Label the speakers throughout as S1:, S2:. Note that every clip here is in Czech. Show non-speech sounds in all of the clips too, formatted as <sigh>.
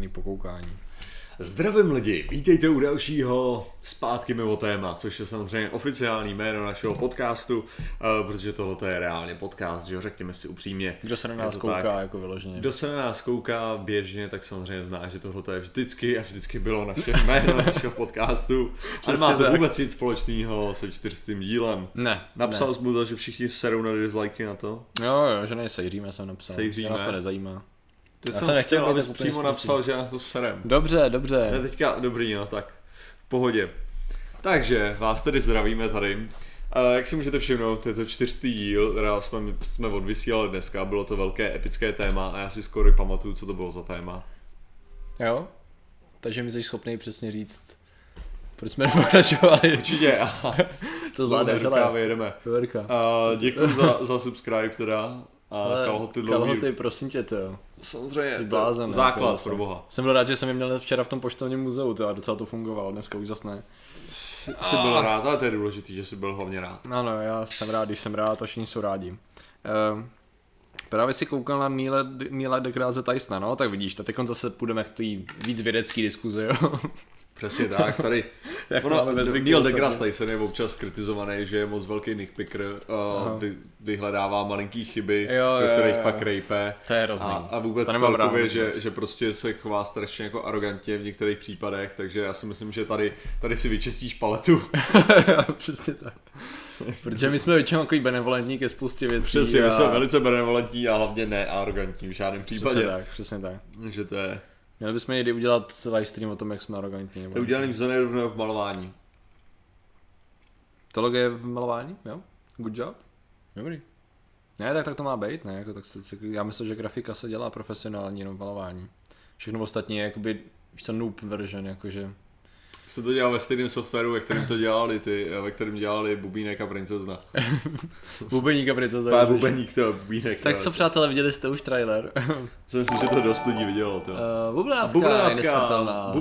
S1: žádný pokoukání.
S2: Zdravím lidi, vítejte u dalšího Zpátky mimo téma, což je samozřejmě oficiální jméno našeho podcastu, uh, protože tohle je reálně podcast, že jo, řekněme si upřímně.
S1: Kdo se na nás kouká
S2: tak.
S1: jako vyloženě?
S2: Kdo se na nás kouká běžně, tak samozřejmě zná, že tohle je vždycky a vždycky bylo naše <laughs> jméno našeho podcastu. A nemá to
S1: tak.
S2: vůbec nic společného se čtyřstým dílem.
S1: Ne,
S2: Napsal
S1: ne.
S2: jsi mu to, že všichni serou na dislikey na to?
S1: Jo, jo, že nejsejříme, jsem napsal.
S2: Sejříme.
S1: Že nás to nezajímá.
S2: Ty
S1: Já
S2: jsem
S1: nechtěl
S2: chtěl, abys přímo
S1: spustý.
S2: napsal, že já to serem.
S1: Dobře, dobře.
S2: teďka dobrý, no, tak v pohodě. Takže vás tedy zdravíme tady. A jak si můžete všimnout, je to čtyřtý díl, teda jsme, jsme odvysílali dneska, bylo to velké epické téma a já si skoro pamatuju, co to bylo za téma.
S1: Jo? Takže mi jsi schopný přesně říct, proč jsme <laughs> nepokračovali.
S2: Určitě, aha, <laughs>
S1: To zvládneš,
S2: rukáve,
S1: ale.
S2: jedeme.
S1: Verka.
S2: A děkuji za, za subscribe teda a
S1: Ale
S2: kalhoty dlouhý.
S1: Kalhoty, prosím tě, to jo.
S2: Samozřejmě,
S1: blázen, ne,
S2: základ pro boha.
S1: Jsem byl rád, že jsem je měl včera v tom poštovním muzeu, to a docela to fungovalo, dneska úžasné.
S2: Jsi jsi byl rád, ale to je důležitý, že jsi byl hlavně rád.
S1: Ano, já jsem rád, když jsem rád a všichni jsou rádi. Uh, právě si koukal na Neila, Neila deGrasse Tysona, no, tak vidíš, tak teď zase půjdeme k té víc vědecký diskuzi, jo.
S2: Přesně tak, tady <laughs>
S1: Jak to
S2: ono, Neil deGrasse Tyson je občas kritizovaný, že je moc velký nitpicker, uh, vy, vyhledává malinký chyby,
S1: Jo,
S2: do
S1: jo,
S2: kterých
S1: jo.
S2: pak rejpe.
S1: To je hrozný.
S2: A, a vůbec
S1: rád
S2: celkově,
S1: vůbec.
S2: že, že prostě se chová strašně jako arrogantně v některých případech, takže já si myslím, že tady, tady si vyčistíš paletu. <laughs>
S1: Přesně tak. <laughs> Protože my jsme většinou takový benevolentní ke spoustě věcí.
S2: Přesně,
S1: a...
S2: my jsme velice benevolentní a hlavně ne arrogantní v žádném
S1: Přesně
S2: případě.
S1: tak, přesně tak.
S2: Takže to je...
S1: Měli bychom někdy udělat livestream o tom, jak jsme arrogantní. Nebo
S2: To je udělaný v zóně rovného v malování.
S1: Teologie v malování, jo? Good job. Dobrý. Ne, tak, tak to má být, ne? Jako, tak se, tak, já myslím, že grafika se dělá profesionálně jenom v malování. Všechno ostatní je jakoby, víš co, noob version, jakože.
S2: Se to dělá ve stejném softwaru, ve kterém to dělali ty, ve kterém dělali Bubínek a Princezna. <laughs>
S1: Bubeník a princezna.
S2: Pár. Bubeník to Bubínek.
S1: Tak
S2: to
S1: co přátelé, viděli jste už trailer? <laughs>
S2: Jsem si, že to dost lidí vidělo. To.
S1: Uh, bubenátka,
S2: Bubenátka,
S1: je nesmrtelná. Je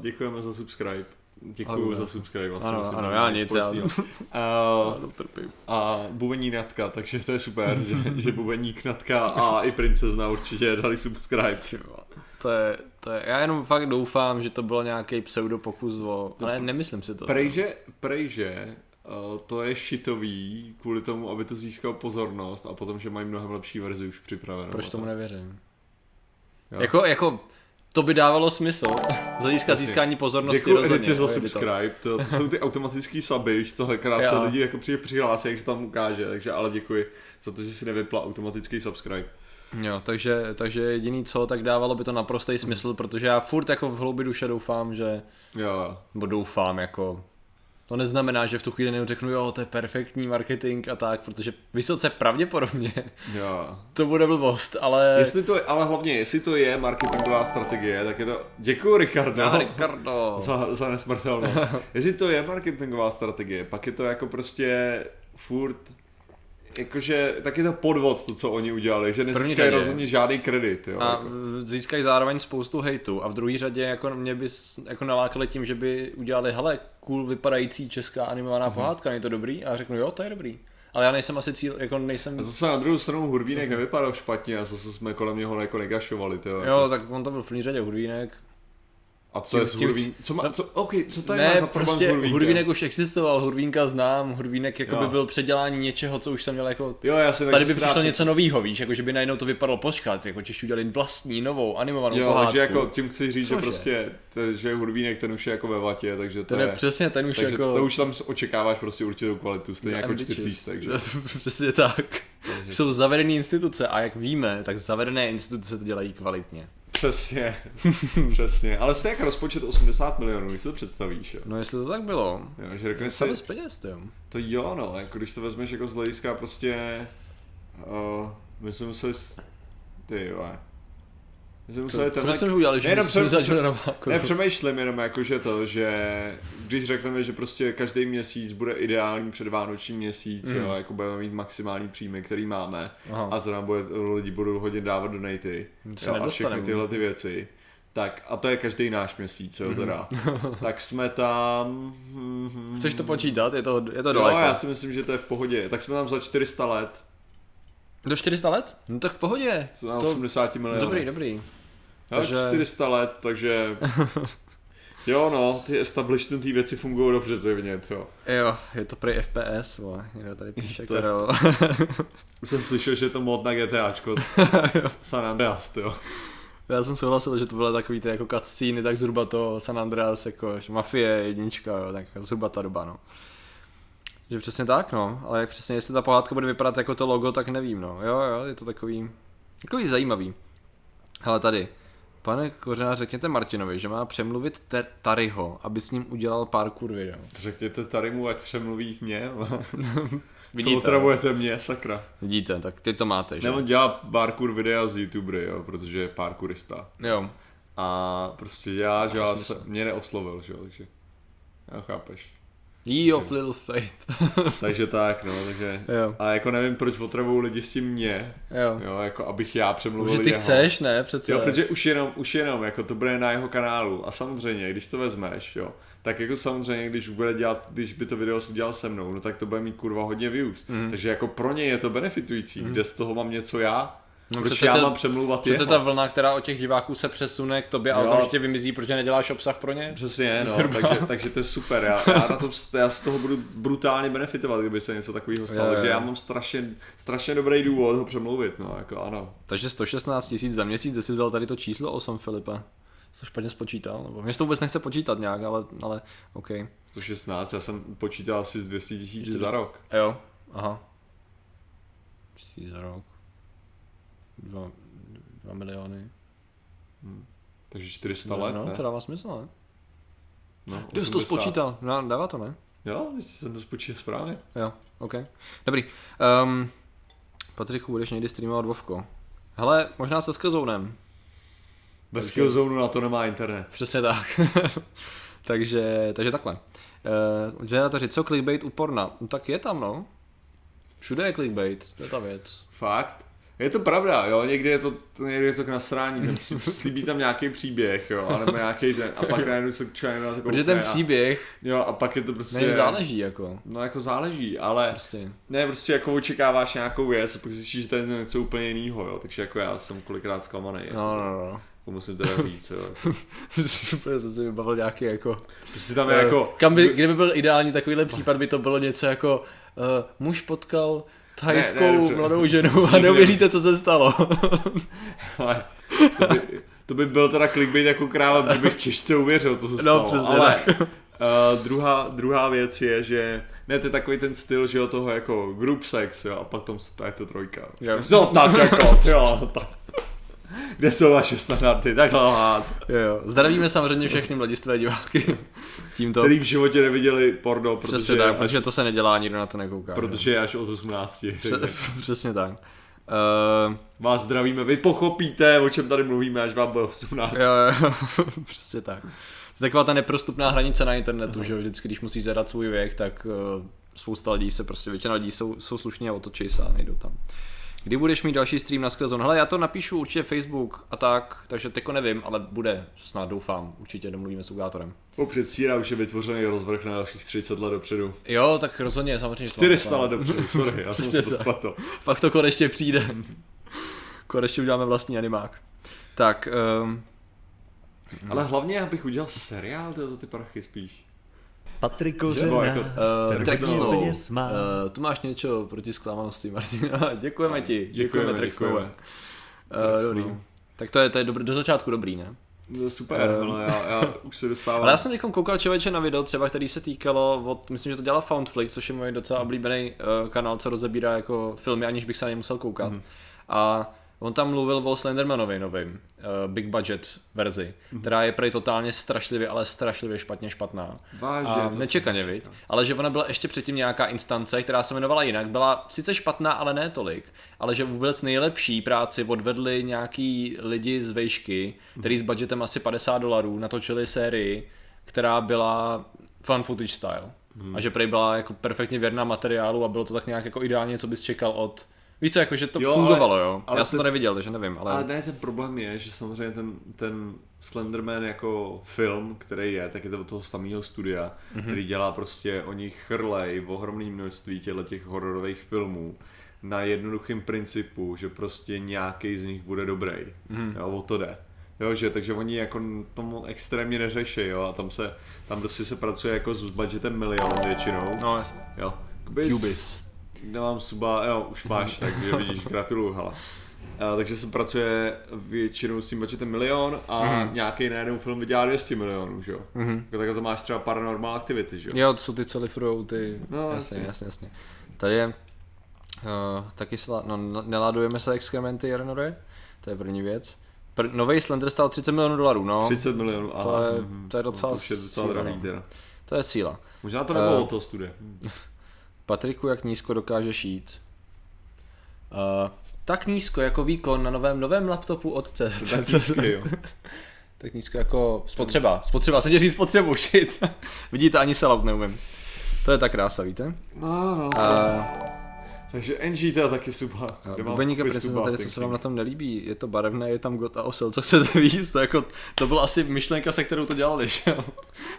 S2: děkujeme za subscribe. Děkuju
S1: Ano.
S2: za subscribe. Vlastně
S1: Ano, ano, já nic, já- <laughs>
S2: A,
S1: No,
S2: a bubení natka, takže to je super, že, že bubeník natka a i princezna určitě dali subscribe.
S1: To je, to je, já jenom fakt doufám, že to bylo nějaký pseudo pokus o, ale nemyslím si to.
S2: Prejže, prejže, uh, to je šitový kvůli tomu, aby to získal pozornost a potom, že mají mnohem lepší verzi už připravenou.
S1: Proč tomu
S2: to-
S1: nevěřím?
S2: Jo.
S1: Jako, jako, to by dávalo smysl. Z hlediska získání pozornosti
S2: Děkuji
S1: rozhodně.
S2: Editě za subscribe, to, to jsou ty <laughs> automatický suby, že tohlekrát se lidi jako přijde přihlásí, jak se tam ukáže, takže ale děkuji za to, že si nevypla automatický subscribe.
S1: Jo, takže, takže jediný co, tak dávalo by to naprostý smysl, protože já furt jako v hloubi duše doufám, že,
S2: Jo,
S1: nebo doufám jako, to neznamená, že v tu chvíli neřeknu, jo, to je perfektní marketing a tak, protože vysoce pravděpodobně
S2: jo. <laughs>
S1: to bude blbost, ale...
S2: Jestli to je, ale hlavně, jestli to je marketingová strategie, tak je to, děkuji Ricardo.
S1: No, Ricardo. <laughs>
S2: za, za nesmrtelnost. <laughs> Jestli to je marketingová strategie, pak je to jako prostě furt jakože, tak je to podvod to, co oni udělali, že
S1: První
S2: nezískají rozhodně žádný kredit, jo.
S1: A
S2: jako.
S1: získají zároveň spoustu hejtu a v druhé řadě jako mě by jako nalákali tím, že by udělali, hele, cool vypadající česká animovaná
S2: Mhm.
S1: pohádka, je to dobrý? A řeknu, jo, to je dobrý. Ale já nejsem asi cíl, jako nejsem...
S2: A zase na druhou stranu Hurvínek nevypadal špatně a zase jsme kolem něho jako negašovali, to
S1: Jo, tak on to byl v první řadě Hurvínek.
S2: A co je s Hurvín... Co má, co, OK, co tady
S1: Ne,
S2: má za problém
S1: prostě
S2: s?
S1: Hurvínek už existoval, Hurvínka znám, Hurvínek jako by byl předělání něčeho, co už jsem měl jako...
S2: Jo, já si
S1: Tady by přišlo
S2: rád-
S1: něco nového, víš, jako že by najednou to vypadalo, počkat, jako Češi udělali vlastní, novou, animovanou
S2: Jo,
S1: pohádku.
S2: takže jako tím chci říct,
S1: Cože?
S2: že prostě, to, že Hurvínek ten už je jako ve vatě, takže to
S1: Ten je
S2: je...
S1: přesně, ten už
S2: takže
S1: jako...
S2: to už tam očekáváš prostě určitou kvalitu, stejně jako
S1: Ambitious.
S2: čtyřlístek, že? <laughs>
S1: Přesně tak. Jsou zavedené instituce a jak víme, tak zavedené instituce to dělají kvalitně.
S2: Přesně, <laughs> přesně. Ale stejně jako rozpočet 80 milionů, když si to představíš, jo.
S1: No jestli to tak bylo.
S2: jo že řekneš si,
S1: z peněz, jo.
S2: to jo, no, jako když to vezmeš jako z hlediska prostě, uh, my jsme museli, ty jo, my jsme museli
S1: Co
S2: tenhle,
S1: jsme udělali, že
S2: Nejenom
S1: jsme začali na válku.
S2: Ne, přemýšlím jenom jako, že to, že když řekneme, že prostě každý měsíc bude ideální předvánoční měsíc, mm. jo, jako budeme mít maximální příjmy, který máme
S1: Aha.
S2: a zrovna bude, lidi budou hodně dávat donaty
S1: To
S2: jo, a všechny tyhle ty věci. Tak, a to je každý náš měsíc, jo, teda. tak jsme tam...
S1: Mhm. <laughs> Chceš to počítat? Je to, je to daleko.
S2: já si myslím, že to je v pohodě. Tak jsme tam za 400 let,
S1: Do 400 let? No tak v pohodě.
S2: na
S1: To-
S2: 80 milionů.
S1: Dobrý, dobrý.
S2: Takže...
S1: Takže-
S2: 400 let, takže... <laughs> Jo no, ty establishmentý věci fungují dobře zjevně, jo.
S1: Jo, je to prý FPS, vole, někdo tady píše, <laughs>
S2: To je- <laughs> jsem slyšel, že je to mod na GTAčko. San Andreas, jo.
S1: Já jsem souhlasil, že to byly takový ty jako cutscény, tak zhruba to San Andreas, jako Mafie jednička, jo, tak zhruba ta doba, no. Že přesně tak, no, ale jak přesně, jestli ta pohádka bude vypadat jako to logo, tak nevím, no. Jo, jo, je to takový, takový zajímavý. Ale tady, pane Kořenář, řekněte Martinovi, že má přemluvit Ter- Taryho, aby s ním udělal parkour video.
S2: Řekněte tady mu, ať přemluví mě. Co <laughs> <laughs>
S1: Vidíte,
S2: otravujete mě, sakra.
S1: Vidíte, tak ty to máte, že?
S2: Ne, on dělá parkour videa z YouTubery, jo, protože je parkourista.
S1: Jo,
S2: A prostě dělá, že já se, mě neoslovil, že jo, takže... Já chápeš.
S1: Ye of Little Faith. <laughs>
S2: Takže tak, no, takže...
S1: jo,
S2: A jako nevím, proč otravují lidi s tím mě,
S1: jo.
S2: jo, jako abych já přemluvil
S1: Že ty
S2: jeho.
S1: chceš, ne, přece.
S2: Jo, protože už jenom, už jenom, jako to bude na jeho kanálu a samozřejmě, když to vezmeš, jo, tak jako samozřejmě, když bude dělat, když by to video dělal se mnou, no tak to bude mít kurva hodně views.
S1: Mhm.
S2: Takže jako pro něj je to benefitující, kde z toho mám něco já,
S1: No,
S2: proč já mám přemluvat
S1: Přece
S2: jeho.
S1: ta vlna, která od těch diváků se přesune k tobě a
S2: Jo.
S1: okamžitě vymizí, protože neděláš obsah pro ně?
S2: Přesně, no, takže, takže to je super, já, já, na tom, já z toho budu brutálně benefitovat, kdyby se něco takového stalo,
S1: Jo, jo,
S2: takže já mám strašně, strašně dobrý důvod ho přemluvit, no, jako ano.
S1: Takže 116 tisíc za měsíc, kde jsi vzal tady to číslo 8, Filipe? Jsi to špatně spočítal? Nebo mě to vůbec nechce počítat nějak, ale, ale OK.
S2: 116, já jsem počítal asi z 200 tisíc za rok.
S1: Jo, aha. Tisíc za rok. Dva, dva miliony.
S2: Takže 400
S1: No,
S2: let,
S1: no,
S2: ne?
S1: to dává smysl, ne?
S2: No,
S1: Ty jsi to
S2: 80.
S1: spočítal, no, dává to, ne?
S2: Jo, jsem to spočítal správně.
S1: Jo, OK. Dobrý. Um, Patriku, budeš někdy streamovat Vovko? Hele, možná se Skillzonem.
S2: Bez
S1: Takže-
S2: Killzone na to nemá internet.
S1: Přesně tak. <laughs> takže, takže takhle. Uh, Generatoři, co clickbait u porna? No tak je tam, no. Všude je clickbait, to je ta věc.
S2: Fakt? Je to pravda, jo, někdy je to, někdy je to k nasrání, ten <laughs> slíbí tam nějaký příběh, jo, anebo nějaký ten, a pak <laughs> najednou se člověk na to
S1: Protože ten
S2: a-
S1: příběh,
S2: Jo, a pak je to prostě...
S1: nevím, záleží jako.
S2: No jako záleží, ale
S1: Prostě.
S2: ne, prostě jako očekáváš nějakou věc, pak zjistíš, že to je něco úplně jiného, jo, takže jako já jsem kolikrát zklamaný, jako,
S1: No, no, no.
S2: to musím teda říct, jo. <laughs>
S1: Super, jsem si vybavil nějaký jako...
S2: Prostě tam je
S1: eh,
S2: jako,
S1: Kam by, kdyby byl ideální takovýhle případ, by to bylo něco jako uh, muž potkal thajskou
S2: Ne, ne, dobře.
S1: mladou ženu a neuvěříte, co se stalo. <laughs>
S2: ale, to, by, to by byl teda clickbait jako kráva, kdybych Češce uvěřil, co se
S1: No,
S2: stalo,
S1: přesně
S2: ale uh, druhá, druhá věc je, že ne, to je takový ten styl, že jo, toho jako group sex, jo, a pak tam je to trojka.
S1: Jo.
S2: Jo, tak jako, jo, tak. Kde jsou vaše standardy, takhle lhát.
S1: Jo. Zdravíme samozřejmě všechny mladistvé diváky. <laughs> Tímto.
S2: Který v životě neviděli porno, protože,
S1: Přesně tak,
S2: až,
S1: protože to se nedělá, nikdo na to nekouká. že?
S2: protože je až od 18.
S1: Pře-
S2: takže <laughs>
S1: přesně tak. Uh,
S2: Vás zdravíme, vy pochopíte, o čem tady mluvíme, až vám bude 18.
S1: jo, jo, <laughs> přesně tak. To je taková ta neprostupná hranice na internetu, že jo, vždycky, když musíš zadat svůj věk, tak uh, spousta lidí se prostě, většina lidí jsou, jsou slušní a otočí se a nejdou tam. Kdy budeš mít další stream na Skillzone? Hele, já to napíšu určitě Facebook a tak, takže teko nevím, ale bude, snad doufám, určitě domluvíme s Ugátorem.
S2: Po předstírá už je vytvořený rozvrh na dalších 30 let dopředu.
S1: Jo, tak rozhodně, samozřejmě. to
S2: 400
S1: mám
S2: let dopředu, sorry, já jsem <laughs> se to spletl.
S1: Pak to konečně přijde. <laughs> konečně uděláme vlastní animák. Tak, um,
S2: Ale hlavně, abych udělal seriál tyhle ty prachy spíš.
S3: Patrik Kořenář,
S2: jako,
S1: uh,
S3: smál.
S1: Uh, tu máš něco proti zklamanosti, Martin. <laughs> děkujeme ti, děkujeme,
S2: Děkujeme,
S1: Track Snow.
S2: děkujeme.
S1: Uh, dobrý. Tak to je, to je dobrý, do začátku dobrý, ne?
S2: No, super,
S1: Ehm.
S2: ale já, já už se dostávám. <laughs>
S1: Ale já jsem teď koukal člověče na video, třeba který se týkalo, od, myslím, že to dělala Foundflick, což je můj docela oblíbený uh, kanál, co rozebírá jako filmy, aniž bych se na ně musel koukat.
S2: Mhm.
S1: A on tam mluvil o Slendermanovi novým, uh, big budget verzi,
S2: Mhm.
S1: která je prej totálně strašlivě, ale strašlivě špatně špatná.
S2: Vážně,
S1: A
S2: to
S1: nečekaně, viď? Ale že ona byla ještě předtím nějaká instance, která se jmenovala jinak. Byla sice špatná, ale ne tolik. Ale že vůbec nejlepší práci odvedli nějaký lidi z vejšky, který s budgetem asi 50 dolarů natočili sérii, která byla fan footage style.
S2: Hmm.
S1: A že prej byla jako perfektně věrná materiálu a bylo to tak nějak jako ideálně, co bys čekal od... Víš co, jako že to
S2: Jo,
S1: jo,
S2: ale-
S1: fungovalo, jo.
S2: ale
S1: Já jsem to neviděl, takže nevím, ale...
S2: Ale ne, ten problém je, že samozřejmě ten, ten Slenderman jako film, který je, tak je to od toho samého studia,
S1: Mhm.
S2: mm-hmm. který dělá prostě o nich chrlej v ohromném množství těchto těch hororových filmů na jednoduchém principu, že prostě nějaký z nich bude dobrý. Mm-hmm. Jo, o to jde. Jo, že, takže oni jako tomu extrémně neřeší, jo, a tam se, tam prostě se pracuje jako s budgetem milion většinou.
S1: No, jasně.
S2: Jo. Kubis. Nemám suba, jo, už máš, takže vidíš, gratuluju, hala. A, takže se pracuje většinou s tím budgetem milion a
S1: Mhm.
S2: mm. nějaký na jeden film vydělá 200 milionů, že jo.
S1: Mhm.
S2: Jako takhle to máš třeba paranormal activity, že jo.
S1: Jo, to jsou ty, co lifrujou ty...
S2: No,
S1: jasně,
S2: jasně.
S1: jasně, jasně. Tady je... Uh, taky sla... no, n- neládujeme se exkrementy, Jarnore. To je první věc. Pr- nový Slender stál 30 milionů dolarů, no.
S2: 30 milionů, aha.
S1: To je-
S2: mhm.
S1: to je docela
S2: to je docela
S1: síla,
S2: drahý
S1: no. To je síla.
S2: Možná to nebylo
S1: Eh.
S2: od toho studia. <laughs>
S1: Patriku, jak nízko dokážeš jít? Uh, tak nízko jako výkon na novém novém laptopu od CZ.
S2: Tak nízký, jo.
S1: tak nízko jako spotřeba. Spotřeba, jsem tě říct spotřebu, shit. <laughs> Vidíte, ani sellout neumím. To je ta krása, víte?
S2: No, no, to...
S1: Uh,
S2: Takže NG to je taky suba.
S1: Bubeníka prezentace, tady co se vám na tom nelíbí, je to barevné, je tam got a osel, co chcete víc, to, jako, to byla asi myšlenka, se kterou to dělali, že jo?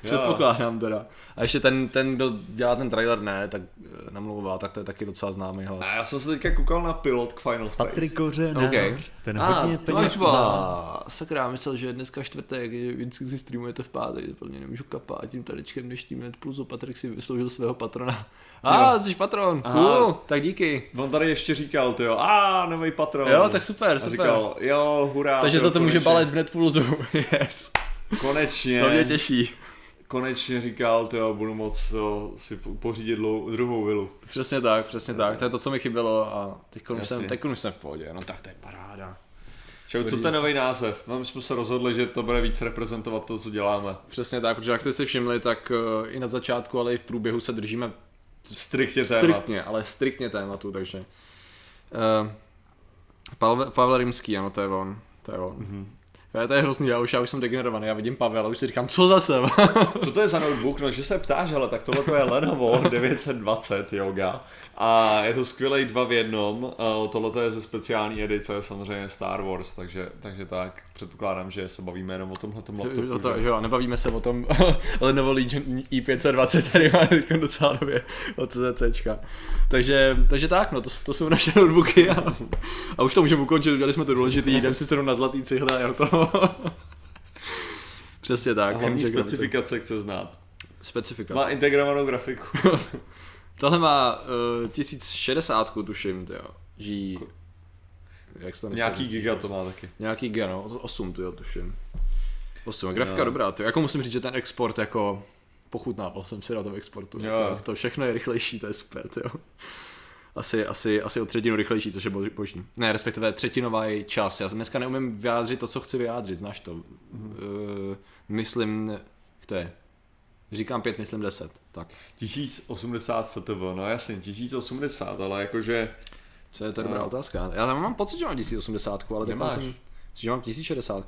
S1: Předpokládám teda. A ještě ten, ten, kdo dělá ten trailer, ne, tak eh, namlouvá, tak to je taky docela známý hlas.
S2: A já jsem se teďka koukal na pilot k Final Space.
S3: Patrik Kořenář,
S1: Okay.
S3: ten
S1: A,
S3: hodně peněz má.
S1: Sakra, myslel, že je dneska čtvrtek, že vždycky si streamujete v pátek, plně nemůžu kapát tím tadečkem dnešním Net Plusu, Patrik si vysloužil svého patrona. A, jsi patron,
S2: Aha.
S1: cool, tak díky.
S2: On tady ještě říkal, ty jo, a nový patron.
S1: Jo, tak super,
S2: A
S1: super.
S2: říkal, jo, hurá.
S1: Takže
S2: tyjo,
S1: za to může
S2: konečně.
S1: balet v Netpulzu, <laughs> yes.
S2: Konečně.
S1: To mě těší.
S2: Konečně říkal, ty jo, budu moc to, si po- pořídit dlou, druhou vilu.
S1: Přesně tak, přesně tak, to je to, co mi chybělo a teď už, jsem, teď už jsem v pohodě, no tak to je paráda.
S2: Čau, co ten
S1: si.
S2: nový název? No, my jsme se rozhodli, že to bude víc reprezentovat to, co děláme.
S1: Přesně tak, protože jak jste si všimli, tak uh, i na začátku, ale i v průběhu se držíme
S2: Striktně témat.
S1: striktně, ale striktně tématu, takže. Uh, Pavel, Pavel Rimský, ano, to je on. To je on.
S2: Mhm. <laughs>
S1: Mm-hmm. To je hrozný, já už, já už jsem degenerovaný, já vidím Pavel a už si říkám, co zase?
S2: Co to je za notebook? No, že se ptáš, ale tak tohle to je Lenovo <laughs> 920 Yoga a je to skvělý dva v jednom. Tohle je ze speciální edice, samozřejmě Star Wars, takže, takže tak předpokládám, že se bavíme jenom o tomhle laptopu.
S1: to,
S2: že?
S1: jo, nebavíme se o tom <laughs> Lenovo Legion i520, který má teď docela nově od CZCčka. Takže, takže tak, no, to, to jsou naše notebooky a, a už to můžeme ukončit, udělali jsme to důležitý, jdem si sednout na zlatý cihle a to. <laughs> Přesně tak.
S2: A hlavní specifikace chce znát.
S1: Specifikace.
S2: Má integrovanou grafiku. <laughs>
S1: Tohle má uh, 1060, tuším, jo. G... Jak se to
S2: Nějaký giga to má taky.
S1: Nějaký G, no, 8 tu jo, tuším. 8, grafika
S2: Jo.
S1: dobrá, to jako musím říct, že ten export jako pochutnával jsem si na tom exportu.
S2: Jo.
S1: Jako, to všechno je rychlejší, to je super, jo. Asi, asi, asi o třetinu rychlejší, což je bož- boží. Ne, respektive třetinový čas. Já dneska neumím vyjádřit to, co chci vyjádřit, znáš to.
S2: Mhm.
S1: Uh, myslím, jak to je? Říkám 5, myslím 10. Tak.
S2: 1080 FTV, no jasně, 1080, ale jakože
S1: Co je to dobrá
S2: No.
S1: otázka. Já tam mám pocit, že mám 1080, ale teď
S2: Nemáš.
S1: jsem, že mám 1060,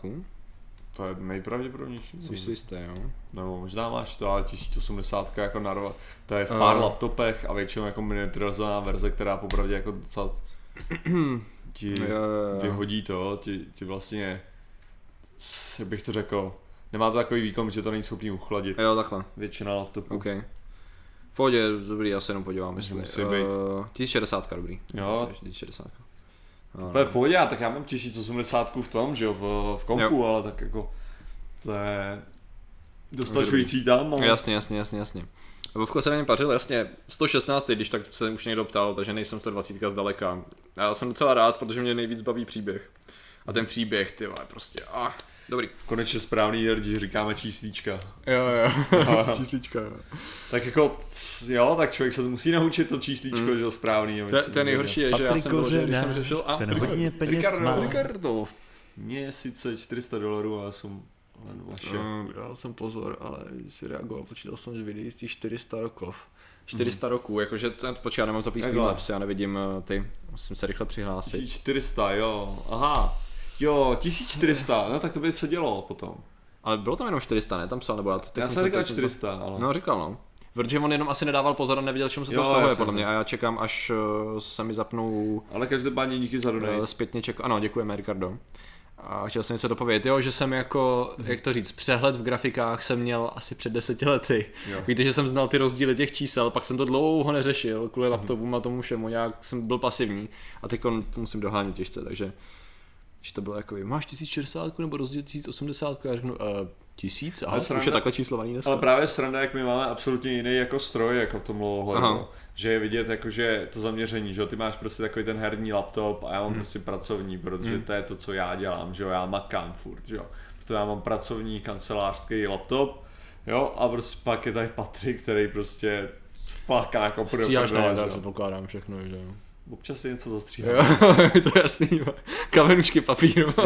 S2: to je nejpravděpodobnější.
S1: jsi si jistý, jo.
S2: Nebo možná máš to, ale 1080 jako narva, to je v pár
S1: Eh.
S2: laptopech a většinou jako miniaturizovaná verze, která popravdě jako docela <clears throat> ti
S1: Jo, jo, jo.
S2: vyhodí to, ti, ti vlastně, jak bych to řekl, nemá to takový výkon, že to není schopný uchladit.
S1: Jo, takhle,
S2: Většina laptopů.
S1: OK. V pohodě, dobrý, já se jenom podívám, jestli.
S2: Musí
S1: eh,
S2: být.
S1: 1060, dobrý.
S2: Jo.
S1: 1060. No,
S2: To je v pohodě, a tak já mám 1080 v tom, že jo, v, v kompu, jo. ale tak jako to je dostačující tam. Ale...
S1: Jasně, jasně, jasně, jasně. Vovko se na něm pařil, jasně, 116, když tak se už někdo ptal, takže nejsem 120 zdaleka. Já jsem docela rád, protože mě nejvíc baví příběh. A ten příběh, ty vole, prostě, ah, dobrý.
S2: Konečně správný, když říkáme číslíčka.
S1: Jo, jo, <laughs> číslička, jo.
S2: Tak jako, jo, tak člověk se to musí naučit to číslíčko, mm. že jo, správný.
S1: To, je nejhorší je, že já jsem byl, že když jsem řešil, a
S3: ten hodně peněz
S2: Ricardo,
S3: má.
S1: Ricardo.
S2: Mně je sice 400 dolarů, ale jsem len vaše.
S1: No, dal jsem pozor, ale si reagoval, počítal jsem, že videí z těch 400 rokov. 400 roků, jakože, to- počkej, já nemám
S2: Takhle.
S1: Streamlabs, já nevidím eh, ty, musím se rychle přihlásit.
S2: 1400, jo, aha. Jo, 1400, no tak to by se dělo potom.
S1: Ale bylo tam jenom 400, ne? Tam psal, nebo já to
S2: Já
S1: jsem
S2: jsem
S1: se-
S2: říkal
S1: teď jsem-
S2: 400, ale...
S1: No, říkal, no. Protože on jenom asi nedával pozor a nevěděl, čemu se to
S2: Jo,
S1: vztahuje,
S2: jasně,
S1: podle mě. A já čekám, až eh, se mi zapnou
S2: Ale každopádně díky za donate.
S1: uh, zpětně ček... Ano, děkujeme, Ricardo. A chtěl jsem něco dopovědět, jo, že jsem jako, jak to říct, přehled v grafikách jsem měl asi před deseti lety.
S2: Jo.
S1: Víte, že jsem znal ty rozdíly těch čísel, pak jsem to dlouho neřešil, kvůli laptopům a tomu všemu, nějak jsem byl pasivní a teď to musím dohánět těžce, takže že to bylo jako, máš 1060 nebo rozdíl 1080, já řeknu, uh, tisíc, aha,
S2: Ale
S1: už
S2: sranda-
S1: je takhle číslovaný dneska.
S2: Ale právě sranda, jak my máme absolutně jiný jako stroj, jako v tom ohledu,
S1: Aha.
S2: no. že je vidět jako, že to zaměření, že ty máš prostě takový ten herní laptop a já mám
S1: Hmm.
S2: prostě pracovní, protože to je to, co já dělám, že jo, já makám furt, že jo, protože já mám pracovní kancelářský laptop, jo, a prostě pak je tady Patrik, který prostě fakt jako
S1: na
S2: že
S1: to, předpokládám všechno, že jo.
S2: Občas si něco zastříhá.
S1: Jo, <laughs> je to jasný, kamenušky papíru. <laughs>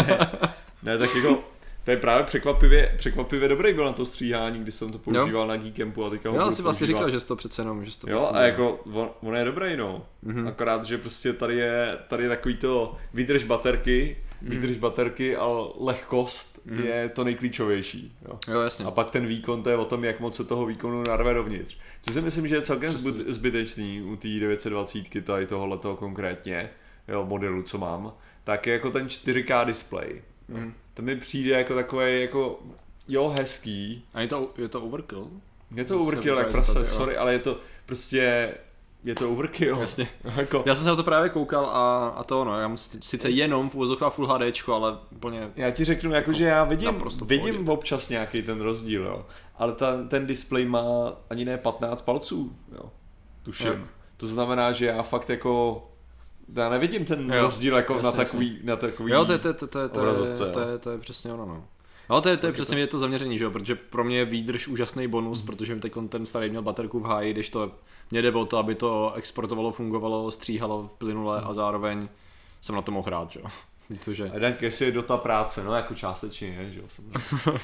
S2: Ne, tak jako, to je právě překvapivě, překvapivě dobrý byl na to stříhání, když jsem to používal na Geekampu a teďka ho
S1: Já si vlastně říkal, že jsi to přece jenom, že jsi to
S2: Jo,
S1: prostě
S2: a jako on, on je dobrý, no.
S1: Mhm.
S2: Mm-hmm. Akorát, že prostě tady je, tady je takový to výdrž baterky,
S1: Mhm.
S2: výdrž baterky a lehkost mm-hmm. je to nejklíčovější. Jo.
S1: Jo, jasně.
S2: A pak ten výkon, to je o tom, jak moc se toho výkonu narve dovnitř. Co si myslím, že je celkem zbyt, zbytečný u té 920 tady tohohletoho konkrétně, jo, modelu, co mám, tak je jako ten 4K display. Mm. To mi přijde jako takový jako, jo, hezký,
S1: A je to, je to overkill?
S2: je to overkill, jak prase, sorry, ale je to prostě, je to overkill.
S1: Jasně. <laughs>
S2: jako,
S1: Já jsem se na to právě koukal a, a to no, já mám si- sice jenom v úvozovkách Full HD, ale úplně
S2: já ti řeknu, jako, že já vidím, vidím občas nějaký ten rozdíl, jo. Ale ta, ten display má ani ne 15 palců, jo. Tuším.
S1: Jak?
S2: To znamená, že já fakt jako, já nevidím ten
S1: Jo,
S2: rozdíl jako
S1: jasně,
S2: na takový, na takový
S1: Jo, to je, to, je- to, je- to, je- to, je, to, je, to je přesně ono, no. No, to je, to je přesně je to zaměření, že jo, protože pro mě je výdrž úžasný bonus, protože teď ten starý měl baterku v háji, když to mě jde o to, aby to exportovalo, fungovalo, stříhalo plynule a zároveň jsem na to mohl hrát, že jo. <laughs>
S2: A Dank, jestli je do ta práce, no jako částečně je, že jo.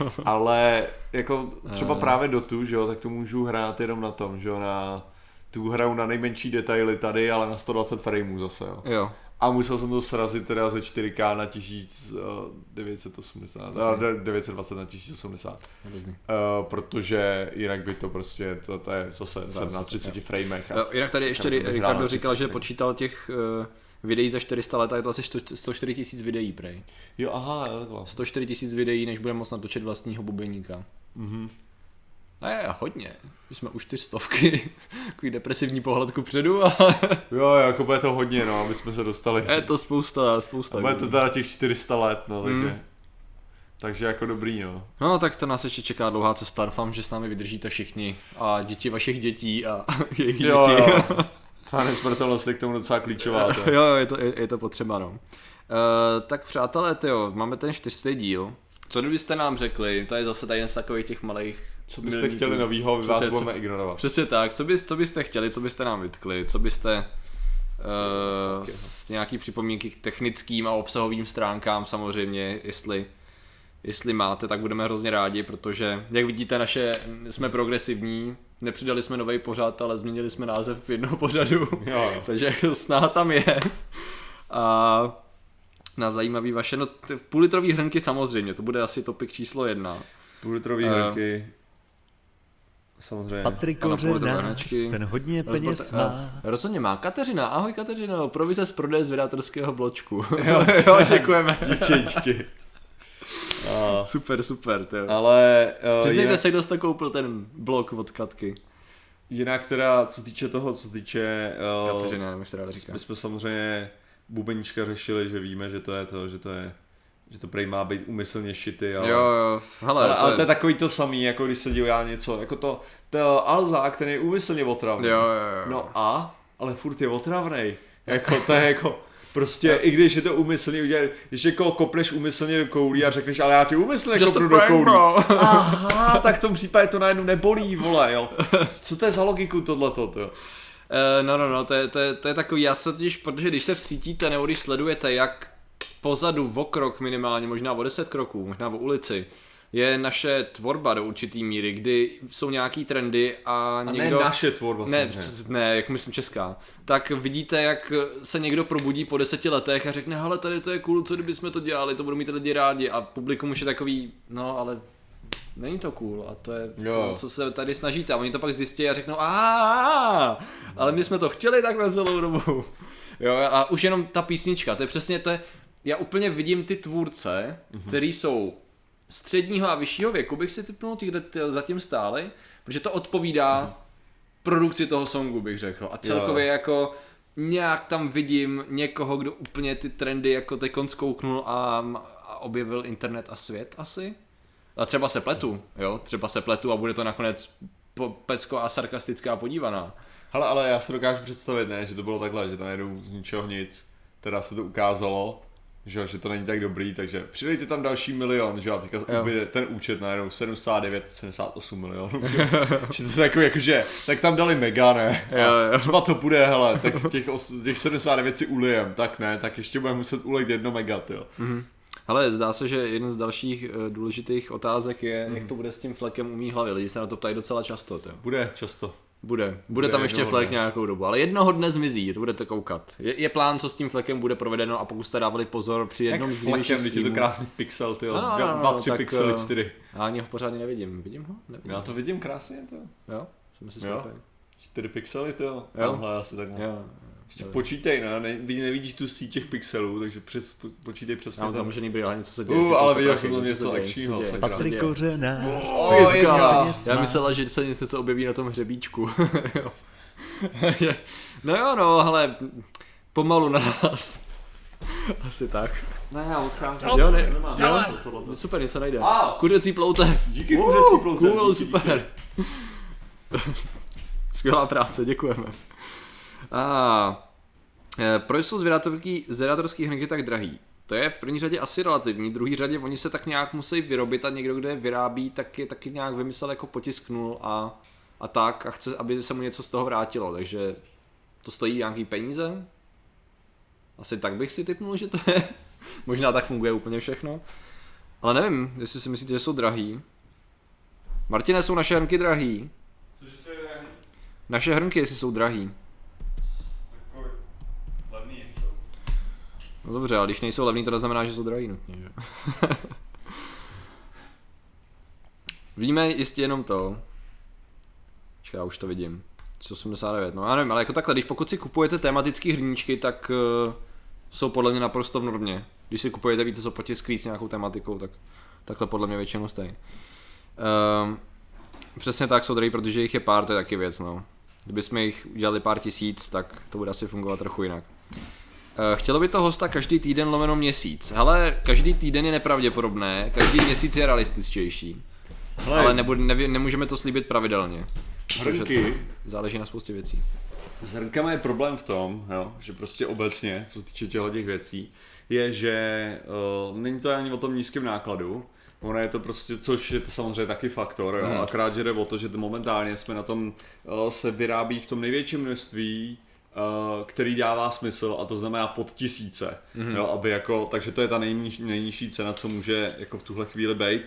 S2: <laughs> Ale jako třeba
S1: Eh.
S2: právě do tu, že jo, tak to můžu hrát jenom na tom, že jo, na tu hraju na nejmenší detaily tady, ale na 120 frameů zase, jo.
S1: jo,
S2: A musel jsem to srazit teda ze 4K na 1980,
S1: Ok.
S2: okay. 920 na 1080,
S1: různý.
S2: uh, protože jinak by to prostě, to, to je zase jsem na 30 framech. a
S1: Jo, jinak tady ještě Ricardo říkal,
S2: 30
S1: že počítal těch uh, videí za 400 let a je to asi 100 104 tisíc videí, prej.
S2: Jo, aha, jo, takhle.
S1: 104 tisíc videí, než budeme moct natočit vlastního bubeníka.
S2: Mhm.
S1: A je hodně. My jsme už čtyřstovky. <laughs> Takový depresivní pohled ku předu, ale <laughs>
S2: Jo, jako bude to hodně, no, aby jsme se dostali.
S1: je to spousta, spousta.
S2: A bude to teda těch 400 let, no, takže...
S1: Mm.
S2: Takže jako dobrý, no.
S1: No tak to nás ještě čeká dlouhá cesta. Doufám, že s námi vydržíte všichni. A děti vašich dětí a <laughs> jejich děti.
S2: Jo, jo. Ta nesmrtelnost je k tomu docela klíčová. To.
S1: jo, jo, je to, je, je to potřeba, no. Uh, tak přátelé, tyjo, máme ten čtyřstý díl. Co kdybyste nám řekli, to je zase tady jen z takových těch malých
S2: Co byste
S1: milníků.
S2: chtěli novýho, my vás budeme ignorovat.
S1: Přesně tak, co, by, co byste chtěli, co byste nám vytkli, co byste uh, nějaký připomínky k technickým a obsahovým stránkám samozřejmě, jestli, jestli máte, tak budeme hrozně rádi, protože jak vidíte, naše, jsme progresivní, nepřidali jsme nový pořad, ale změnili jsme název jednoho pořadu,
S2: Jo, <laughs>
S1: takže snaha tam je. A na zajímavý vaše, no půlitrový hrnky samozřejmě, to bude asi topik číslo jedna.
S2: Půlitrový
S1: Eh.
S2: hrnky. Samozřejmě.
S3: Patrik ten hodně peněz
S1: Rozbor-
S3: má.
S1: Rozhodně má. Kateřina, ahoj Kateřino, provize z prodeje z vydátorského bločku. jo, <laughs> jo, děkujeme.
S2: Díky, díky. <laughs> A,
S1: super, super, to
S2: ale uh,
S1: Přiznejte
S2: jinak,
S1: se, kdo jste koupil ten blok od Katky.
S2: jinak teda, co týče toho, co týče... Uh,
S1: Kateřina, nevím, jak se ráda říká.
S2: my jsme samozřejmě Bubenička řešili, že víme, že to je to, že to je že to prej má být umyslně šity, ale,
S1: Jo, jo, hele,
S2: ale,
S1: to,
S2: ale
S1: je,
S2: to je takový to samý, jako když se dělá něco, jako to, to Alza, který je úmyslně otravný.
S1: Jo, jo, jo.
S2: No a, ale furt je otravnej. Jako to je jako, prostě i když je to úmyslně udělat, když někoho kopneš úmyslně do koulí a řekneš, ale já tě úmyslně
S1: Just
S2: kopnu do koulí.
S1: bro.
S2: Aha, tak v tom případě to najednou nebolí, vole, jo. Co to je za logiku tohleto, to?
S1: Eh, no, no, no, to je, to, je, to je takový, já se totiž, protože když se vcítíte nebo když sledujete, jak pozadu o krok minimálně, možná o 10 kroků, možná o ulici, je naše tvorba do určitý míry, kdy jsou nějaký trendy a,
S2: A
S1: někdo...
S2: ne naše tvorba
S1: Ne, ne, jak myslím česká. Tak vidíte, jak se někdo probudí po deseti letech a řekne, hele, tady to je cool, co kdyby jsme to dělali, to budou mít lidi rádi a publikum už je takový, no ale není to cool a to je,
S2: Jo.
S1: jo. co se tady snažíte a oni to pak zjistí a řeknou, a ale my jsme to chtěli takhle celou dobu. <laughs> Jo, a už jenom ta písnička, to je přesně to, je, já úplně vidím ty tvůrce, mm-hmm. který jsou středního a vyššího věku, bych si typnul, ty, kde ty zatím stály, protože to odpovídá produkci toho songu, bych řekl. A celkově jako nějak tam vidím někoho, kdo úplně ty trendy jako teď zkouknul a, a objevil internet a svět asi. A třeba se pletu, jo, třeba se pletu a bude to nakonec pecko a sarkastická podívaná.
S2: Hele, ale já si dokážu představit, ne, že to bylo takhle, že to najednou z ničeho nic. Teda se to ukázalo, že, že to není tak dobrý, takže přidejte tam další milion, že a teďka
S1: Jo.
S2: ten účet najednou 79, 78 milionů, že, že to je takový jakože, tak tam dali mega, ne,
S1: Jo, jo.
S2: třeba to bude, hele, tak těch, os, těch 79 si ulijem, tak ne, tak ještě budeme muset ulejt jedno mega, jo.
S1: Ale zdá se, že jeden z dalších eh, důležitých otázek je, jak to bude s tím flekem umí hlavy. Lidi se na to ptají docela často. Tyjo.
S2: Bude často.
S1: Bude. Bude,
S2: Bude
S1: tam ještě flek nějakou dobu, ale jednoho dne zmizí, to budete koukat. Je, je plán, co s tím flekem bude provedeno a pokud jste dávali pozor při jednom z
S2: Jak flekem,
S1: dřívějších
S2: když je to krásný pixel, ty jo, dva,
S1: ano,
S2: dva, tři
S1: tak,
S2: pixely,
S1: eh,
S2: čtyři.
S1: Já ani ho pořádně nevidím. Vidím ho? Nevidím.
S2: Já to vidím krásně, to.
S1: Jo? Jsem si slepej.
S2: Čtyři pixely, to jo.
S1: Jo.
S2: Tamhle asi takhle.
S1: Jo.
S2: Prostě počítej, no, ne, vy nevidíš tu síť těch pixelů, takže přes, po- počítej přesně
S1: Já mám
S2: tam.
S1: zamožený brýle, něco se děje.
S2: Uh, ale viděl jsem tam něco
S1: se
S3: Patrik
S1: děje.
S3: Kořená.
S1: O,
S2: Jitka.
S1: Jitka. Já myslela, že se něco objeví na tom hřebíčku. Jo. <laughs> no jo, no, ale pomalu na nás. <laughs> Asi tak.
S2: Ne, já odcházím.
S1: Jo, ne,
S2: nemám.
S1: jo,
S2: Nemám to, tohle.
S1: super, něco najde.
S2: A.
S1: Kuřecí ploutev.
S2: Díky
S1: Uh,
S2: kuřecí ploutev,
S1: Cool,
S2: díky,
S1: super. <laughs> Skvělá práce, děkujeme. A eh, proč jsou zvědátorský, hrnky tak drahý? To je v první řadě asi relativní, v druhé řadě oni se tak nějak musí vyrobit a někdo, kdo je vyrábí, tak je taky nějak vymyslel jako potisknul a, a tak a chce, aby se mu něco z toho vrátilo, takže to stojí nějaký peníze? Asi tak bych si typnul, že to je. <laughs> Možná tak funguje úplně všechno. Ale nevím, jestli si myslíte, že jsou drahý. Martine, jsou naše hrnky drahý?
S2: Cože se je
S1: Naše hrnky, jestli jsou drahý. No dobře, ale když nejsou levný, to neznamená, že jsou drahý nutně, že? <laughs> Víme jistě jenom to. Počkej, já už to vidím. 189, no já nevím, ale jako takhle, když pokud si kupujete tematické hrníčky, tak uh, jsou podle mě naprosto v normě. Když si kupujete, víte co, potisklý s nějakou tematikou, tak takhle podle mě většinou stojí. Um, přesně tak jsou drahý, protože jich je pár, to je taky věc, no. Kdybychom jich udělali pár tisíc, tak to bude asi fungovat trochu jinak. Eh, Chtělo by to hosta každý týden lomeno měsíc. Hele, každý týden je nepravděpodobné, každý měsíc je realističtější.
S2: Hele,
S1: Ale nebude, nevě, nemůžeme to slíbit pravidelně.
S2: hrnky,
S1: záleží na spoustě věcí.
S2: S hrnkama je problém v tom, jo, že prostě obecně, co se týče těchto těch věcí, je, že uh, není to ani o tom nízkém nákladu, Ono je to prostě, což je to samozřejmě taky faktor, jo.
S1: Hmm.
S2: akorát, že jde o to, že momentálně jsme na tom, uh, se vyrábí v tom největším množství, který dává smysl a to znamená pod tisíce,
S1: Mhm.
S2: jo, aby jako, takže to je ta nejniž, nejnižší cena, co může jako v tuhle chvíli být.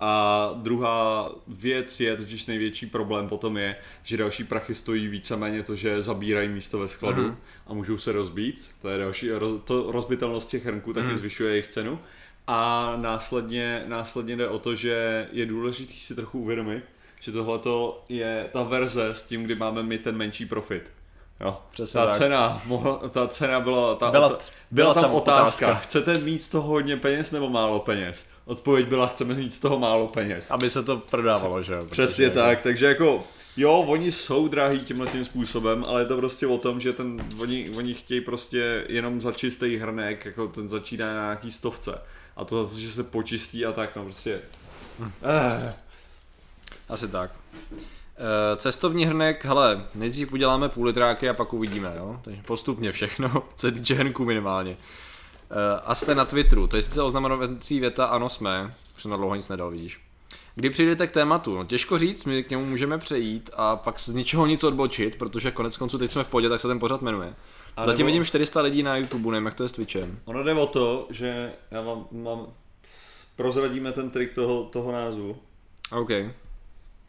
S2: A druhá věc je, totiž největší problém potom je, že další prachy stojí víceméně to, že zabírají místo ve skladu
S1: Mhm.
S2: a můžou se rozbít. To je další, to rozbitelnost těch hrnků taky
S1: Mhm.
S2: zvyšuje jejich cenu. A následně, následně jde o to, že je důležité si trochu uvědomit, že tohle je ta verze s tím, kdy máme my ten menší profit. Jo,
S1: Přesně
S2: ta
S1: tak.
S2: cena, mohla, ta cena byla, ta,
S1: Byla-
S2: byla,
S1: byla
S2: tam
S1: tam
S2: otázka.
S1: otázka.
S2: Chcete mít z toho hodně peněz nebo málo peněz? Odpověď byla, chceme mít z toho málo peněz.
S1: Aby se to prodávalo, že jo?
S2: Přesně
S1: Protože-
S2: tak, takže jako jo, oni jsou drahý tímhle tím způsobem, ale je to prostě o tom, že ten, oni, oni chtějí prostě jenom za čistý hrnek, jako ten začíná na nějaký stovce. A to zase, že se počistí a tak, no prostě. Eh,
S1: Asi tak. Eh, Cestovní hrnek, hele, nejdřív uděláme půl litráky a pak uvidíme, jo? Takže postupně všechno, co <laughs> se týče hrnků minimálně. Eh, A jste na Twitteru, to je sice oznamenací věta, ano jsme, už jsem na dlouho nic nedal, vidíš. Kdy přijdete k tématu? No, těžko říct, my k němu můžeme přejít a pak z ničeho nic odbočit, protože konec konců teď jsme v podě, tak se ten pořad jmenuje.
S2: A
S1: Zatím
S2: nebo-
S1: vidím 400 lidí na YouTube, nevím jak to je s Twitchem.
S2: ono jde o to, že já mám, mám prozradíme ten trik toho, toho názvu.
S1: OK.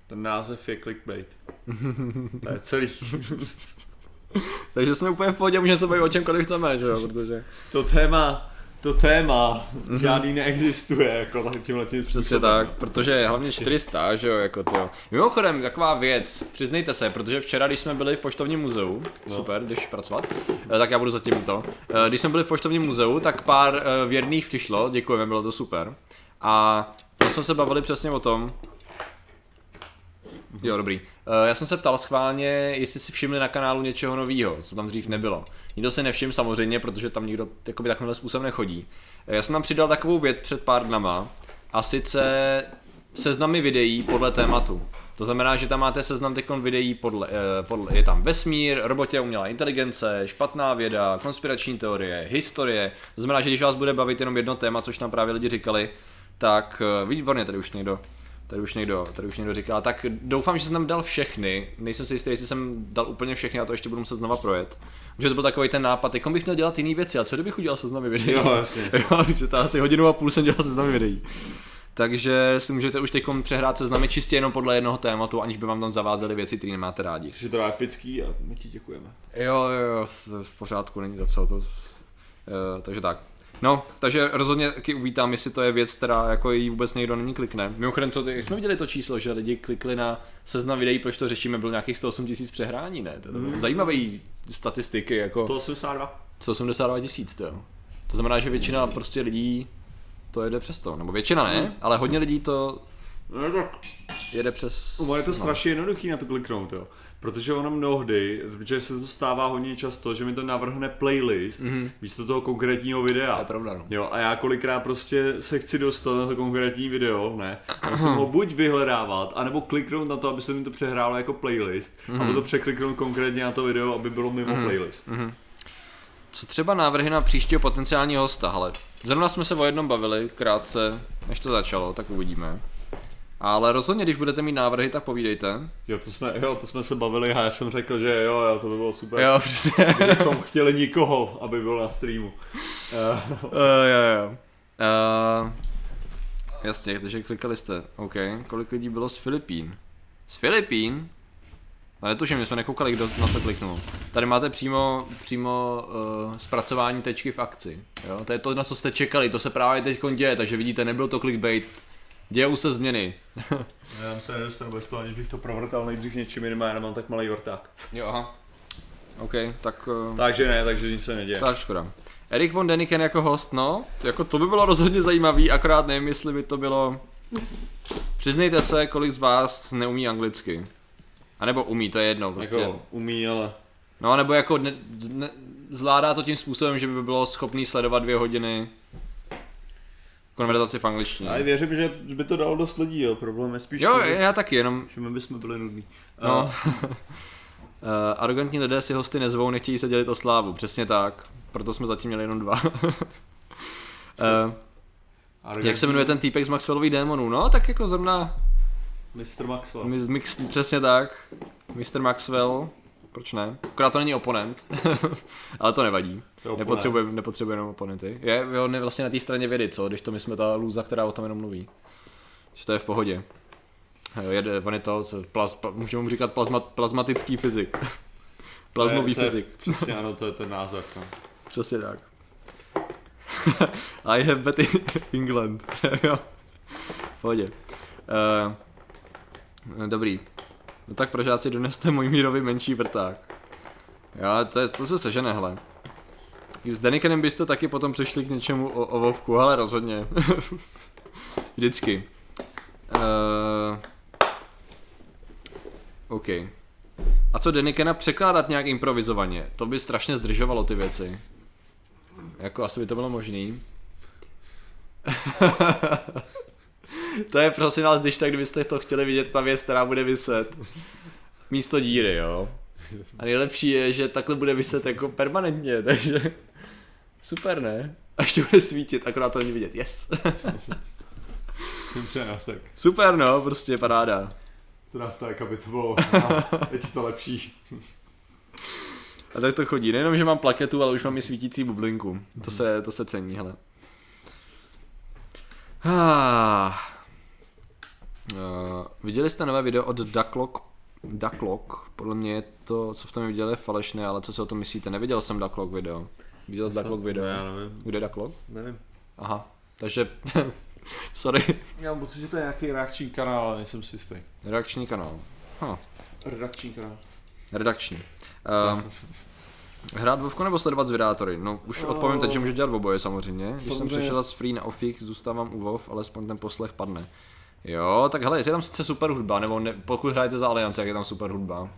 S2: Ten název je clickbait. <laughs> to je celý. <laughs>
S1: Takže jsme úplně v pohodě, můžeme se bavit o čemkoliv chceme, že jo, protože...
S2: To téma, to téma žádný neexistuje, jako tak tímhle tím
S1: Přesně
S2: způsobem.
S1: tak, protože hlavně 400, že jo, jako to. Mimochodem, taková věc, přiznejte se, protože včera, když jsme byli v poštovním muzeu,
S2: No.
S1: super, jdeš pracovat, eh, tak já budu zatím to. Eh, Když jsme byli v poštovním muzeu, tak pár eh, věrných přišlo, děkujeme, bylo to super. A my jsme se bavili přesně o tom, Jo, dobrý. Uh, já jsem se ptal schválně, jestli si všimli na kanálu něčeho nového, co tam dřív nebylo. Nikdo se nevšiml samozřejmě, protože tam nikdo jakoby takovýmhle způsobem nechodí. Uh, já jsem tam přidal takovou věc před pár dnama, a sice seznamy videí podle tématu. To znamená, že tam máte seznam teď videí podle, eh, podle, je tam vesmír, robotě umělá inteligence, špatná věda, konspirační teorie, historie. To znamená, že když vás bude bavit jenom jedno téma, což nám právě lidi říkali, tak eh, výborně, tady už někdo Tady už někdo, tady už někdo říkal, tak doufám, že jsem tam dal všechny, nejsem si jistý, jestli jsem dal úplně všechny, a to ještě budu muset znova projet. Protože to byl takový ten nápad, jako bych měl dělat jiné věci, a co kdybych udělal seznamy videí?
S2: Jo, jasně.
S1: jo, že to asi hodinu a půl jsem dělal seznamy videí. Takže si můžete už teď přehrát seznamy čistě jenom podle jednoho tématu, aniž by vám tam zavázeli věci, které nemáte rádi.
S2: Což je to epický a my ti děkujeme.
S1: Jo, jo, jo, v pořádku, není za co to. Uh, takže tak. No, takže rozhodně taky uvítám, jestli to je věc, která jako jí vůbec někdo není klikne. Mimochodem, co, jak jsme viděli to číslo, že lidi klikli na seznam videí, proč to řešíme, bylo nějakých 108 tisíc přehrání, ne? To, mm. zajímavé statistiky, jako...
S2: 182.
S1: 182 tisíc, to. To znamená, že většina prostě lidí to jede přes to, nebo většina ne, mm. ale hodně lidí to
S2: no,
S1: jede přes...
S2: No, je to no. strašně jednoduchý na to kliknout, jo. Protože ono mnohdy, protože se to stává hodně často, že mi to navrhne playlist mm-hmm. místo toho konkrétního videa.
S1: To je pravda, no.
S2: Jo, a já kolikrát prostě se chci dostat na to konkrétní video, ne? A musím ho buď vyhledávat, anebo kliknout na to, aby se mi to přehrálo jako playlist, mm-hmm. a to překliknout konkrétně na to video, aby bylo mimo mm-hmm. playlist. Mm-hmm.
S1: Co třeba návrhy na příštího potenciálního hosta, ale zrovna jsme se o jednom bavili krátce, než to začalo, tak uvidíme. Ale rozhodně, když budete mít návrhy, tak povídejte.
S2: Jo, to jsme, jo, to jsme se bavili a já jsem řekl, že jo, jo to by bylo super.
S1: Jo, přesně.
S2: Kdybychom chtěli nikoho, aby byl na streamu.
S1: Uh, jo, jo. Uh, jasně, takže klikali jste. OK. Kolik lidí bylo z Filipín? Z Filipín? Ale netuším, my jsme nekoukali, kdo na co kliknul. Tady máte přímo, přímo uh, zpracování tečky v akci. Jo? To je to, na co jste čekali, to se právě teď děje, takže vidíte, nebyl to clickbait, Dějou se změny. <laughs>
S2: já se nedostanu bez toho, aniž bych to provrtal nejdřív něčím jiným, já nemám tak malý vrták.
S1: Jo, aha. OK, tak... Uh...
S2: Takže ne, takže nic se neděje.
S1: Tak škoda. Erik von Deniken jako host, no, jako to by bylo rozhodně zajímavý, akorát nevím, jestli by to bylo... Přiznejte se, kolik z vás neumí anglicky. A nebo umí, to je jedno, prostě.
S2: Jako umí, ale...
S1: No, nebo jako ne, ne, zvládá to tím způsobem, že by bylo schopný sledovat dvě hodiny konverzaci v angličtině.
S2: Já věřím, že by to dalo dost lidí, jo. Problém je spíš
S1: Jo, to, já taky, jenom...
S2: Že my bychom byli nudní.
S1: No. Uh, <laughs> arrogantní lidé si hosty nezvou, nechtějí se dělit o slávu, přesně tak. Proto jsme zatím měli jenom dva. uh, <laughs> jak se jmenuje ten týpek z Maxwellových démonů? No, tak jako zrovna...
S2: Mr. Maxwell.
S1: Mix, přesně tak. Mr. Maxwell. Proč ne? Akorát to není oponent, <laughs> ale to nevadí. Nepotřebuje, nepotřebuje jenom oponenty. Je, on je vlastně na té straně vědy, co? Když to my jsme ta lůza, která o tom jenom mluví. Že to je v pohodě. Jede, on je to, co, plaz, můžeme mu říkat plazma, plazmatický fyzik. <laughs> Plazmový
S2: to je,
S1: fyzik.
S2: To je, <laughs> přesně ano, to je ten název. No.
S1: Přesně tak. I have bet in England. jo. V pohodě. Uh, dobrý. No tak prožáci doneste můj mírový menší vrták. Jo, to, je, to se sežene, hele. S Denikenem byste taky potom přišli k něčemu o, o Vovku, ale rozhodně. <laughs> Vždycky. Uh, OK. A co Denikena překládat nějak improvizovaně? To by strašně zdržovalo ty věci. Jako asi by to bylo možný. <laughs> to je prosím vás, když tak, kdybyste to chtěli vidět, ta věc, která bude vyset. Místo díry, jo. A nejlepší je, že takhle bude vyset jako permanentně, <laughs> takže super, ne? A ještě bude svítit, akorát to není vidět, yes.
S2: Dobře, no, tak.
S1: Super, no, prostě paráda.
S2: Teda tak, aby to bylo, teď to lepší.
S1: A tak to chodí, nejenom, že mám plaketu, ale už mám i svítící bublinku. To se, to se cení, hele. Ah. Uh, viděli jste nové video od Ducklock? Ducklock, podle mě je to, co v tom viděli, je falešné, ale co si o tom myslíte? Neviděl jsem Ducklock video. Viděl jsi Ducklock video?
S2: Já nevím.
S1: Kde je Ducklock?
S2: Nevím.
S1: Aha, takže, <laughs> sorry.
S2: Já mám pocit, že to je nějaký reakční kanál, ale nejsem si jistý.
S1: Reakční kanál. Huh.
S2: Redakční kanál.
S1: Redakční. Uh, Hrát Vovku nebo sledovat zvědátory? No už oh. odpovím teď, že můžu dělat oboje samozřejmě. Když jsem přešel z free na ofik, zůstávám u Vov, alespoň ten poslech padne. Jo, tak hele, jestli je tam sice super hudba, nebo ne, pokud hrajete za Aliance, jak je tam super hudba.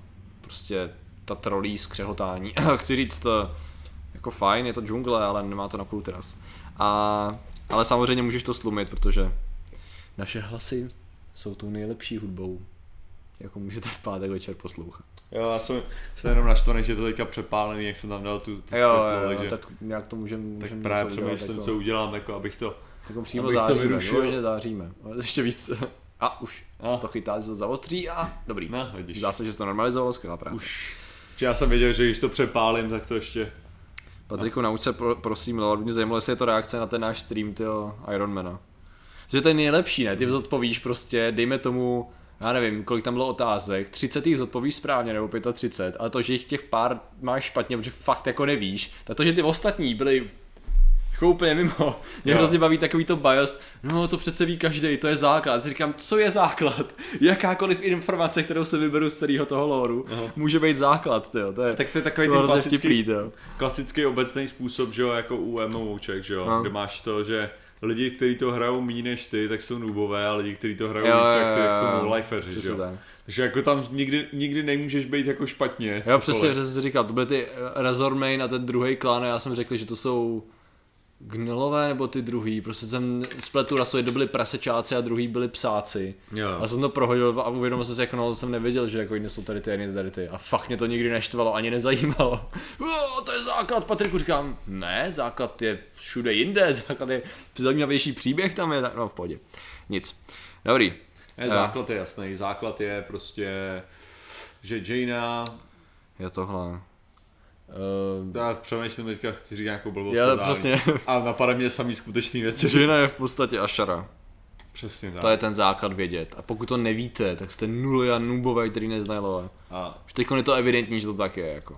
S1: Prostě ta trolí skřehotání. <clears throat> Chci říct, to, jako fajn, je to džungle, ale nemá to na půl teraz. A, ale samozřejmě můžeš to slumit, protože naše hlasy jsou tou nejlepší hudbou, jako můžete v pátek večer poslouchat.
S2: Jo, já jsem, jsem jenom naštvaný, že to teďka přepálený, jak jsem tam dal tu, tu
S1: Jo,
S2: světlo,
S1: jo, jo,
S2: takže
S1: tak nějak to můžeme
S2: tak
S1: můžem
S2: právě
S1: něco udělat,
S2: přemýšlím,
S1: jako,
S2: co udělám, jako abych to...
S1: jako přímo
S2: abych to
S1: záříme,
S2: vyrušil.
S1: jo, že záříme. Ale Ještě víc. <laughs> A už,
S2: A.
S1: a. to chytá, že to zaostří a dobrý.
S2: No, vidíš.
S1: Zdá se, že se to normalizovalo, skvělá práce.
S2: Už. Že já jsem věděl, že když to přepálím, tak to ještě...
S1: Patriku, nauč se pro, prosím, Lord, mě zajímalo, jestli je to reakce na ten náš stream, tyho Ironmana. Že to je nejlepší, ne? Ty odpovíš prostě, dejme tomu, já nevím, kolik tam bylo otázek, 30 jich zodpovíš správně, nebo 35, ale to, že jich těch pár máš špatně, protože fakt jako nevíš, tak to, že ty ostatní byli jako úplně mimo. Mě
S2: Jo.
S1: hrozně baví takový to bias, no to přece ví každý, to je základ. Já si říkám, co je základ? <laughs> Jakákoliv informace, kterou se vyberu z celého toho lóru,
S2: Aha.
S1: může být základ, tyjo. To je,
S2: Tak to je takový ten klasický,
S1: vtipný, tyjo.
S2: klasický obecný způsob, že jo, jako u MMOček, že jo,
S1: No.
S2: kde máš to, že lidi, kteří to hrajou méně než ty, tak jsou noobové a lidi, kteří to hrajou
S1: Jo,
S2: víc
S1: jo,
S2: jak ty, tak jsou
S1: jo.
S2: no-liferři, že jo.
S1: tak.
S2: Takže jako tam nikdy, nikdy nemůžeš být jako špatně.
S1: Jo,
S2: cokoliv.
S1: přesně, že jsi říkal, to byly ty eh, Razor Main a ten druhý klan a já jsem řekl, že to jsou gnolové nebo ty druhý, prostě jsem spletu rasu, jedno byli prasečáci a druhý byli psáci.
S2: Jo.
S1: A jsem to prohodil a uvědomil jsem si, jako no, jsem nevěděl, že jako jedni jsou tady ty, jedni tady ty. A fakt mě to nikdy neštvalo, ani nezajímalo. <laughs> O, to je základ, Patriku, říkám, ne, základ je všude jinde, <laughs> základ je zajímavější příběh tam je, no v pohodě. Nic. Dobrý.
S2: Ne, základ je jasný, základ je prostě, že Jaina,
S1: Je tohle. Uh,
S2: já přemýšlím teďka, chci říct nějakou blbost.
S1: Já prostě-
S2: A napadá mě samý skutečný věci.
S1: Žena je v podstatě Ashara.
S2: Přesně tak.
S1: To je ten základ vědět. A pokud to nevíte, tak jste nuly a nubové, který neznají lore.
S2: A,
S1: Už teď je to evidentní, že to tak je. Jako.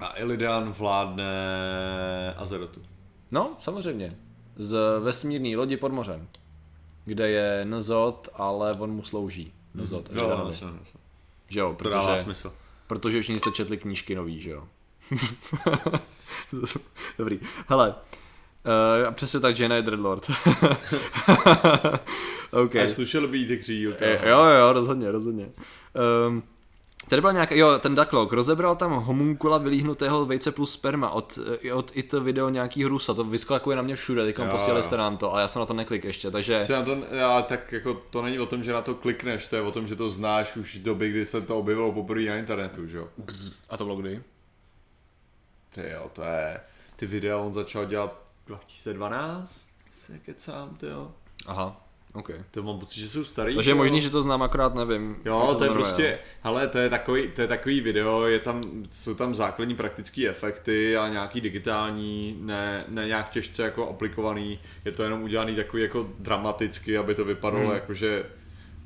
S2: a Illidan vládne Azerotu.
S1: No, samozřejmě. Z vesmírné lodi pod mořem. Kde je Nzot, ale on mu slouží. Nzot.
S2: Jo,
S1: Mm-hmm.
S2: no, no, no.
S1: že jo,
S2: to dává
S1: protože,
S2: smysl.
S1: protože všichni jste četli knížky nový, že jo. <laughs> Dobrý. Hele, Uh, přesně tak, Jaina je Dreadlord. <laughs> OK.
S2: A slušel by jí ty křílka.
S1: Eh, Jo, jo, rozhodně, rozhodně. Um, tady byl nějaký, jo, ten Ducklog, rozebral tam homunkula vylíhnutého vejce plus sperma od, eh, od it video nějaký Rusa, to vyskakuje na mě všude, teď posílali jste nám to, ale já jsem na to neklik ještě, takže...
S2: Si na to, já, tak jako to není o tom, že na to klikneš, to je o tom, že to znáš už v době, kdy se to objevilo poprvé na internetu, že jo.
S1: A to bylo kdy?
S2: Ty jo, to je, ty videa on začal dělat 2012, se kecám, ty jo.
S1: Aha, OK.
S2: To mám pocit, že jsou starý.
S1: Takže je možný, že to znám, akorát nevím.
S2: Jo,
S1: se
S2: to je prostě, hele, to je takový, to je takový video, je tam, jsou tam základní praktické efekty a nějaký digitální, ne, ne nějak těžce jako aplikovaný, je to jenom udělaný takový jako dramaticky, aby to vypadalo
S1: Hmm.
S2: jako, že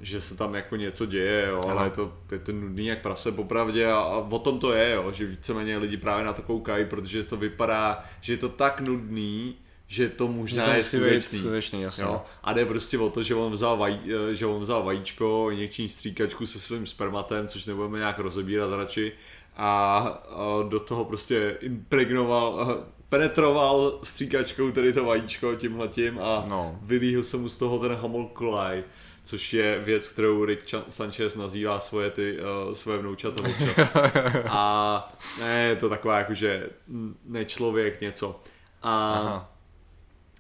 S2: že se tam jako něco děje, jo, ale je to, je to nudný jak prase popravdě a, a o tom to je, jo, že víceméně lidi právě na to koukají, protože to vypadá, že je to tak nudný, že to
S1: Že
S2: možná
S1: to
S2: je skutečný.
S1: skutečný, jasně.
S2: Jo? A jde prostě o to, že on vzal, vaj, eh, že on vzal vajíčko, injekční stříkačku se svým spermatem, což nebudeme nějak rozebírat radši, a, a do toho prostě impregnoval, eh, penetroval stříkačkou tedy to vajíčko tímhletím a
S1: No.
S2: vylíhl se mu z toho ten homunculus, což je věc, kterou Rick Sanchez nazývá svoje, ty, uh, svoje vnoučata občas. <laughs> A ne, je to taková jakože nečlověk něco. A
S1: Aha.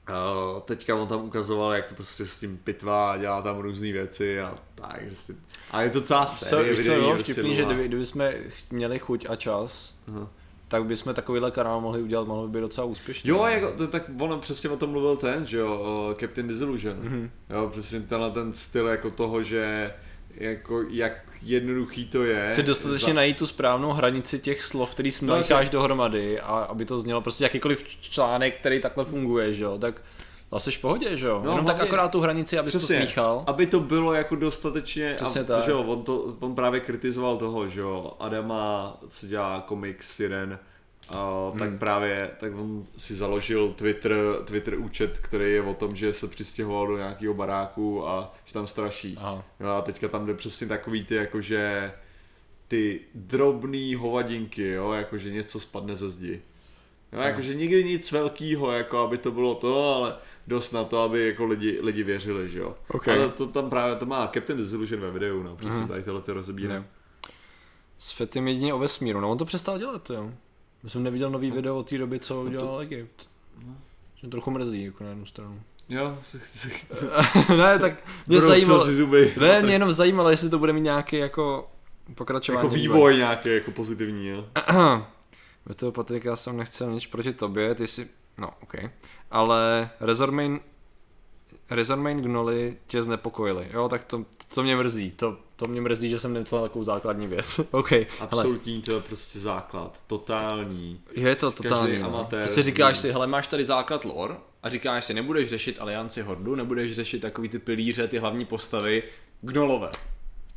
S2: Uh, teďka on tam ukazoval, jak to prostě s tím pitvá, dělá tam různé věci a tak. Prostě. A je to celá
S1: Co,
S2: série
S1: co
S2: videí.
S1: bylo
S2: prostě
S1: vtipný, že kdyby, kdyby jsme měli chuť a čas,
S2: Aha.
S1: Tak bychom takovýhle kanál mohli udělat, mohl by být docela úspěšný.
S2: Jo, jako, to, tak on přesně o tom mluvil ten, že jo, Captain Disillusion.
S1: Mhm.
S2: Mm-hmm. Jo, přesně tenhle ten styl jako toho, že jako jak jednoduchý to je.
S1: Chci dostatečně najít tu správnou hranici těch slov, který
S2: No,
S1: smlíkáš dohromady a aby to znělo prostě jakýkoliv článek, který takhle funguje, že jo, tak asi v pohodě, že jo.
S2: No,
S1: Jenom tak akorát tu hranici, abys to smíchal.
S2: aby to bylo jako dostatečně,
S1: Přesně
S2: a,
S1: tak.
S2: že jo, on, to, on právě kritizoval toho, že jo, Adama, co dělá komiks jeden, a, tak
S1: Hmm.
S2: právě, tak on si založil Twitter, Twitter účet, který je o tom, že se přistěhoval do nějakého baráku a že tam straší.
S1: Aha.
S2: Jo, a teďka tam jde přesně takový ty, jakože ty drobný hovadinky, jo, jakože něco spadne ze zdi. No, jakože nikdy nic velkýho, jako aby to bylo to, ale dost na to, aby jako lidi, lidi věřili, že jo.
S1: Ok.
S2: Ale to tam právě, to má Captain Disillusion ve videu, no, přesně
S1: Mhm.
S2: tady tohle ty rozebírá.
S1: Ne. S Fetim jedině o vesmíru, no on to přestal dělat, jo. Já jsem neviděl nový video od té doby, co
S2: No to-
S1: udělal Egypt. Že trochu mrzí, jako na jednu stranu.
S2: Jo, <laughs>
S1: ne, tak mě
S2: Brousil
S1: zajímalo,
S2: si zuby.
S1: ne,
S2: Tak
S1: mě jenom zajímalo, jestli to bude mít nějaký jako pokračování.
S2: jako vývoj nějaký, jako pozitivní, jo. <clears throat>
S1: Ve toho Patrik, já jsem nechcel nic proti tobě, ty si, no ok, ale Resormain, Resormain Gnoli tě znepokojili, jo, tak to, to mě mrzí, to, to mě mrzí, že jsem nepsal takovou základní věc, <laughs> ok, hele,
S2: Absolutní, to je prostě základ, totální.
S1: je to totální, no.
S2: amatér
S1: Prostě říkáš si, hele, máš tady základ lore a říkáš si, nebudeš řešit alianci Hordu, nebudeš řešit takový ty pilíře, ty hlavní postavy, Gnolové.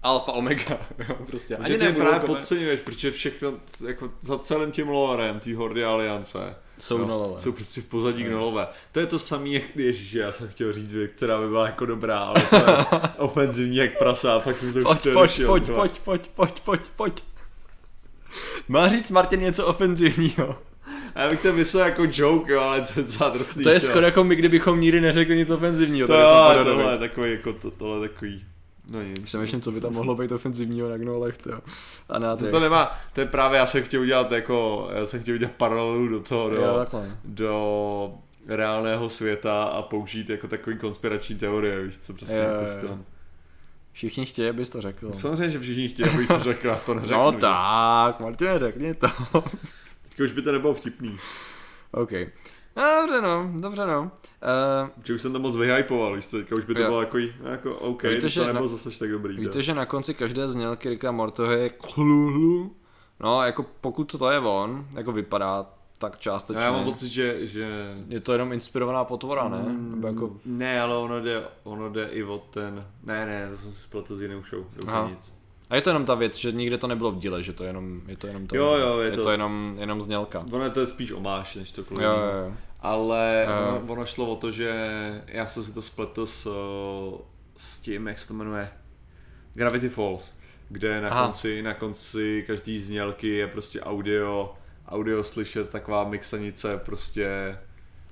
S1: Alfa, Omega, <laughs> jo, prostě.
S2: Ani ty
S1: nebudou
S2: právě
S1: kome-
S2: podceňuješ, protože všechno, jako za celým tím lorem, té Hordy Aliance,
S1: Jsou
S2: jo,
S1: Gnolové.
S2: jsou prostě v pozadí gnolové. To je to samé, jak ježiš, já jsem chtěl říct věc, která by byla jako dobrá, ale to je <laughs> ofenzivní jak prasa, pak jsem to už
S1: Pojď, pojď,
S2: přerušil,
S1: pojď, pojď, pojď, pojď, pojď, pojď. Má říct Martin něco ofenzivního.
S2: A já bych to myslel jako joke, jo, ale to je docela drsný.
S1: To je skoro jako my, kdybychom nikdy neřekli nic ofenzivního.
S2: to,
S1: tady Paradovi.
S2: tohle je takový, jako to, tohle je takový, no nic.
S1: Přemýšlím, co by tam mohlo být ofenzivního na gnolech, to A na
S2: To,
S1: ty.
S2: to nemá, to je právě, já jsem chtěl udělat jako, já jsem chtěl udělat paralelu do toho, do,
S1: Jo, takhle.
S2: do reálného světa a použít jako takový konspirační teorie, víš co, přesně
S1: Jo, jo, jo.
S2: tom.
S1: Všichni chtějí, abys to řekl.
S2: Samozřejmě, že všichni chtějí, abych to řekl, a to neřeknu.
S1: No tak, Martin, řekni to.
S2: Teďka už by to nebylo vtipný.
S1: OK. Dobře no, dobře no. Uh,
S2: Protože už jsem to moc vyhypoval, víš co, teďka už by to
S1: Jo.
S2: bylo jako, jako OK,
S1: Víte, že
S2: to nebylo
S1: na-
S2: zase tak dobrý.
S1: víte,
S2: to.
S1: že na konci každé znělky Ricka Mortoho je klulu. No, jako pokud to je on, jako vypadá tak částečně.
S2: No, já mám pocit, že, že
S1: Je to jenom inspirovaná potvora, ne? Nebo jako...
S2: Ne, ale ono jde, ono jde i o ten... Ne, ne, to jsem si spletl s jinou show,
S1: Aha.
S2: dobře nic.
S1: A je to jenom ta věc, že nikde to nebylo v díle, že to je jenom, je to jenom to,
S2: Jo, jo, je
S1: je
S2: to-
S1: to jenom, jenom znělka.
S2: Ono je to spíš omáš, než cokoliv.
S1: Jo, jo, jo.
S2: Ale
S1: Eh.
S2: ono, ono šlo o to, že já jsem si to spletl s, s tím, jak se to jmenuje, Gravity Falls, kde na
S1: Aha.
S2: konci, na konci každý znělky je prostě audio, audio slyšet, taková mixanice prostě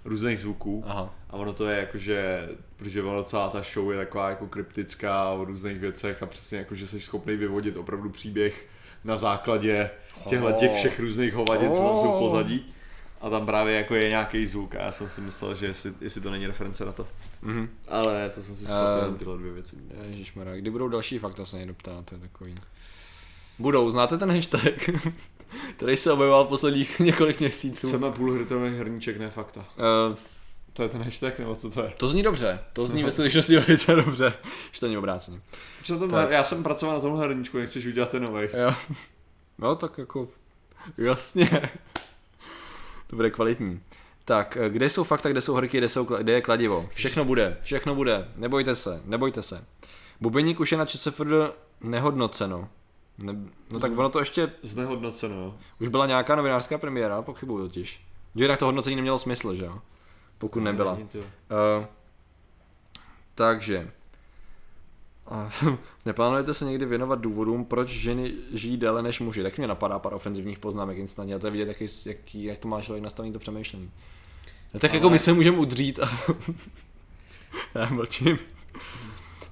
S2: různých zvuků.
S1: Aha.
S2: A ono to je jakože, protože ono celá ta show je taková jako kryptická o různých věcech a přesně jako, že jsi schopný vyvodit opravdu příběh na základě těchto těch všech různých hovadin, co tam jsou v pozadí. A tam právě jako je nějaký zvuk a já jsem si myslel, že jestli, jestli to není reference na to.
S1: Mhm.
S2: Ale to jsem si spletl jenom tyhle dvě věci.
S1: Ježišmarja, kdy budou další fakta se někdo ptá, to je takový. Budou, znáte ten hashtag, který se objevoval posledních <laughs> několik měsíců?
S2: Chceme půlhrytový hrníček, ne fakta.
S1: Uh,
S2: To je ten hashtag, nebo co to je?
S1: to zní dobře, to zní ve skutečnosti <laughs> velice dobře, že to není obráceně.
S2: Co to
S1: Tak.
S2: já jsem pracoval na tomhle hrníčku, nechceš udělat ten nový.
S1: Jo. No tak jako, jasně. <laughs> To bude kvalitní. Tak, eh, kde jsou fakta, kde jsou horky, kde, jsou, kde je kladivo? Všechno bude, všechno bude, nebojte se, nebojte se. Bubeník už je na ČSFD nehodnoceno. Ne, no tak ono to ještě,
S2: Znehodnoceno,
S1: už byla nějaká novinářská premiéra, pochybuju totiž. Že jinak to hodnocení nemělo smysl, že jo? Pokud nebyla.
S2: Není to.
S1: Uh, takže. Uh, <laughs> neplánujete se někdy věnovat důvodům, proč ženy žijí déle než muži? Tak mě napadá pár ofenzivních poznámek instantně a to je vidět, jaký, jaký, jak to má člověk nastavený to přemýšlení. No, tak
S2: Ale-
S1: jako my se můžeme udřít a... <laughs> Já mlčím.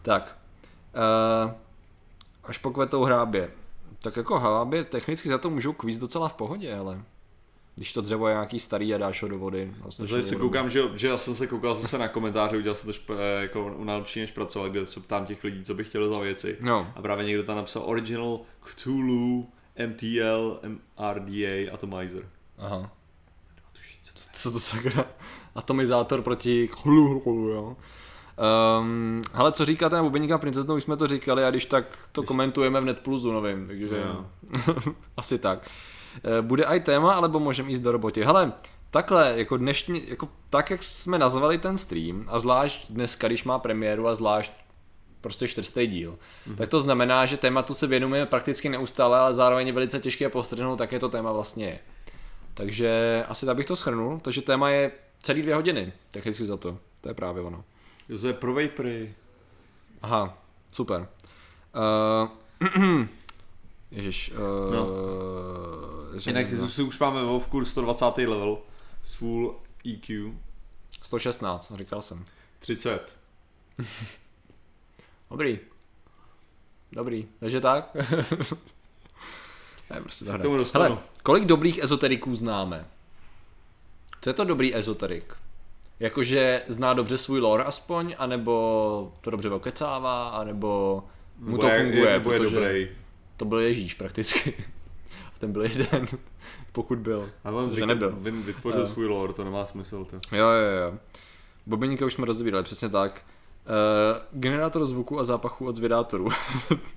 S1: tak. Uh, až po kvetou hrábě. Tak jako hrábě technicky za to můžou kvíz docela v pohodě, ale... Když to dřevo je nějaký starý a dáš ho do vody. no,
S2: Zase se koukám, že, že já jsem se koukal zase na komentáře, udělal jsem to šp, eh, jako u nejlepší než pracovat, kde se ptám těch lidí, co by chtěli za věci.
S1: No,
S2: A právě někdo tam napsal Original Cthulhu, MTL, RDA, Atomizer.
S1: aha. Co to sakra? Atomizátor proti chlu, jo. Um, hele, co říkáte na Bubeníka princeznou, už jsme to říkali a když tak to komentujeme v Netplusu novým, takže
S2: Jo. <laughs>
S1: asi tak. Eh, Bude i téma, alebo můžeme jít do roboty. Hele, takhle, jako dnešní, jako tak, jak jsme nazvali ten stream, a zvlášť dneska, když má premiéru a zvlášť prostě čtvrtý díl, mm-hmm. tak to znamená, že tématu se věnujeme prakticky neustále, ale zároveň je velice těžké postrhnout, jaké to téma vlastně je. Takže asi tak bych to schrnul, takže téma je celý dvě hodiny, technicky za to. To je právě ono.
S2: Je pro vapory.
S1: Aha, super. Uh, <clears throat> Ježiš. Uh,
S2: No. Jinak si už máme WoW kurz 120. level. s full EQ
S1: 116, říkal jsem.
S2: 30. <laughs>
S1: Dobrý. Dobrý, takže tak. <laughs> ne, prostě
S2: Se tomu dostanu.
S1: Hele, kolik dobrých ezoteriků známe? Co je to dobrý ezoterik? Jakože zná dobře svůj lore aspoň, anebo to dobře okecává, anebo mu to funguje,
S2: nebo je
S1: protože
S2: dobrý.
S1: to byl Ježíš prakticky. <laughs> A ten byl jeden, <laughs> pokud byl.
S2: A on
S1: nebyl.
S2: vy- vytvořil svůj lore, to nemá smysl. To.
S1: Jo, jo, jo. Bobeníka už jsme rozebírali, přesně tak. Uh, generátor zvuku a zápachu od zvědátorů.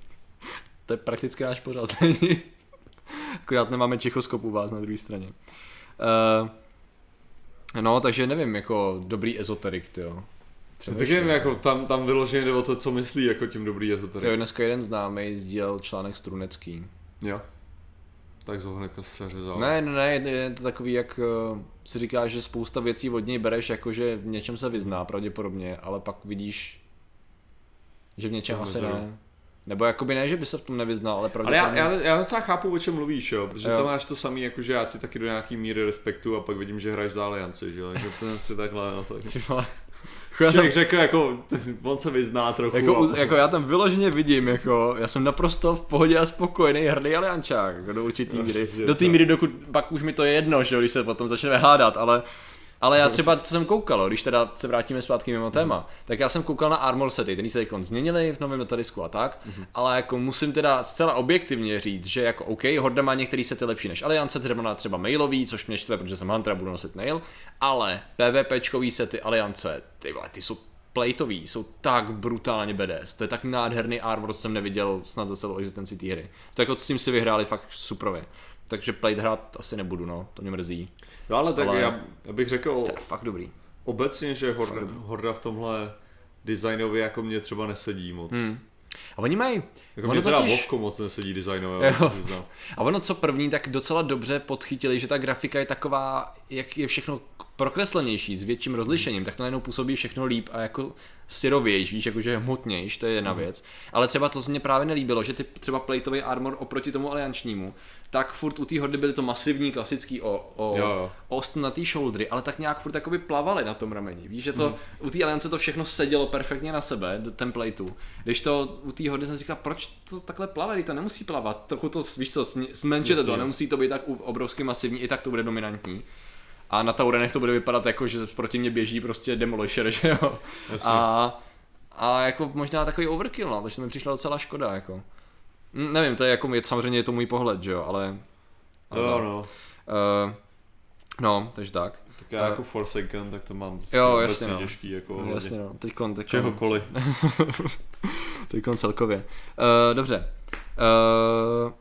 S1: <laughs> to je prakticky náš pořád. Akorát nemáme čichoskop u vás na druhé straně. Uh, no, takže nevím, jako dobrý ezoterik, ty
S2: Tak nevím, jako tam, tam vyloženě jde o to, co myslí jako tím dobrý
S1: To
S2: ezoterik.
S1: je dneska jeden známý sdílel článek Strunecký.
S2: Jo. Tak ho hnedka seřezal.
S1: Ne, ne, ne, je- to takový, jak uh, si říká, že spousta věcí od něj bereš, jako že v něčem se vyzná pravděpodobně, ale pak vidíš, že v něčem
S2: To
S1: asi ne. Nebo jakoby ne, že by se v tom nevyznal, ale
S2: Ale
S1: pravděpodobně...
S2: já, já, já docela chápu, o čem mluvíš, jo, protože
S1: Jo.
S2: tam máš to samý, jako že já ti taky do nějaký míry respektu a pak vidím, že hraješ za alianci, že jo, že to si takhle, no
S1: vole. <laughs>
S2: Člověk řekl, jako, <laughs> on se vyzná trochu.
S1: Jako,
S2: a...
S1: jako já tam vyloženě vidím, jako já jsem naprosto v pohodě a spokojený hrdý aliančák, jako do určitý míry. Do té míry, dokud pak už mi to je jedno, že jo, když se potom začneme hádat, ale ale já třeba, co jsem koukal, když teda se vrátíme zpátky mimo téma, tak já jsem koukal na armor sety, který se teď změnili v novém metadisku a tak, ale jako musím teda zcela objektivně říct, že jako OK, Horda má některé sety lepší než Aliance, třeba na třeba mailový, což mě štve, protože jsem Hunter a budu nosit mail, ale PvPčkový sety Aliance, ty vole, ty jsou plateový, jsou tak brutálně badass, to je tak nádherný armor, co jsem neviděl snad za celou existenci té hry. To jako s tím si vyhráli fakt superově. Takže plate hrát asi nebudu, no, to mě mrzí.
S2: No ale tak
S1: ale-
S2: já, já, bych řekl
S1: To je fakt dobrý.
S2: obecně, že Horda, Horda v tomhle designově jako mě třeba nesedí moc. Hmm.
S1: A oni mají,
S2: Jako
S1: ono
S2: mě teda
S1: totiž-
S2: Vovko moc nesedí přiznat.
S1: A ono co první, tak docela dobře podchytili, že ta grafika je taková, jak je všechno prokreslenější, s větším rozlišením, tak to najednou působí všechno líp a jako syrovější, víš, jakože hmotnější, to je jedna věc. Ale třeba to, co mě právě nelíbilo, že ty třeba plateový armor oproti tomu aliančnímu, tak furt u té hordy byly to masivní, klasický o, o,
S2: Jo, jo.
S1: ost na té shouldery, ale tak nějak furt jakoby plavaly na tom rameni. Víš, že to u té aliance to všechno sedělo perfektně na sebe, do templateu. Když to u té hody jsem říkal, proč to takhle plave, to nemusí plavat. Trochu to, víš co, zmenšete to, nemusí to být tak obrovsky masivní, i tak to bude dominantní. A na Taurenech to bude vypadat jako, že proti mě běží prostě Demolisher, <laughs> že jo.
S2: Jasně.
S1: A, a jako možná takový overkill, no, takže mi přišla docela škoda, jako. Hm, nevím, to je jako, je, samozřejmě je to můj pohled, že jo, ale... ale
S2: Jo,
S1: tak.
S2: no.
S1: Uh, no, takže tak.
S2: Tak já
S1: A-
S2: jako Forsaken, tak to mám
S1: Jo, jasně, no.
S2: těžký, jako
S1: No, jasně no, teďkon, teďkon,
S2: čehokoliv. <laughs>
S1: teďkon celkově. Uh, dobře. Uh,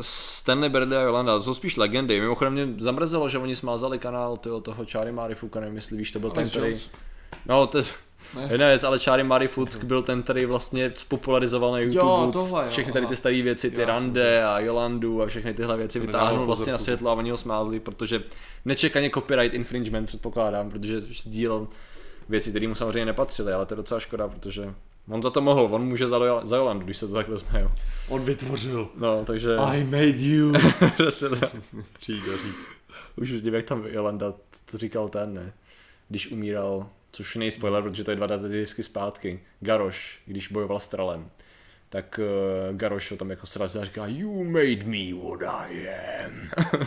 S1: Stanley Bradley a Jolanda, jsou spíš legendy. Mimochodem mě zamrzelo, že oni smázali kanál tyho, toho Charlie Marifuka, nevím jestli víš, to byl ten, který... No, to je
S2: Ne.
S1: jedna věc, ale Charlie Marifuck byl ten, který vlastně spopularizoval na YouTube
S2: tohle, jo,
S1: všechny tady ty staré věci, ty
S2: Jo,
S1: Rande a Jolandu a všechny tyhle věci vytáhnul vlastně na světlo a oni ho smázli, protože nečekaně copyright infringement předpokládám, protože sdílel věci, které mu samozřejmě nepatřily, ale to je docela škoda, protože on za to mohl, on může za, Jol- za Jolandu, když se to tak vezme, jo.
S2: On vytvořil.
S1: No, takže...
S2: I made you. <laughs>
S1: Přesně tak.
S2: Přijít a říct.
S1: Už vidím, jak tam Jolanda to říkal ten, ne? Když umíral, což nej spoiler, protože to je dva disky zpátky, Garoš, když bojoval s Tralem. Tak uh, Garoš ho tam jako srazil a říká You made me what I am. <laughs>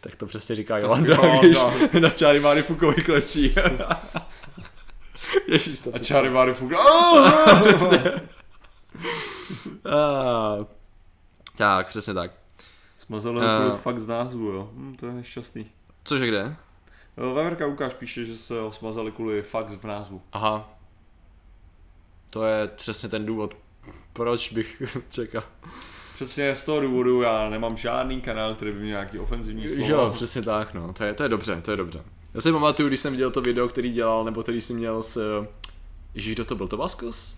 S1: tak to přesně říká Jolanda, když
S2: no. <laughs>
S1: na Čáry Máry Fukovi klečí. Ježiš, to
S2: A Charlie Mary Fug. "Ah!"
S1: Tak, přesně tak.
S2: Smazali
S1: Eh.
S2: uh, fakt z názvu, jo. Hm, to je nešťastný.
S1: Cože kde?
S2: Jo, Veverka Lukáš píše, že se ho smazali kvůli fakt v názvu.
S1: Aha. To je přesně ten důvod, proč bych <laughs> čekal.
S2: Přesně z toho důvodu já nemám žádný kanál, který by měl nějaký ofenzivní
S1: Jo,
S2: slova.
S1: přesně tak, no. To je, to je dobře, to je dobře. Já si pamatuju, když jsem viděl to video, který dělal, nebo který jsi měl s... Ježíš, kdo to byl? Tobaskus?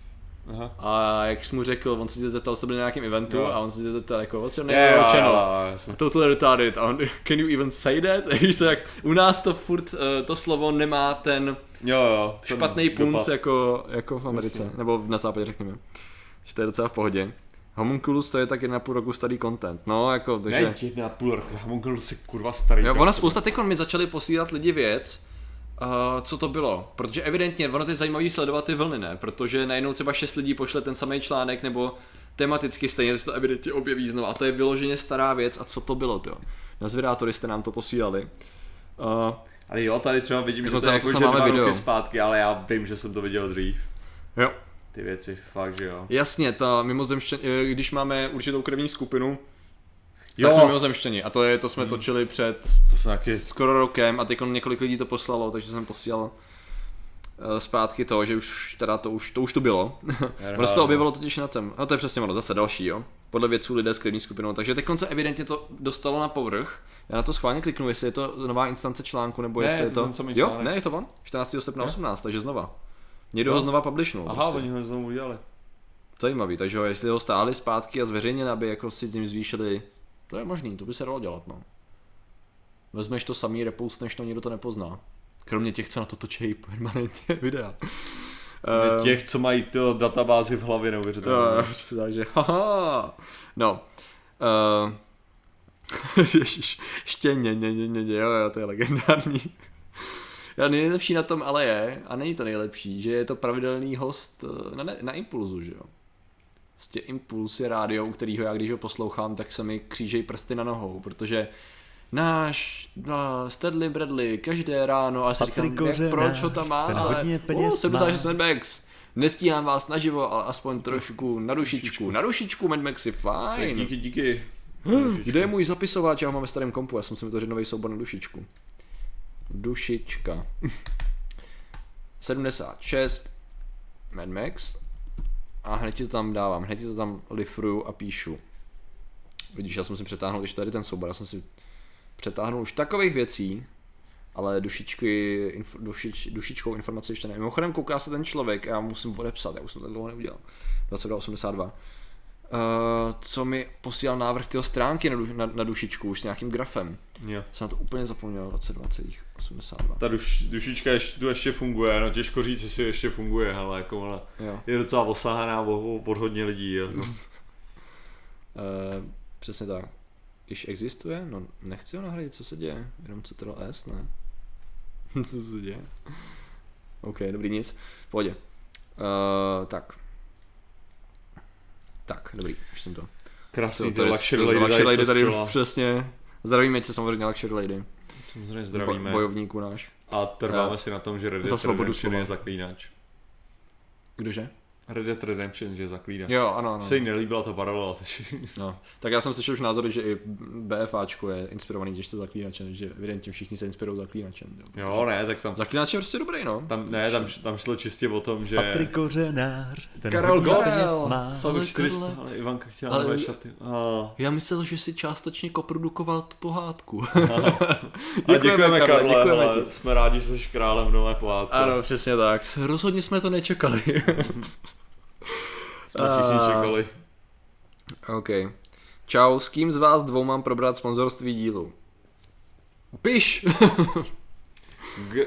S2: Aha.
S1: A jak jsi mu řekl, on se tě zeptal, to byl na nějakém eventu
S2: Jo.
S1: a on se tě zeptal jako, what's your
S2: Je,
S1: name, your channel?
S2: jo, jasně.
S1: Totally retarded. A on, <laughs> can you even say that? <laughs> Víš co, jak u nás to furt, eh, to slovo nemá ten
S2: Jo, jo.
S1: špatný punc jako, jako v Americe,
S2: Jasně.
S1: nebo na západě řekněme. Že to je docela v pohodě. Homunculus to je tak jedna půl roku starý content. No, jako, takže...
S2: Ne, jedna půl roku, Homunculus je kurva starý.
S1: Jo, ona spousta teď mi začali posílat lidi věc, uh, co to bylo. Protože evidentně, ono to je zajímavý sledovat ty vlny, ne? Protože najednou třeba šest lidí pošle ten samý článek, nebo tematicky stejně se to evidentně objeví znovu. A to je vyloženě stará věc. A co to bylo, to? Na zvědátory jste nám to posílali. Uh,
S2: ale jo, tady třeba vidím, že to je jako, že dva
S1: video.
S2: roky zpátky, ale já vím, že jsem to viděl dřív.
S1: jo.
S2: Ty věci, fakt, že jo.
S1: Jasně, ta mimozemštění, když máme určitou krevní skupinu,
S2: Jo.
S1: tak jsme mimozemštění. A to, je, to jsme točili před
S2: To taky...
S1: skoro rokem a teď několik lidí to poslalo, takže jsem posílal eh, zpátky to, že už teda to už, to už tu bylo. <laughs> ono se to objevilo totiž na tom, no to je přesně ono, zase další, jo. Podle vědců lidé s krevní skupinou, takže teď se evidentně to dostalo na povrch. Já na to schválně kliknu, jestli je to nová instance článku, nebo
S2: Ne,
S1: jestli
S2: je to ten samý
S1: jo,
S2: článek.
S1: ne, je to on? 14. srpna
S2: Ne?
S1: 18, takže znova. Někdo
S2: Jo.
S1: ho znova publishnul.
S2: Aha,
S1: prostě.
S2: oni ho znovu udělali.
S1: Zajímavý, takže ho, jestli ho stáhli zpátky a zveřejněn, aby jako si tím zvýšili, to je možný, to by se dalo dělat, no. Vezmeš to samý, repoustneš to, nikdo to nepozná. Kromě těch, co na to točí permanentně <laughs> videa. Ehm,
S2: Těch, co mají to databázi v hlavě neuvěřitelně.
S1: Jo, prostě tak, že <laughs> haha. No. <laughs> Uh, ještě ne, ne, ne, ne, ne, jo, jo, to je legendární. Já nejlepší na tom ale je, a není to nejlepší, že je to pravidelný host eh, na, na Impulzu, že jo. Prostě Impuls je rádio, u kterého já když ho poslouchám, tak se mi křížejí prsty na nohou, protože náš no, Stedley Bradley každé ráno a si
S3: Patrik
S1: říkám, jak,
S3: Kořenář,
S1: proč ho tam má, ale uh,
S3: peněz
S1: 76
S3: má.
S1: Mad Max. Nestíhám vás naživo, ale aspoň trošku na dušičku. Na dušičku Mad Maxi, fajn.
S2: díky, díky.
S1: Kde je můj zapisovač? Já ho mám ve starém kompu, já jsem si vytvořil nový soubor na dušičku. Dušička. 76 Mad Max. A hned ti to tam dávám, hned ti to tam lifruju a píšu. Vidíš, já jsem si přetáhnul ještě tady ten soubor, já jsem si přetáhnul už takových věcí, ale dušičky, inf, dušič, dušičkou informaci ještě ne. Mimochodem kouká se ten člověk, já musím odepsat, já už jsem to dlouho neudělal. 2282. Uh, co mi posílal návrh tyho stránky na, na, na dušičku už s nějakým grafem.
S2: Jo.
S1: Jsem na to úplně zapomněl, 22,82.
S2: Ta duš, dušička ještě, tu ještě funguje, no těžko říct, jestli ještě funguje, ale jako ona je docela osahaná od, od hodně lidí. Jo.
S1: Uh, <laughs> přesně tak. Když existuje, no nechci ho nahradit, co se děje? Jenom Ctrl S, ne? <laughs> co se děje? OK, dobrý, nic. Pohodě. Uh, tak. Tak, dobrý, už jsem to.
S2: Krásný ty
S1: tady-
S2: luxury
S1: to-
S2: lady,
S1: luxury lady
S2: tady,
S1: tady přesně. Zdravíme tě samozřejmě Luxury Lady.
S2: Samozřejmě zdravíme.
S1: Bo, bojovníku náš.
S2: A trváme
S1: Já.
S2: si na tom, že Red Dead Redemption je zaklínač.
S1: Kdože?
S2: Red Dead Redemption, že je zaklínač.
S1: Jo, ano, ano.
S2: Se jí nelíbila ta paralela, <laughs> takže...
S1: No, tak já jsem slyšel už názory, že i BFAčko je inspirovaný těžce zaklínačem, že evidentně všichni se inspirují zaklínačem. Jo,
S2: Jo, ne, tak tam,
S1: Zaklínač je prostě dobrý, no.
S2: tam, ne, tam, tam šlo čistě o tom, že...
S3: Patrik Kořenář, ten
S1: Karel Gorel. Ale
S2: 400,
S1: Karle-
S2: ale Ivanka chtěla
S1: ale-
S2: nové šaty. A,
S1: Já myslel, že si částečně koprodukoval tu pohádku. <laughs>
S2: a děkujeme, Karle,
S1: děkujeme
S2: ale
S1: ti.
S2: jsme rádi, že jsi králem v nové pohádce.
S1: Ano, přesně tak. Rozhodně jsme to nečekali. <laughs>
S2: Jsme všichni
S1: A-
S2: čekali.
S1: OK. Čau, s kým z vás dvou mám probrat sponzorství dílu? Piš! <laughs>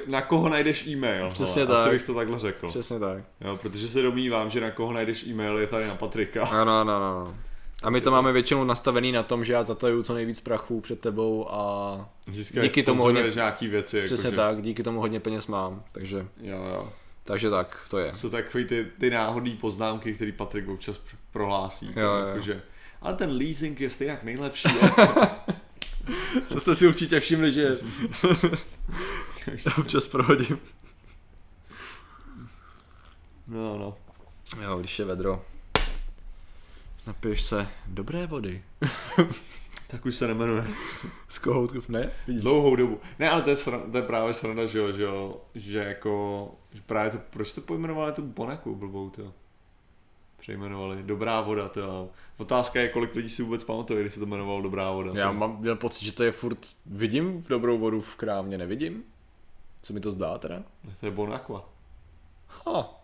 S2: Na koho najdeš e-mail?
S1: Přesně
S2: hele, Asi
S1: tak.
S2: bych to takhle řekl.
S1: Přesně tak.
S2: Jo, protože se domnívám, že na koho najdeš e-mail je tady na Patrika.
S1: Ano, ano, ano. A my to máme většinou nastavený na tom, že já zataju co nejvíc prachu před tebou a
S2: Vždycky
S1: díky tomu hodně-
S2: nějaký věci.
S1: přesně
S2: jakože-
S1: tak, díky tomu hodně peněz mám, takže,
S2: Jo, jo.
S1: Takže tak, to je.
S2: Jsou takový ty, ty náhodné poznámky, které Patrik občas pr- prohlásí.
S1: Jo, jo.
S2: Jakože, ale ten leasing je stejně nejlepší. <laughs>
S1: To jste si určitě všimli, že <laughs> občas prohodím.
S2: no, no.
S1: Jo, když je vedro. Napiješ se dobré vody. <laughs>
S2: Tak už se nemenuje.
S1: Z kohoutků, ne? Vidíš?
S2: Dlouhou dobu. Ne, ale to je, sra- to je právě sranda, že jo, že jo, že jako, že právě to, proč to pojmenovali tu Bonaku blbou, to Přejmenovali. Dobrá voda, to Otázka je, kolik lidí si vůbec pamatuje, když se to jmenovalo Dobrá voda.
S1: Já mám měl pocit, že to je furt, vidím v dobrou vodu v krámě, nevidím? Co mi to zdá teda?
S2: To je Bonaqua.
S1: Ha.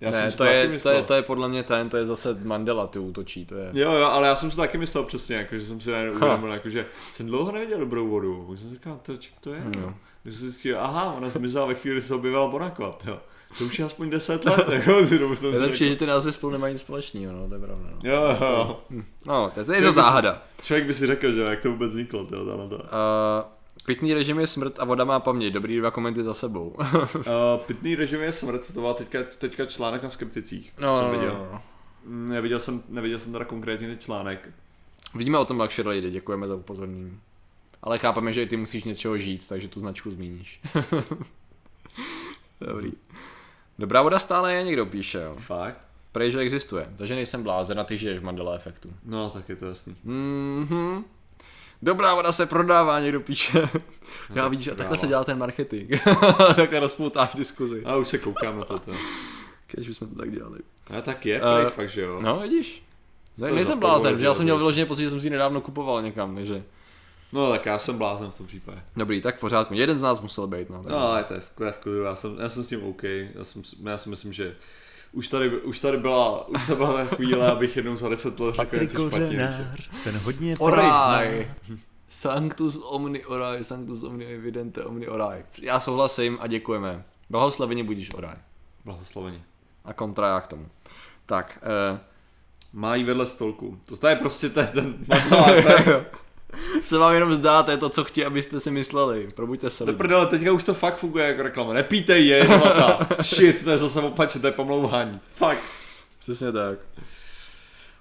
S2: Já
S1: ne,
S2: jsem si
S1: to je, to, je, to je podle mě ten, to je zase Mandela, ty útočí, to je...
S2: Jo, jo, ale já jsem si taky myslel přesně, jako, že jsem si najednou uvědomil, jako, že jsem dlouho neviděl dobrou vodu. Už jsem si říkal, to, čím to je?
S1: Jo.
S2: No. Když jsem si zjistil, aha, ona zmizela ve chvíli, kdy se objevila Bonaqua, jo. To už je aspoň 10 let, <laughs> jako ty dobu jsem
S1: Je lepší, že ty názvy spolu nemají nic společného, no, to je pravda. No,
S2: Jo, jo.
S1: no to je, je to
S2: Člověk by si-
S1: záhada.
S2: Člověk by si řekl, že jak to vůbec vzniklo, tyjo, tahle ta.
S1: Uh, pitný režim je smrt a voda má paměť. Dobrý dva komenty za sebou.
S2: Uh, pitný režim je smrt, to byl teďka, teďka článek na skepticích,
S1: No,
S2: jsem
S1: no,
S2: viděl.
S1: no, no.
S2: Mm, Neviděl jsem, neviděl jsem teda konkrétně ten článek.
S1: Vidíme o tom, jak Shirley jde, děkujeme za upozornění. Ale chápeme, že i ty musíš něčeho žít, takže tu značku zmíníš. <laughs> Dobrý. Dobrá voda stále je, někdo píše, jo.
S2: Fakt?
S1: Prej, že existuje, takže nejsem blázen a ty žiješ v Mandela efektu.
S2: No, tak je to jasný.
S1: Mhm. Dobrá voda se prodává, někdo píše. Já víš, a takhle se dělá ten marketing. <laughs> takhle rozpoutáš diskuzi.
S2: A už se koukám na to.
S1: Když bychom to tak dělali.
S2: A tak je,
S1: Eh,
S2: prej, fakt, že jo.
S1: No, vidíš. Ne, nejsem blázen, protože já jsem měl vyloženě pocit, že jsem si ji nedávno kupoval někam, takže...
S2: No, tak já jsem blázen v tom případě.
S1: Dobrý, tak v pořádku. Jeden z nás musel být, no.
S2: No, ale to je v, to je v klidu, já jsem, já jsem s tím OK. Já, jsem, já si myslím, že už tady, už tady byla, už tady byla ta <laughs> chvíle, abych jednou za deset let řekl něco špatně.
S3: ten hodně
S1: Oraj! Sanctus omni oraj, sanctus omni evidente omni oraj. Já souhlasím a děkujeme. Blahoslavení budíš oraj.
S2: Blahosloveně.
S1: A kontra já k tomu. Tak, eh,
S2: Mají vedle stolku. To je prostě ten, ten <laughs> <laughs>
S1: se vám jenom zdá, to je to, co chtějí, abyste si mysleli. Probuďte se.
S2: Do
S1: lidi.
S2: prdele, teďka už to fakt funguje jako reklama. Nepíte je, jenomata. <laughs> Shit, to je zase opačně, to je pomlouvání. Fakt.
S1: Přesně tak.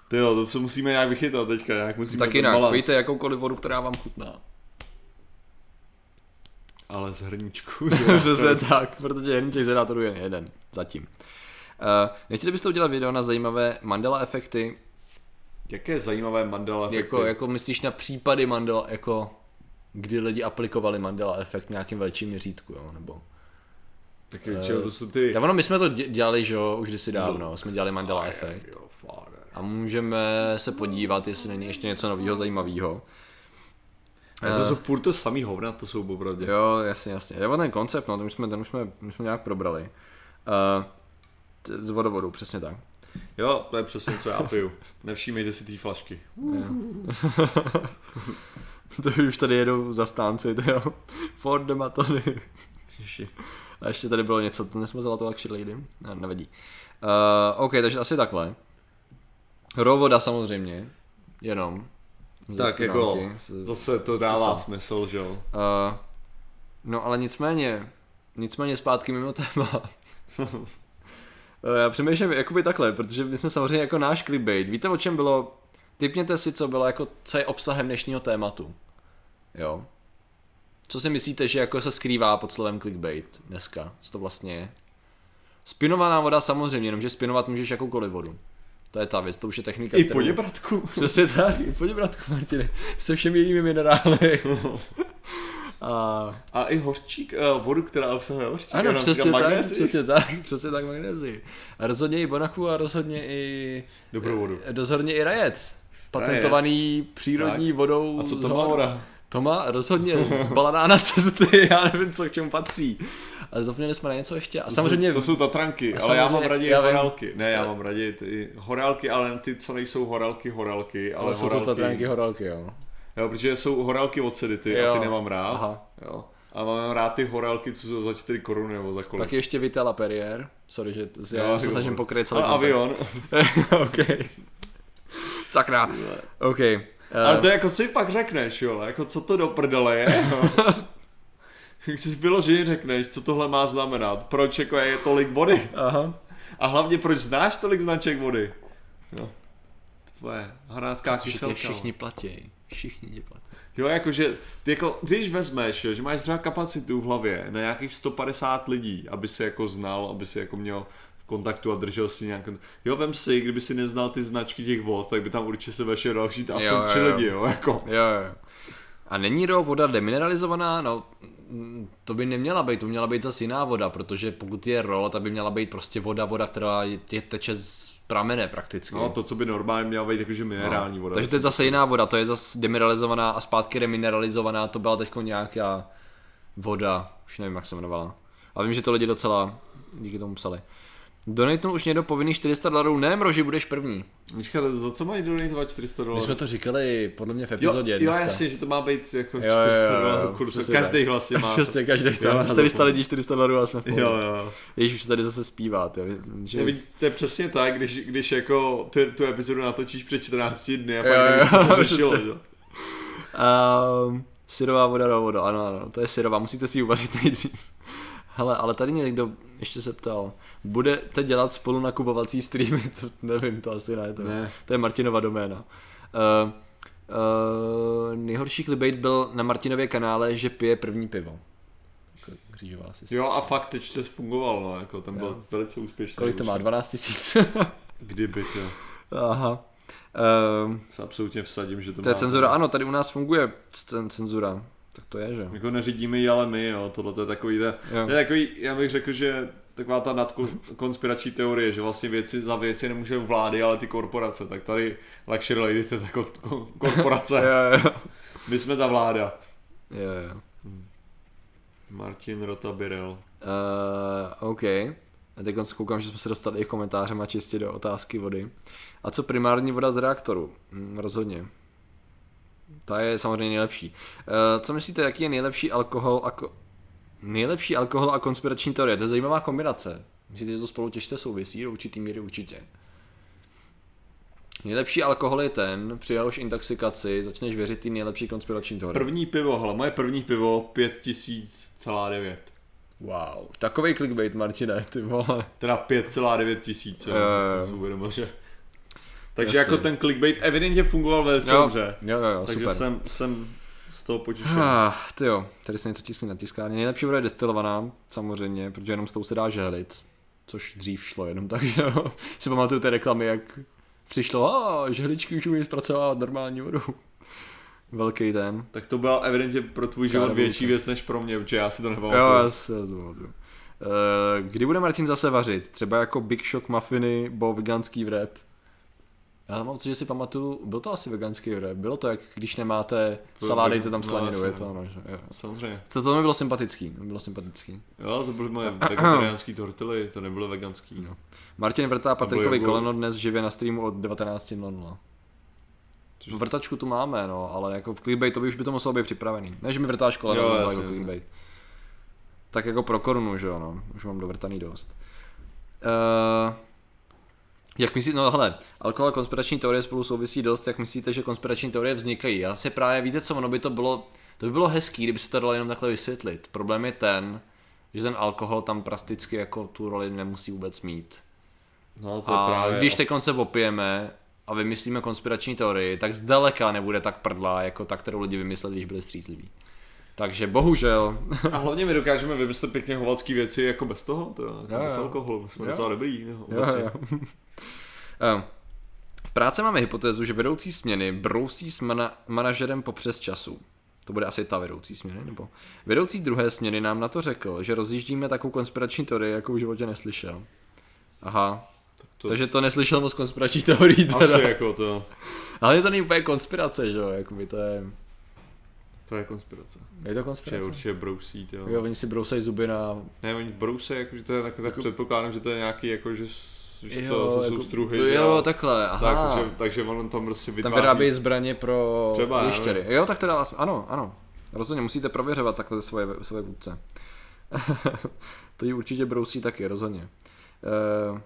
S2: Ty jo, to se musíme nějak vychytat teďka, nějak musíme
S1: Tak jinak, pijte jakoukoliv vodu, která vám chutná.
S2: Ale z hrníčku. <laughs>
S1: Přesně tak, protože hrníček z je jen jeden, zatím. Uh, nechtěli byste udělat video na zajímavé Mandela efekty,
S2: Jaké zajímavé Mandela efekty.
S1: jako, jako myslíš na případy Mandela, jako kdy lidi aplikovali Mandela efekt v nějakým větším měřítku, jo, nebo...
S2: Tak většinou to jsou ty...
S1: Tak ono, my jsme to dě- dělali, že jo, už kdysi dávno, jsme dělali Mandela efekt.
S2: Jo, father.
S1: A můžeme se podívat, jestli není ještě něco nového, zajímavého.
S2: A to jsou furt to samý hovna, to jsou opravdu.
S1: Jo, jasně, jasně. Jde o ten koncept, no, ten už jsme, ten už jsme, my jsme nějak probrali. Uh, z vodovodu, přesně tak.
S2: Jo, to je přesně co já piju. Nevšímejte si té flašky. <laughs>
S1: to už tady jedou zastánci, to jo. For the Matony. A ještě tady bylo něco, to nesmazala to jak lady? Ne, nevadí. Uh, OK, takže asi takhle. Rovoda samozřejmě, jenom.
S2: Tak jako, zase to dává
S1: Co?
S2: smysl, že jo.
S1: Uh, no ale nicméně, nicméně zpátky mimo téma. <laughs> Eh, Já přemýšlím jakoby takhle, protože my jsme samozřejmě jako náš clickbait. Víte o čem bylo? Typněte si, co bylo jako, co je obsahem dnešního tématu. Jo. Co si myslíte, že jako se skrývá pod slovem clickbait dneska? Co to vlastně je? Spinovaná voda samozřejmě, jenomže spinovat můžeš jakoukoliv vodu. To je ta věc, to už je technika,
S2: I
S1: kterou-
S2: po děbratku.
S1: Přesně tak, i po bratku Martine, se všemi jejími minerály. <laughs> A,
S2: A i hořčík, uh, vodu, která obsahuje hořčík.
S1: ano, přesně tak, přesně tak, <laughs> přesně tak magnézii. A rozhodně i Bonachu a rozhodně i...
S2: Dobrou vodu.
S1: Rozhodně i Rajec. Patentovaný přírodní
S2: Tak.
S1: vodou.
S2: A co to má
S1: hor.
S2: voda?
S1: To má rozhodně zbalaná na cesty, já nevím, co k čemu patří. Ale zapomněli jsme na něco ještě. A
S2: To
S1: samozřejmě...
S2: Jsou, to jsou Tatranky, ale já mám raději
S1: já vím.
S2: horálky. Ne, já mám raději ty horálky, ale ty, co nejsou horálky, horálky, ale,
S1: ale jsou to
S2: horálky.
S1: Tatranky horálky, jo.
S2: Jo, protože jsou horálky od Sedity a
S1: Jo.
S2: ty nemám rád.
S1: Aha.
S2: Jo. A mám rád ty horálky, co jsou za 4 koruny nebo za kolik.
S1: Tak ještě Vitela Perrier. Sorry, že já
S2: Jo,
S1: se snažím pokryt celý
S2: A avion. <laughs>
S1: OK. Sakra. OK.
S2: Ale
S1: Uh,
S2: to je jako si pak řekneš, jo, jako co to do prdele je. <laughs> Jak si vyloženě řekneš, co tohle má znamenat, proč jako je tolik vody.
S1: aha.
S2: A hlavně proč znáš tolik značek vody. Jo. Tvoje hrácká
S1: Všichni,
S2: kyselka.
S1: všichni platí. Všichni tě platí.
S2: Jo, jakože, ty jako, když vezmeš, jo, že máš třeba kapacitu v hlavě na nějakých 150 lidí, aby si jako znal, aby si jako měl v kontaktu a držel si nějak... Jo, vem si, kdyby si neznal ty značky těch vod, tak by tam určitě se vešel další
S1: Jo, jo,
S2: tři
S1: jo.
S2: lidi, jo, jako.
S1: Jo, jo. A není do voda demineralizovaná? No, to by neměla být, to měla být zase jiná voda, protože pokud je ro, tak by měla být prostě voda, voda, která je, je teče z pramene prakticky.
S2: No, to, co by normálně měla být jakože minerální voda.
S1: Takže to je zase jiná voda, to je zase demineralizovaná a zpátky remineralizovaná, to byla teď nějaká voda, už nevím, jak se jmenovala. Ale vím, že to lidi docela díky tomu psali. Donatnul už někdo povinný 400 dolarů, ne mroži, budeš první.
S2: Počkat, za co mají donatovat 400
S1: My
S2: dolarů?
S1: jsme to říkali podle mě v
S2: Jo,
S1: epizodě
S2: jo,
S1: dneska.
S2: jasně, že to má být jako
S1: Jo,
S2: 400
S1: jo, jo,
S2: dolarů
S1: jo,
S2: kurz. Každý
S1: tak.
S2: vlastně má.
S1: Přesně, každý
S2: Jo, já
S1: 400
S2: zapomněl.
S1: lidí, 400 dolarů a jsme v pohodě.
S2: Jo, jo.
S1: Ježíš, už se tady zase zpívá, jo. Že...
S2: Je, vidíš, to je přesně tak, když, když jako tu, tu epizodu natočíš před 14 dny a
S1: Jo,
S2: pak nevíš, co
S1: jo,
S2: se řešilo. jo.
S1: Um, syrová voda do voda, ano, ano, to je syrová, musíte si ji uvařit nejdřív. Hele, ale tady někdo ještě se ptal, budete dělat spolu nakupovací streamy? <laughs> To nevím, to asi ne, to,
S2: Ne.
S1: to je Martinova doména. Uh, uh, nejhorší clickbait byl na Martinově kanále, že pije první pivo. Jako Křížová asi.
S2: Jo a fakt teď to fungoval, no, jako ten byl velice úspěšný.
S1: Kolik to má?
S2: už.
S1: 12 tisíc? <laughs>
S2: Kdyby to.
S1: Aha. Um,
S2: Se absolutně vsadím, že to
S1: to je
S2: má.
S1: cenzura, ano, tady u nás funguje cen- cenzura. Tak to je, že?
S2: Jako neřídíme ji, ale my, jo, tohle to je takový, to, to je takový, já bych řekl, že taková ta nadkonspirační teorie, že vlastně věci, za věci nemůže vlády, ale ty korporace, tak tady Luxury Lady to je ta ko- ko- korporace, <laughs>
S1: Jo, jo.
S2: my jsme ta vláda.
S1: Jo, jo.
S2: Martin Rotabirel.
S1: Uh, OK. A teď koukám, že jsme se dostali i komentářem čistě do otázky vody. A co primární voda z reaktoru? Mm, rozhodně. Ta je samozřejmě nejlepší. Uh, co myslíte, jaký je nejlepší alkohol a ko- nejlepší alkohol a konspirační teorie? To je zajímavá kombinace. Myslíte, že to spolu těžce souvisí? Do určitý míry určitě. Nejlepší alkohol je ten, při jehož intoxikaci začneš věřit ty nejlepší konspirační teorie.
S2: První pivo, hele, moje první pivo 5000,9.
S1: Wow, takový clickbait, Martine, ty vole.
S2: Teda 5,9 tisíc, jo,
S1: Jo, jo,
S2: jsem uvědomil, že... Takže
S1: Jasně.
S2: jako ten clickbait evidentně fungoval velice
S1: Jo,
S2: dobře.
S1: jo, jo, jo
S2: Takže
S1: super.
S2: jsem, jsem z toho potěšen.
S1: Ah, ty jo, tady se něco tiskne na tiskárně. Nejlepší voda je destilovaná, samozřejmě, protože jenom s tou se dá žehlit. Což dřív šlo jenom tak, <laughs> že jo. Si pamatuju ty reklamy, jak přišlo, a žehličky už umí zpracovávat normální vodu. Velký ten.
S2: Tak to byla evidentně pro tvůj život větší věc než pro mě, protože já si to
S1: Jo,
S2: nepamatuju.
S1: já si já si to. Eh, Kdy bude Martin zase vařit? Třeba jako Big Shock muffiny, bo veganský wrap. Já mám pocit, že si pamatuju, byl to asi veganský wrap. Bylo to jak když nemáte
S2: To
S1: salát,
S2: vegan-
S1: dejte tam
S2: no,
S1: slaninu,
S2: jasně,
S1: je to
S2: no.
S1: ono, že jo.
S2: Samozřejmě.
S1: To, to mi bylo sympatický, to mi bylo sympatický.
S2: Jo, to byly moje <clears throat> vegetariánský tortily, to nebylo veganský.
S1: No. Martin vrtá Patrikovi
S2: jako-
S1: koleno dnes živě na streamu od 19.00.
S2: Což-
S1: Vrtačku tu máme, no, ale jako v clickbaitovi už by to muselo být připravený. Ne, že mi vrtáš koleno,
S2: Jo,
S1: ale
S2: jasně,
S1: jako clickbait. Tak jako pro korunu, že jo, no. Už mám dovrtaný dost. Uh, jak myslíte, no hele, alkohol a konspirační teorie spolu souvisí dost, jak myslíte, že konspirační teorie vznikají? Já si právě, víte co, ono by to bylo, to by bylo hezký, kdyby se to dalo jenom takhle vysvětlit. Problém je ten, že ten alkohol tam prakticky jako tu roli nemusí vůbec mít.
S2: No to
S1: A
S2: právě...
S1: když teď se opijeme a vymyslíme konspirační teorii, tak zdaleka nebude tak prdlá, jako ta, kterou lidi vymysleli, když byli střízliví. Takže bohužel,
S2: A hlavně my dokážeme vymyslet pěkně hovalský věci jako bez toho, to, jako
S1: Jo,
S2: bez alkoholu, jsme
S1: Jo.
S2: docela dobrý. Jo,
S1: jo, jo. Eh, v práci máme hypotézu, že vedoucí směny brousí s mana- manažerem po přes času. To bude asi ta vedoucí směny, nebo? Vedoucí druhé směny nám na to řekl, že rozjíždíme takovou konspirační teorii, jakou v životě neslyšel. Aha.
S2: to-
S1: Takže to neslyšel moc konspirační teorií teda.
S2: Asi jako to,
S1: Ale to není úplně konspirace, že jo, jakoby to je...
S2: to je konspirace.
S1: Je to
S2: Určitě,
S1: konspirace?
S2: určitě brousí, jo.
S1: Jo, oni si brousají zuby na...
S2: Ne, oni brousej, jako, že to je tak, tak
S1: Jako-
S2: předpokládám, že to je nějaký, jako, že s, víš co,
S1: Jo, jako-
S2: jsou struhy.
S1: Jo,
S2: že
S1: jo, takhle, aha.
S2: Tak, takže, takže on tam prostě
S1: Tam
S2: vytváří.
S1: vyrábějí zbraně pro
S2: Třeba,
S1: ještěry.
S2: nevím.
S1: Jo, tak to dává smysl. Ano, ano. Rozhodně musíte prověřovat takhle svoje, svoje vůdce. <laughs> to ji určitě brousí taky, rozhodně. Uh,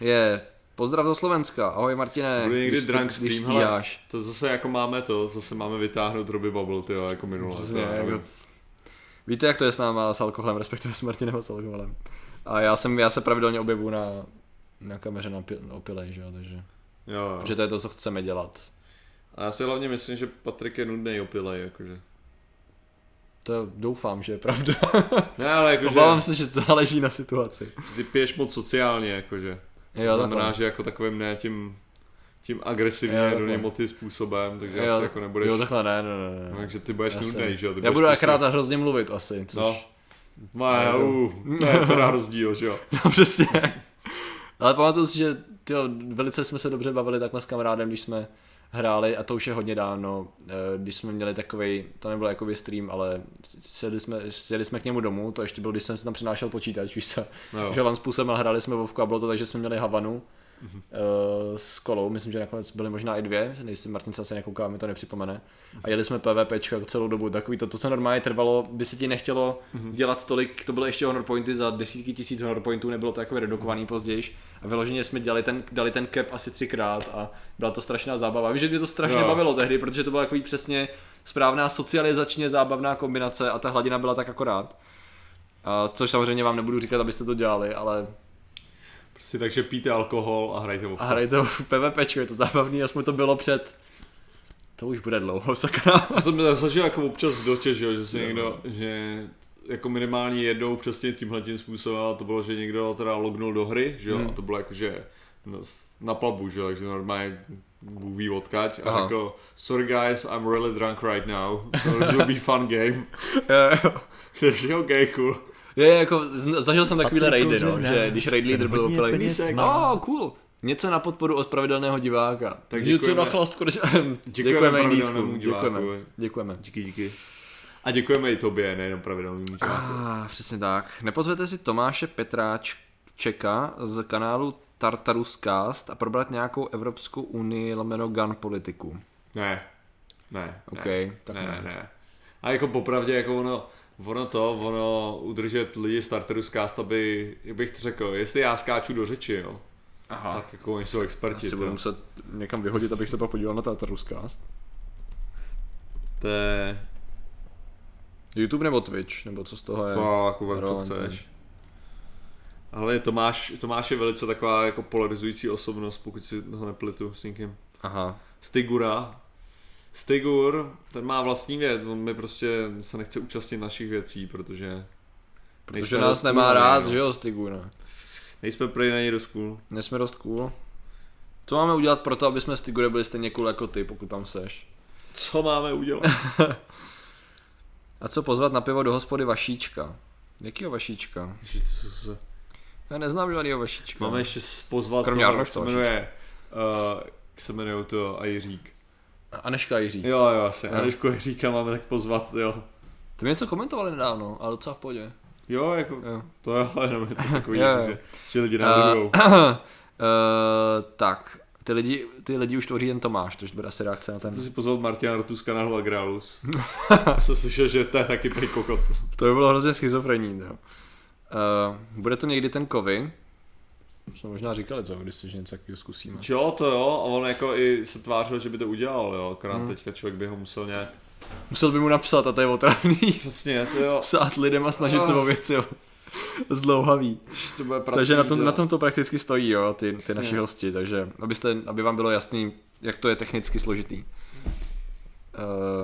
S1: je, pozdrav do Slovenska. Ahoj Martine.
S2: Bude někdy
S1: když ty-
S2: drunk stream, hele, to zase jako máme to, zase máme vytáhnout Robbie Bubble, tyjo, jako minule.
S1: Přesně, jako, víte, jak to je s náma s alkoholem, respektive s Martinem a s alkoholem. A já, jsem, já se pravidelně objevu na, na kameře na pil, opilej, že jo, takže.
S2: jo, jo.
S1: Že to je to, co chceme dělat.
S2: A já si hlavně myslím, že Patrik je nudný opilej, jakože.
S1: To doufám, že je pravda.
S2: Ne, ale <laughs> jakože
S1: Obávám se, že to záleží na situaci.
S2: ty piješ moc sociálně, jakože. To
S1: Jo,
S2: znamená,
S1: takhle.
S2: že jako takovým ne tím, tím agresivně
S1: Jo,
S2: do němoty způsobem, takže
S1: Jo,
S2: asi jako nebudeš,
S1: Jo, takhle ne, ne, ne. ne.
S2: takže ty budeš
S1: Já
S2: nudný, že jo? Ty
S1: Já budu
S2: prostě-
S1: akorát hrozně mluvit asi, což...
S2: No. Ne,
S1: Jo.
S2: uh, to je teda rozdíl, že jo? <laughs>
S1: No, přesně. Ale pamatuju si, že tyjo, velice jsme se dobře bavili takhle s kamarádem, když jsme hráli, a to už je hodně dávno, eh, když jsme měli takový, to nebyl jakoby stream, ale sjeli jsme, sjeli jsme k němu domů, to ještě bylo, když jsem si tam přinášel počítač, víš co,
S2: No.
S1: že vám způsobem hráli jsme Vovku a bylo to tak, že jsme měli Havanu mm-hmm. s kolou, myslím, že nakonec byly možná i dvě, nejsi Martin se asi nekouká, mi to nepřipomene. A jeli jsme PvPčko jako celou dobu, takový to, to se normálně trvalo, by se ti nechtělo mm-hmm. dělat tolik, to byly ještě honor pointy za desítky tisíc honor pointů, nebylo to jako redukovaný později. A vyloženě jsme dělali ten, dali ten cap asi třikrát a byla to strašná zábava. Víš, že mě to strašně
S2: Jo.
S1: bavilo tehdy, protože to byla jako přesně správná socializačně zábavná kombinace a ta hladina byla tak akorát. A což samozřejmě vám nebudu říkat, abyste to dělali, ale
S2: Prostě takže pijte alkohol a hrajte
S1: a
S2: Vovku.
S1: hrajte v PvPčko, je to zábavný, aspoň to bylo před... To už bude dlouho, sakra. <laughs>
S2: To jsem zažil jako občas v dotě, že, jo, že se někdo, že jako minimálně jednou přesně tímhle tím způsobem a to bylo, že někdo teda lognul do hry, že jo,
S1: Hmm.
S2: a to bylo jako, že na, na pubu, že jo, takže normálně Bůh ví odkaď a
S1: Aha.
S2: řekl sorry guys, I'm really drunk right now, so this will be fun game. <laughs>
S1: Jo, jo.
S2: Takže ok, cool.
S1: Je, jako, zažil jsem takovýhle raidy, no, že když raid leader byl
S3: má.
S1: Oh, cool. Něco na podporu od pravidelného diváka.
S2: Tak
S1: Něco
S2: děkujeme.
S1: na chlastku. Když... <laughs>
S2: Děkujeme
S1: děkujeme
S2: pravidelnému
S1: Děkujeme. Děkujeme.
S2: Díky, díky. A děkujeme i tobě, nejenom pravidelnému diváku.
S1: Ah, přesně tak. Nepozvete si Tomáše Petráčka z kanálu Tartarus Cast a probrat nějakou Evropskou unii lomeno gun politiku.
S2: Ne, ne,
S1: OK,
S2: ne,
S1: tak
S2: ne,
S1: ne.
S2: ne. A jako popravdě, jako ono, ono to, ono udržet lidi z Tartaru z cast, aby, jak bych to řekl, jestli já skáču do řeči, jo,
S1: Aha.
S2: tak jako oni jsou experti,
S1: Asi
S2: to,
S1: budu muset někam vyhodit, abych se pak podíval na Tartarus Cast.
S2: to je
S1: YouTube nebo Twitch, nebo co z toho je?
S2: to, jako co chceš. Ale Tomáš, Tomáš je velice taková jako polarizující osobnost, pokud si ho nepletu s někým.
S1: Aha.
S2: Stigura. Stigur, ten má vlastní věc, on mi prostě se nechce účastnit našich věcí, protože
S1: Protože nás
S2: dost
S1: nemá
S2: cool,
S1: rád,
S2: no.
S1: že jo, Stigu, ne?
S2: Nejsme na něj do school.
S1: Nejsme dost cool. Co máme udělat pro to, aby jsme Stigu nebyli stejně cool jako ty, pokud tam seš?
S2: Co máme udělat? <laughs>
S1: A co pozvat na pivo do hospody Vašíčka? Jakýho Vašíčka?
S2: Co se...
S1: Já neznám žádnýho Vašíčka.
S2: Máme ještě pozvat,
S1: Kromě
S2: jak se jmenuje, uh, jak se jmenuje to a Jiřík.
S1: Aneška Jiří.
S2: Jo, jo, asi.
S1: Jo.
S2: Anešku Jiříka máme tak pozvat, jo.
S1: Ty mi něco komentovali nedávno, ale docela v pohodě.
S2: Jo, jako,
S1: Jo.
S2: to jo, ale jenom je to <laughs> takový,
S1: Jo, jo.
S2: že, že lidi
S1: Uh,
S2: nárudujou.
S1: uh, tak, ty lidi, ty lidi už tvoří jen Tomáš, to bude asi reakce na ten.
S2: Chcete si pozvat Martina Rotu z kanálu Agralus. <laughs> jsem slyšel, že to je taky prý kokot.
S1: To by bylo hrozně schizofrenní, jo. Uh, bude to někdy ten kovy? Jsme možná říkali to, když si že něco takového zkusíme.
S2: Jo, to jo, a on jako i se tvářil, že by to udělal, jo, akorát
S1: Hmm.
S2: teďka člověk by ho musel nějak...
S1: Musel by mu napsat a to je otravný.
S2: Přesně, to jo,
S1: Psát lidem a snažit se
S2: Ah.
S1: o věci, jo. Zdlouhavý.
S2: že to bude
S1: Takže na tom,
S2: pracovní,
S1: na
S2: to-
S1: tom to prakticky stojí, jo, ty, ty naši hosti, takže abyste, aby vám bylo jasný, jak to je technicky složitý.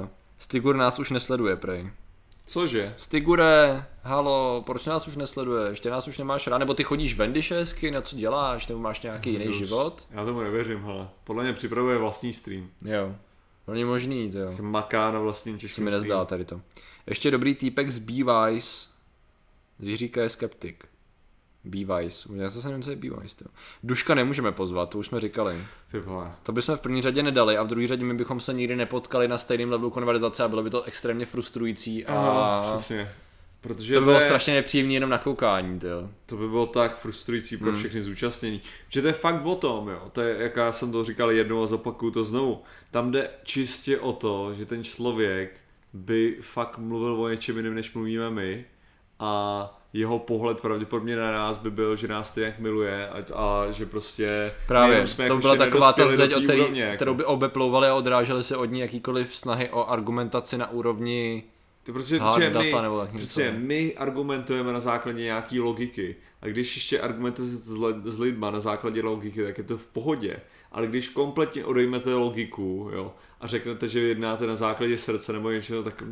S1: Uh, Stigur nás už nesleduje, prej.
S2: Cože?
S1: Stigure, halo, proč nás už nesleduje? Ještě nás už nemáš rád? Nebo ty chodíš ven, když hezky, na co děláš? Nebo máš nějaký jiný
S2: Just.
S1: život?
S2: Já tomu nevěřím, hele. Podle mě připravuje vlastní stream.
S1: Jo. Není možný, to jo.
S2: Maká na vlastním
S1: Se
S2: českém
S1: mi nezdá tady to. Ještě dobrý týpek z B-Wise. Z Jiříka je skeptik. B-Wise. Já zase nevím, co je. To. Duška nemůžeme pozvat, to už jsme říkali.
S2: Ty vole.
S1: To bychom v první řadě nedali a v druhé řadě my bychom se nikdy nepotkali na stejném levelu konverzace a bylo by to extrémně frustrující a
S2: Aha, přesně. Protože
S1: to by bylo
S2: je-
S1: strašně nepříjemné jenom na koukání, to jo.
S2: To by bylo tak frustrující pro
S1: Hmm.
S2: všechny zúčastnění. Že to je fakt o tom, jo. To je, jak já jsem to říkal jednou a zopakuju to znovu. Tam jde čistě o to, že ten člověk by fakt mluvil o něčem jiném, než mluvíme my. A jeho pohled pravděpodobně na nás by byl, že nás nějak miluje a, a že prostě
S1: Právě,
S2: jsme
S1: to
S2: jako
S1: byla taková ta zeď, o který,
S2: úrovně, jako.
S1: kterou by obě plouvaly a odrážely se od ní jakýkoliv snahy o argumentaci na úrovni
S2: Ty prostě,
S1: hard
S2: že my,
S1: data nebo tak něco.
S2: přesně, my argumentujeme na základě nějaký logiky. A když ještě argumentujete s, s lidma na základě logiky, tak je to v pohodě. Ale když kompletně odejmete logiku jo, a řeknete, že jednáte na základě srdce nebo něčeho, tak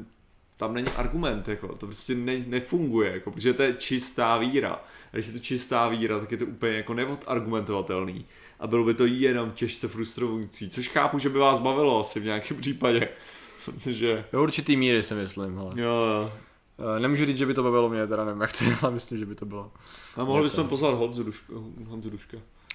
S2: tam není argument, jako, to prostě ne, nefunguje, jako, protože to je čistá víra. A když je to čistá víra, tak je to úplně jako neodargumentovatelný. A bylo by to jenom těžce frustrující, což chápu, že by vás bavilo asi v nějakém případě. <laughs> Protože,
S1: Do určitý míry si myslím, hele.
S2: jo, jo.
S1: Eh, Nemůžu říct, že by to bavilo mě, teda nevím jak to je, <laughs> ale myslím, že by to bylo.
S2: A mohli bychom pozvat Honzu Duška.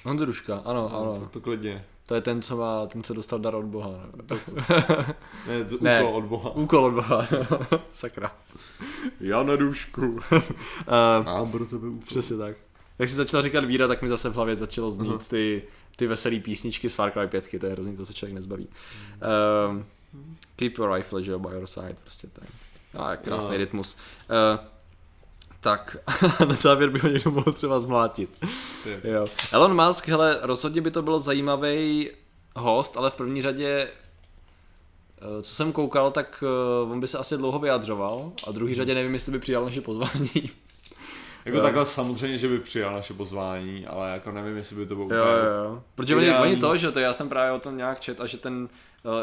S2: Honzu Duška.
S1: Ano,
S2: No,
S1: ano.
S2: to, to klidně.
S1: To je ten, co má, ten, co dostal dar od Boha. Ne? <laughs>
S2: Ne, z-
S1: Ne.
S2: úkol od Boha.
S1: Úkol od Boha. <laughs> Sakra. Já na dušku. <laughs> uh,
S2: Mám pro tebe úkol.
S1: přesně tak. Jak jsi začal říkat víra, tak mi zase v hlavě začalo znít ty, ty veselé písničky z Far Cry 5, to je hrozný, to se člověk nezbaví. Um, keep your rifle, že jo, by your side, prostě tak. A krásný
S2: No.
S1: rytmus. Uh, tak, <laughs> na závěr by ho někdo mohl třeba zmlátit.
S2: Ty.
S1: Jo. Elon Musk, hele, rozhodně by to bylo zajímavý host, ale v první řadě, eh, co jsem koukal, tak eh, on by se asi dlouho vyjadřoval a v druhý řadě nevím, jestli by přijal naše pozvání. <laughs>
S2: Jako
S1: Jo.
S2: takhle samozřejmě, že by přijal naše pozvání, ale jako nevím, jestli by to bylo
S1: Jo,
S2: úplně...
S1: jo, jo. Protože oni, oni to, že to já jsem právě o tom nějak čet a že ten,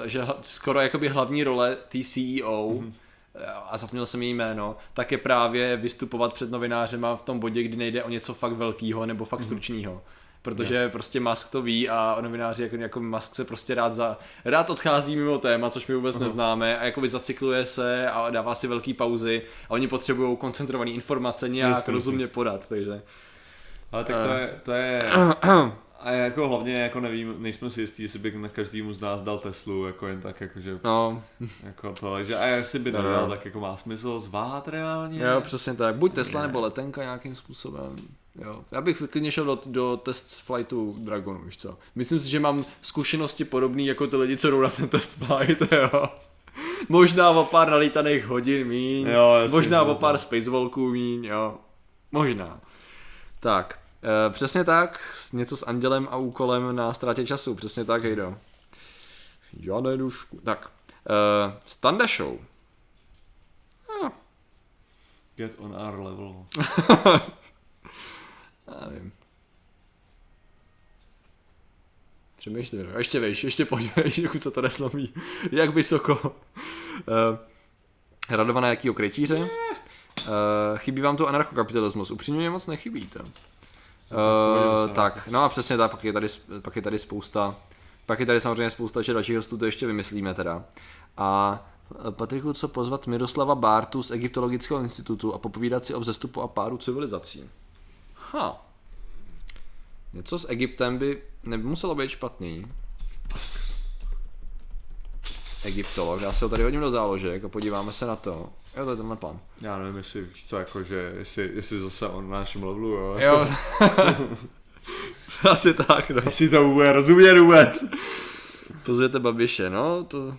S1: eh, že skoro jakoby hlavní role té CEO,
S2: Mhm.
S1: Eh, a zapomněl jsem její jméno, tak je právě vystupovat před novinářema v tom bodě, kdy nejde o něco fakt velkého nebo
S2: Mhm.
S1: fakt stručného. Protože prostě Musk to ví a novináři jako, jako Musk se prostě rád, za, rád odchází mimo téma, což my vůbec neznáme a jakoby zacykluje se a dává si velký pauzy a oni potřebují koncentrované informace nějak
S2: jasně.
S1: rozumně podat, takže
S2: Ale tak to
S1: Eh.
S2: je, to je... <clears throat> A jako hlavně jako nevím, nejsme si jistí, jestli by na každému z nás dal Teslu, jako jen tak, jakože,
S1: no,
S2: jako to, že a jestli by
S1: No, no.
S2: nedal, tak jako má smysl zvát reálně.
S1: Jo, přesně tak. Buď Tesla nebo letenka nějakým způsobem. Jo. Já bych klidně šel do, do test flightu Dragonu, víš co. Myslím si, že mám zkušenosti podobné jako ty lidi, co jdou na ten test flight, <laughs> jo. Možná o pár nalítaných hodin míň,
S2: Jo, jasně,
S1: možná
S2: no,
S1: o pár spacewalků míň, jo. Možná. Tak, přesně tak, něco s andělem a úkolem na ztrátě času, přesně tak, Hejdo. Žádné dušku. Tak, e, Standa Show.
S2: Get on our level. <laughs>
S1: Já nevím. Přemýšlím, no. ještě vejš, ještě pojď vejš, dokud se to neslomí. <laughs> Jak vysoko. Uh, radovaná jakýho krytíře? Uh, chybí vám tu anarchokapitalismus? Upřímně moc nechybí to. Uh, tak, no a přesně tak, pak je, tady, pak je tady spousta, pak je tady samozřejmě spousta že dalších hostů, to ještě vymyslíme teda. A eh, Patriku, co pozvat Miroslava Bártu z Egyptologického institutu a popovídat si o vzestupu a pádu civilizací. Ha. Něco s Egyptem by nemuselo být špatný. Egyptolog, já se ho tady hodím do záložek a podíváme se na to. Jo, to je tenhle plán.
S2: Já nevím, jestli víš co, jako, že jestli, jestli zase on na našem levelu, jo.
S1: Jo. <laughs> Asi tak, no.
S2: Jestli to bude rozumět vůbec.
S1: Pozvěte Babiše, no, to...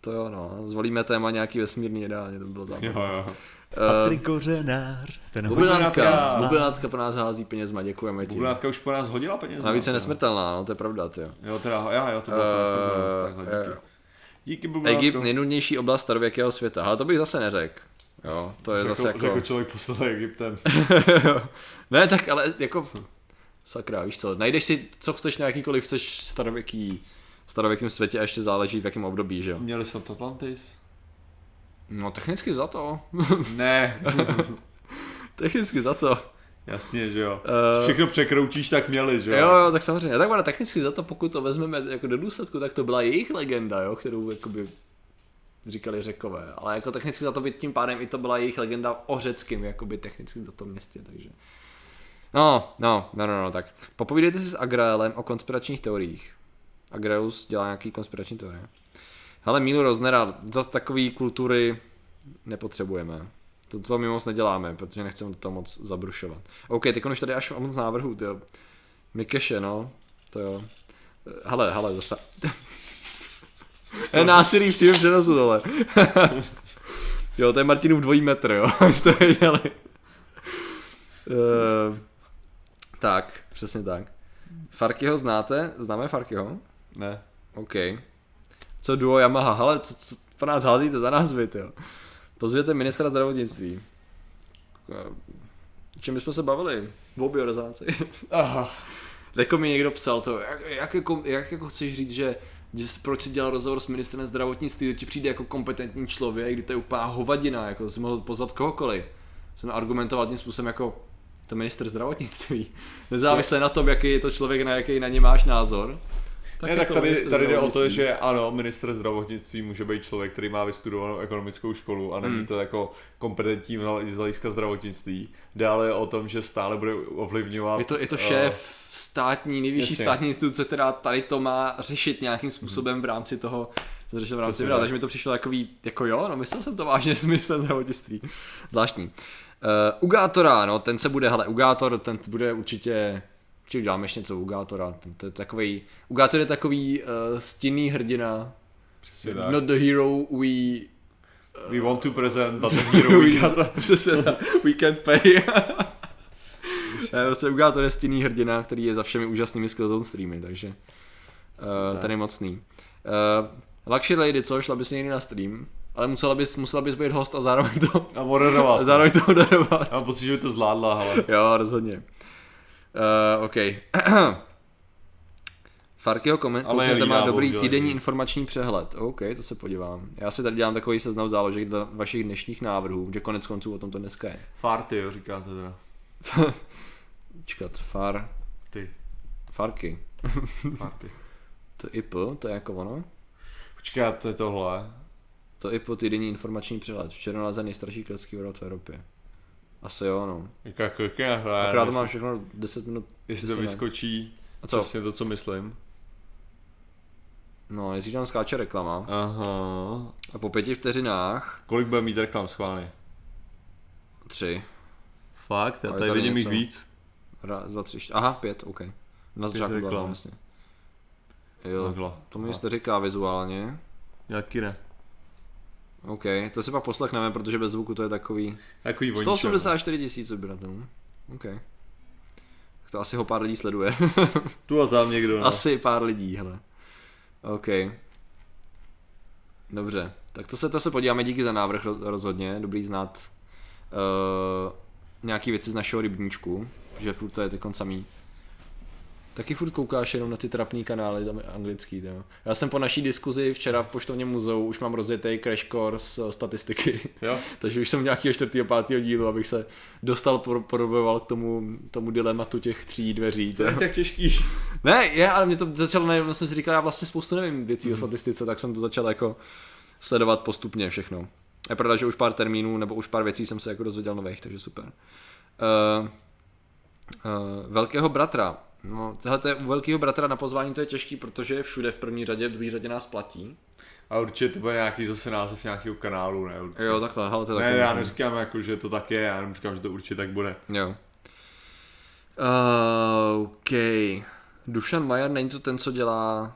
S1: To jo, no. Zvolíme téma nějaký vesmírný ideálně, to by bylo
S2: Jo,
S1: zábavné.
S2: jo.
S1: Uh,
S3: Kořenář, ten
S1: Bublinátka,
S2: Bublinátka.
S1: bublinátka po nás hází penězma, děkujeme ti.
S2: Bublátka už po nás hodila peněz.
S1: Navíc je nesmrtelná, no, to je pravda, ty jo.
S2: Jo, teda, já, jo, to bylo to nesmrtelnost, takhle,
S1: Eh,
S2: díky. Díky Bublátka.
S1: Egypt, nejnudnější oblast starověkého světa, ale to bych zase neřekl. Jo, to je
S2: Řekl,
S1: zase jako...
S2: řekl člověk poslal Egyptem. <laughs>
S1: ne, tak ale jako... Sakra, víš co, najdeš si, co chceš na jakýkoliv chceš starověký, starověkém světě a ještě záleží v jakém období, že jo.
S2: Měli snad Atlantis?
S1: No technicky za to.
S2: Ne. <laughs>
S1: technicky za to.
S2: Jasně, že jo.
S1: Eh.
S2: Všechno překroutíš, tak měli, že
S1: Jo, jo, tak samozřejmě. Tak ona technicky za to, pokud to vezmeme jako do důsledku, tak to byla jejich legenda, jo, kterou jakoby říkali řekové. Ale jako technicky za to by tím pádem i to byla jejich legenda o řeckým, jakoby technicky za to městě, takže. No, no, no, no, no, tak. Popovídejte si s Agraelem o konspiračních teoriích. Agreus dělá nějaký konspirační teorie. Hele, Mílu Roznera, zas takový kultury nepotřebujeme. To, to my moc neděláme, protože nechceme toho moc zabrušovat. OK, teď už tady až moc návrhů, jo. Mikeše, no, to jo. Hele, hele, zase. je <laughs> násilí v přímém přenosu, dole. <laughs> jo, to je Martinův dvojí metr, jo, <laughs> jste věděli. Uh, tak, přesně tak. Farkyho znáte? Známe Farkyho?
S2: Ne.
S1: OK. Co duo Yamaha? Hele, co, co po nás házíte za názvy, jo? Pozvěte ministra zdravotnictví. O čem bychom se bavili? O biorozáci. Aha. Jako mi někdo psal to, jak, jak, jako, jak jako chceš říct, že, že jsi- proč si dělal rozhovor s ministrem zdravotnictví, to ti přijde jako kompetentní člověk, kdy to je úplná hovadina, jako jsi mohl pozvat kohokoliv. Jsem argumentoval tím způsobem jako to minister zdravotnictví. <laughs> Nezávisle na tom, jaký je to člověk, na jaký na ně máš názor.
S2: Ne, tak tady, tady jde o to, že ano, minister zdravotnictví může být člověk, který má vystudovanou ekonomickou školu a není
S1: Hmm.
S2: to jako kompetentní z hlediska zdravotnictví. Dále je o tom, že stále bude ovlivňovat...
S1: Je to, je to
S2: eh,
S1: šéf státní, nejvyšší
S2: jasně.
S1: státní instituce, která tady to má řešit nějakým způsobem v rámci toho, co se řešil v rámci
S2: tak.
S1: takže mi to přišlo takový, jako jo, no myslel jsem to vážně <laughs> s ministrem zdravotnictví. Zvláštní. Uh, Ugátora, no ten se bude, hele, Ugátor, ten bude určitě, určitě uděláme ještě něco u Ugátora, to je takový, Ugátor je takový uh, stinný hrdina,
S2: Přesně tak.
S1: not the hero we
S2: We want to present, but the <laughs> hero we got. <laughs>
S1: Přesně tak. We can't pay. Ne, <laughs> prostě Ugátor je stinný hrdina, který je za všemi úžasnými Skillzone streamy, takže uh, ten je mocný. Uh, Luxury Lady, co, šla bys někdy na stream, ale musela bys, musela bys být host a zároveň to,
S2: A moderovat.
S1: a zároveň to moderovat.
S2: Já mám pocit, že by to zvládla, ale...
S1: Jo, rozhodně. Uh, OK. <clears throat> Farkyho koment, koukněte, má dobrý týdenní informační přehled. OK, to se podívám. Já si tady dělám takový seznam záložek do vašich dnešních návrhů, že konec konců o tom to dneska je.
S2: Farty, jo, říkáte teda. <laughs>
S1: Čekat, far,
S2: Ty,
S1: farky. <laughs>
S2: farty.
S1: To IP, to je jako ono.
S2: Počkej, a to je tohle.
S1: To IP týdenní informační přehled. Včera nalezen nejstarší klecký v Evropě. Asi jo, no.
S2: Jako, jako, jako,
S1: Akorát to mám všechno 10 minut.
S2: Jestli to
S1: 10 minut.
S2: vyskočí,
S1: A co?
S2: přesně to, co myslím.
S1: No, jestli tam skáče reklama.
S2: Aha.
S1: A po pěti vteřinách,
S2: Kolik bude mít reklam schválně?
S1: tři.
S2: Fakt? Já tady
S1: tady
S2: vidím jich víc.
S1: Raz, dva, tři, čtyři. Aha, pět, OK. Na začátku byla
S2: reklam.
S1: tam, jasně. Jo, to mi jste říká vizuálně.
S2: Jaký ne?
S1: OK, to si pak poslechneme, protože bez zvuku to je takový...
S2: Takový voníček.
S1: 184 tisíc odběratelů. OK. Tak to asi ho pár lidí sleduje. <laughs>
S2: Tu a tam někdo, no.
S1: Asi pár lidí, hele. OK. Dobře, tak to se, to se podíváme, díky za návrh ro- rozhodně, dobrý znát uh, nějaký věci z našeho rybníčku, že furt to je teď samý. Taky furt koukáš jenom na ty trapný kanály tam anglický, jo. Já jsem po naší diskuzi včera v poštovním muzeu už mám rozjetý crash course eh, statistiky.
S2: Jo? <laughs>
S1: Takže už jsem nějakého čtvrtého, pátého dílu, abych se dostal, poroboval k tomu, tomu dilematu těch tří dveří.
S2: To je tak těžký. <laughs>
S1: Ne, je, ale mě to začalo, najednou jsem si říkal, já vlastně spoustu nevím věcí o statistice, tak jsem to začal jako sledovat postupně všechno. Je pravda, že už pár termínů nebo už pár věcí jsem se jako dozvěděl nových, takže super. Uh, uh, velkého bratra. No, tohle u velkého bratra na pozvání to je těžký, protože je všude v první řadě, v druhé řadě nás platí.
S2: A určitě to bude nějaký zase název nějakého kanálu, ne? Určitě.
S1: Jo, takhle, hele, to je
S2: ne, já neříkám jako, že to tak je, já jenom říkám, že to určitě tak bude.
S1: Jo. Uh, OK. Dušan Majer není to ten, co dělá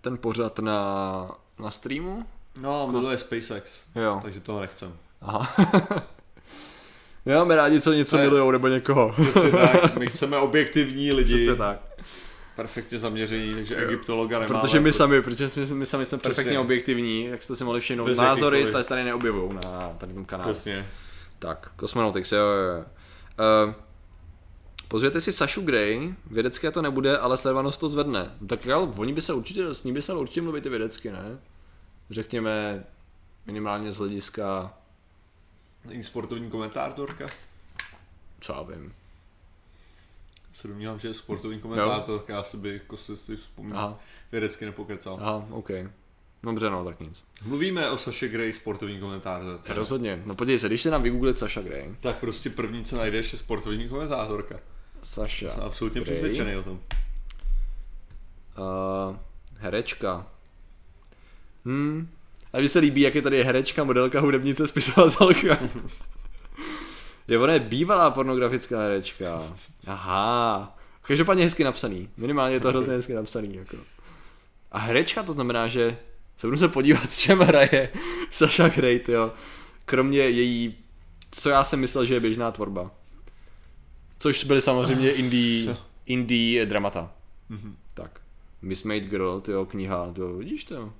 S1: ten pořad na, na streamu?
S2: No, miluje SpaceX,
S1: Jo.
S2: takže toho nechcem.
S1: Aha. <laughs> Máme rádi, co něco
S2: je-
S1: milujou nebo někoho.
S2: Přesně <laughs> tak, my chceme objektivní lidi,
S1: Přesně tak.
S2: perfektně zaměření, takže egyptologa nemáme.
S1: Protože my sami, protože my, my sami jsme
S2: Přesně.
S1: perfektně objektivní, jak jste si mohli všimnout,
S2: Bez
S1: názory tady, tady neobjevují na tady tom kanálu.
S2: Přesně.
S1: Tak, Cosmonautics, jo, jo, jo. Uh, pozvěte si Sašu Gray, vědecké to nebude, ale sledovanost to zvedne. Tak jo, oni by se určitě, s ní by se určitě mluvit i vědecky, ne? Řekněme minimálně z hlediska,
S2: Není sportovní komentátorka?
S1: co já vím.
S2: Se domnívám, že je sportovní komentátorka, já si by jako si, si vzpomínám.
S1: Aha,
S2: Vědecky nepokecal.
S1: aha, OK. Dobře, no, tak nic.
S2: Mluvíme o Saše Grey, sportovní komentátorce.
S1: Rozhodně. No podívej se, když se nám vygooglit Saša Gray,
S2: Tak prostě první, co najdeš, je sportovní komentátorka.
S1: Saša
S2: Jsem absolutně
S1: Grey.
S2: přesvědčený o tom.
S1: Uh, herečka. Hmm. A mně se líbí, jak je tady herečka, modelka, hudebnice, spisovatelka. je ona je bývalá pornografická herečka. Aha. Každopádně hezky napsaný. Minimálně je to hrozně hezky napsaný. Jako. A herečka to znamená, že se budu se podívat, čem hraje Sasha Grey, jo. Kromě její, co já jsem myslel, že je běžná tvorba. Což byly samozřejmě indie, indie dramata.
S2: Mhm.
S1: Tak. Miss Made Girl, tyjo, kniha, to vidíš to?